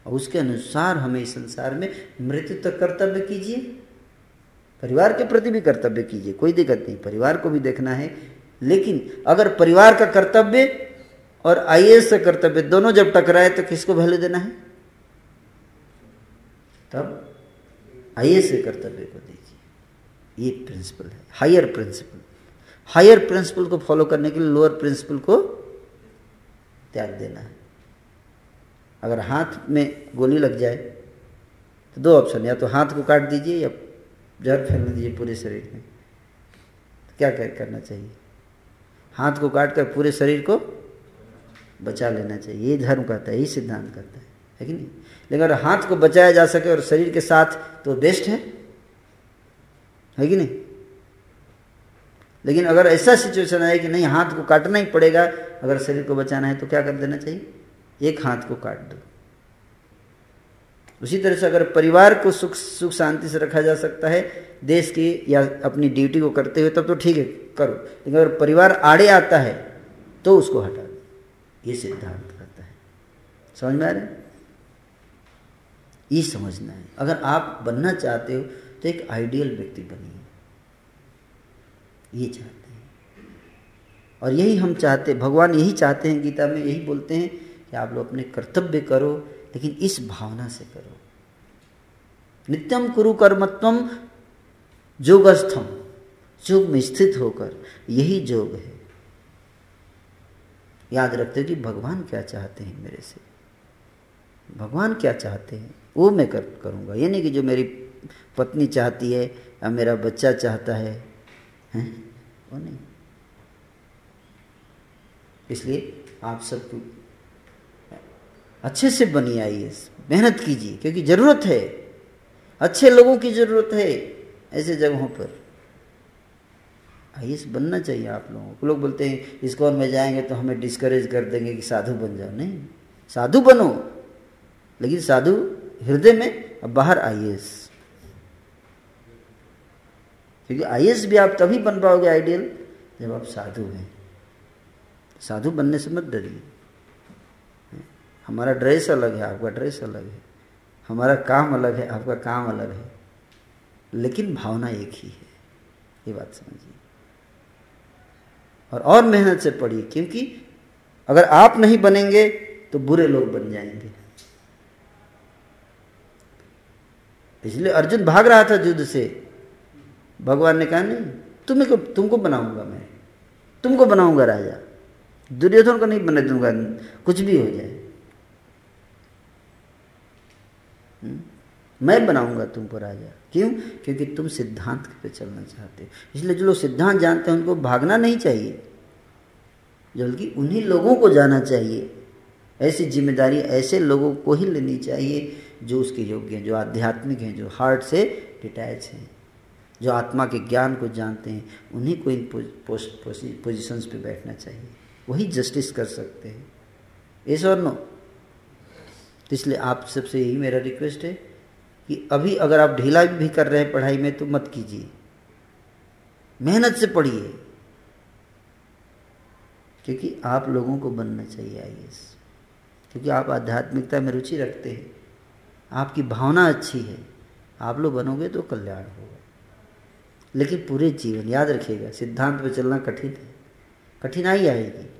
और उसके अनुसार हमें इस संसार में मृत्यु तक कर्तव्य कीजिए। परिवार के प्रति भी कर्तव्य कीजिए, कोई दिक्कत नहीं, परिवार को भी देखना है। लेकिन अगर परिवार का कर्तव्य और आई का कर्तव्य दोनों जब टकराए तो किसको वैल्यू देना है? तब आई से कर्तव्य को दीजिए ये प्रिंसिपल है हायर प्रिंसिपल हायर प्रिंसिपल को फॉलो करने के लिए लोअर प्रिंसिपल को त्याग देना है। अगर हाथ में गोली लग जाए तो दो ऑप्शन या तो हाथ को काट दीजिए या जहर फैलने दीजिए पूरे शरीर में। तो क्या करना चाहिए? हाथ को काट कर पूरे शरीर को बचा लेना चाहिए। ये धर्म कहता है यही सिद्धांत कहता है। है कि नहीं? लेकिन अगर हाथ को बचाया जा सके और शरीर के साथ तो बेस्ट है। है कि नहीं? लेकिन अगर ऐसा सिचुएशन आए कि नहीं, हाथ को काटना ही पड़ेगा, अगर शरीर को बचाना है तो क्या कर देना चाहिए? एक हाथ को काट दो। उसी तरह से अगर परिवार को सुख सुख शांति से रखा जा सकता है, देश की या अपनी ड्यूटी को करते हुए, तब तो ठीक है, करो। लेकिन अगर परिवार आड़े आता है तो उसको हटा दो। ये सिद्धांत करता है। समझ में आ रहा है? ये समझना है। अगर आप बनना चाहते हो तो एक आइडियल व्यक्ति बनिए। ये चाहते हैं। और यही हम चाहते भगवान यही चाहते हैं, गीता में यही बोलते हैं कि आप लोग अपने कर्तव्य करो लेकिन इस भावना से करो। नित्यम कुरु कर्मत्वम जोगस्थम। जोग में स्थित होकर यही जोग है। याद रखते हो कि भगवान क्या चाहते हैं मेरे से? भगवान क्या चाहते हैं? वो मैं कर, करूँगा। ये नहीं कि जो मेरी पत्नी चाहती है या मेरा बच्चा चाहता है, हैं? वो नहीं। इसलिए आप सब अच्छे से बनी आई मेहनत कीजिए, क्योंकि ज़रूरत है। अच्छे लोगों की ज़रूरत है, ऐसे जगहों पर। आईएस बनना चाहिए आप लोगों को। लोग बोलते हैं इसको में जाएँगे तो हमें डिस्करेज कर देंगे कि साधु बन जाओ। नहीं, साधु बनो, लेकिन साधु हृदय में अब बाहर आई क्योंकि आई भी आप तभी बन पाओगे आइडियल, जब आप साधु हैं। साधु बनने से मत डरिए। हमारा ड्रेस अलग है, आपका ड्रेस अलग है। हमारा काम अलग है, आपका काम अलग है। लेकिन भावना एक ही है। ये बात समझिए। और और मेहनत से पढ़िए, क्योंकि अगर आप नहीं बनेंगे तो बुरे लोग बन जाएँगे। इसलिए अर्जुन भाग रहा था युद्ध से। भगवान ने कहा, नहीं, तुम्हें को, तुमको बनाऊँगा मैं। तुमको बनाऊँगा राजा। दुर्योधन को नहीं बने दूँगा, कुछ भी हो जाए हम्म? मैं बनाऊँगा तुमको राजा क्यों? क्योंकि तुम सिद्धांत पे चलना चाहते हो। इसलिए जो लोग सिद्धांत जानते हैं, उनको भागना नहीं चाहिए। बल्कि उन्हीं लोगों को जाना चाहिए। ऐसी ज़िम्मेदारी ऐसे लोगों को ही लेनी चाहिए, जो उसके योग्य हैं, जो आध्यात्मिक हैं, जो हार्ट से डिटैच हैं, जो आत्मा के ज्ञान को जानते हैं। उन्हीं को इन पोजिशंस पे बैठना चाहिए। वही जस्टिस कर सकते हैं। इस और नो तो इसलिए आप सबसे यही मेरा रिक्वेस्ट है कि अभी अगर आप ढीला भी कर रहे हैं पढ़ाई में तो मत कीजिए। मेहनत से पढ़िए। क्योंकि आप लोगों को बनना चाहिए आई क्योंकि आप आध्यात्मिकता में रुचि रखते हैं। आपकी भावना अच्छी है। आप लोग बनोगे तो कल्याण होगा। लेकिन पूरे जीवन याद रखिएगा, सिद्धांत पर चलना कठिन है। कठिनाई आएगी,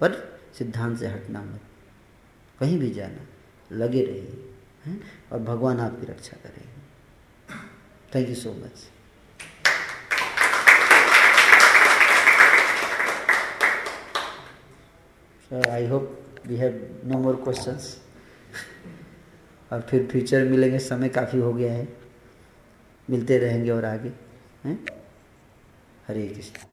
पर सिद्धांत से हटना मत। कहीं भी जाना। लगे रहिए हैं? और भगवान आपकी रक्षा करेंगे thank you so much I hope we have no more questions और फिर फ्यूचर मिलेंगे, समय काफ़ी हो गया है। मिलते रहेंगे और आगे, हैं? हरे कृष्ण।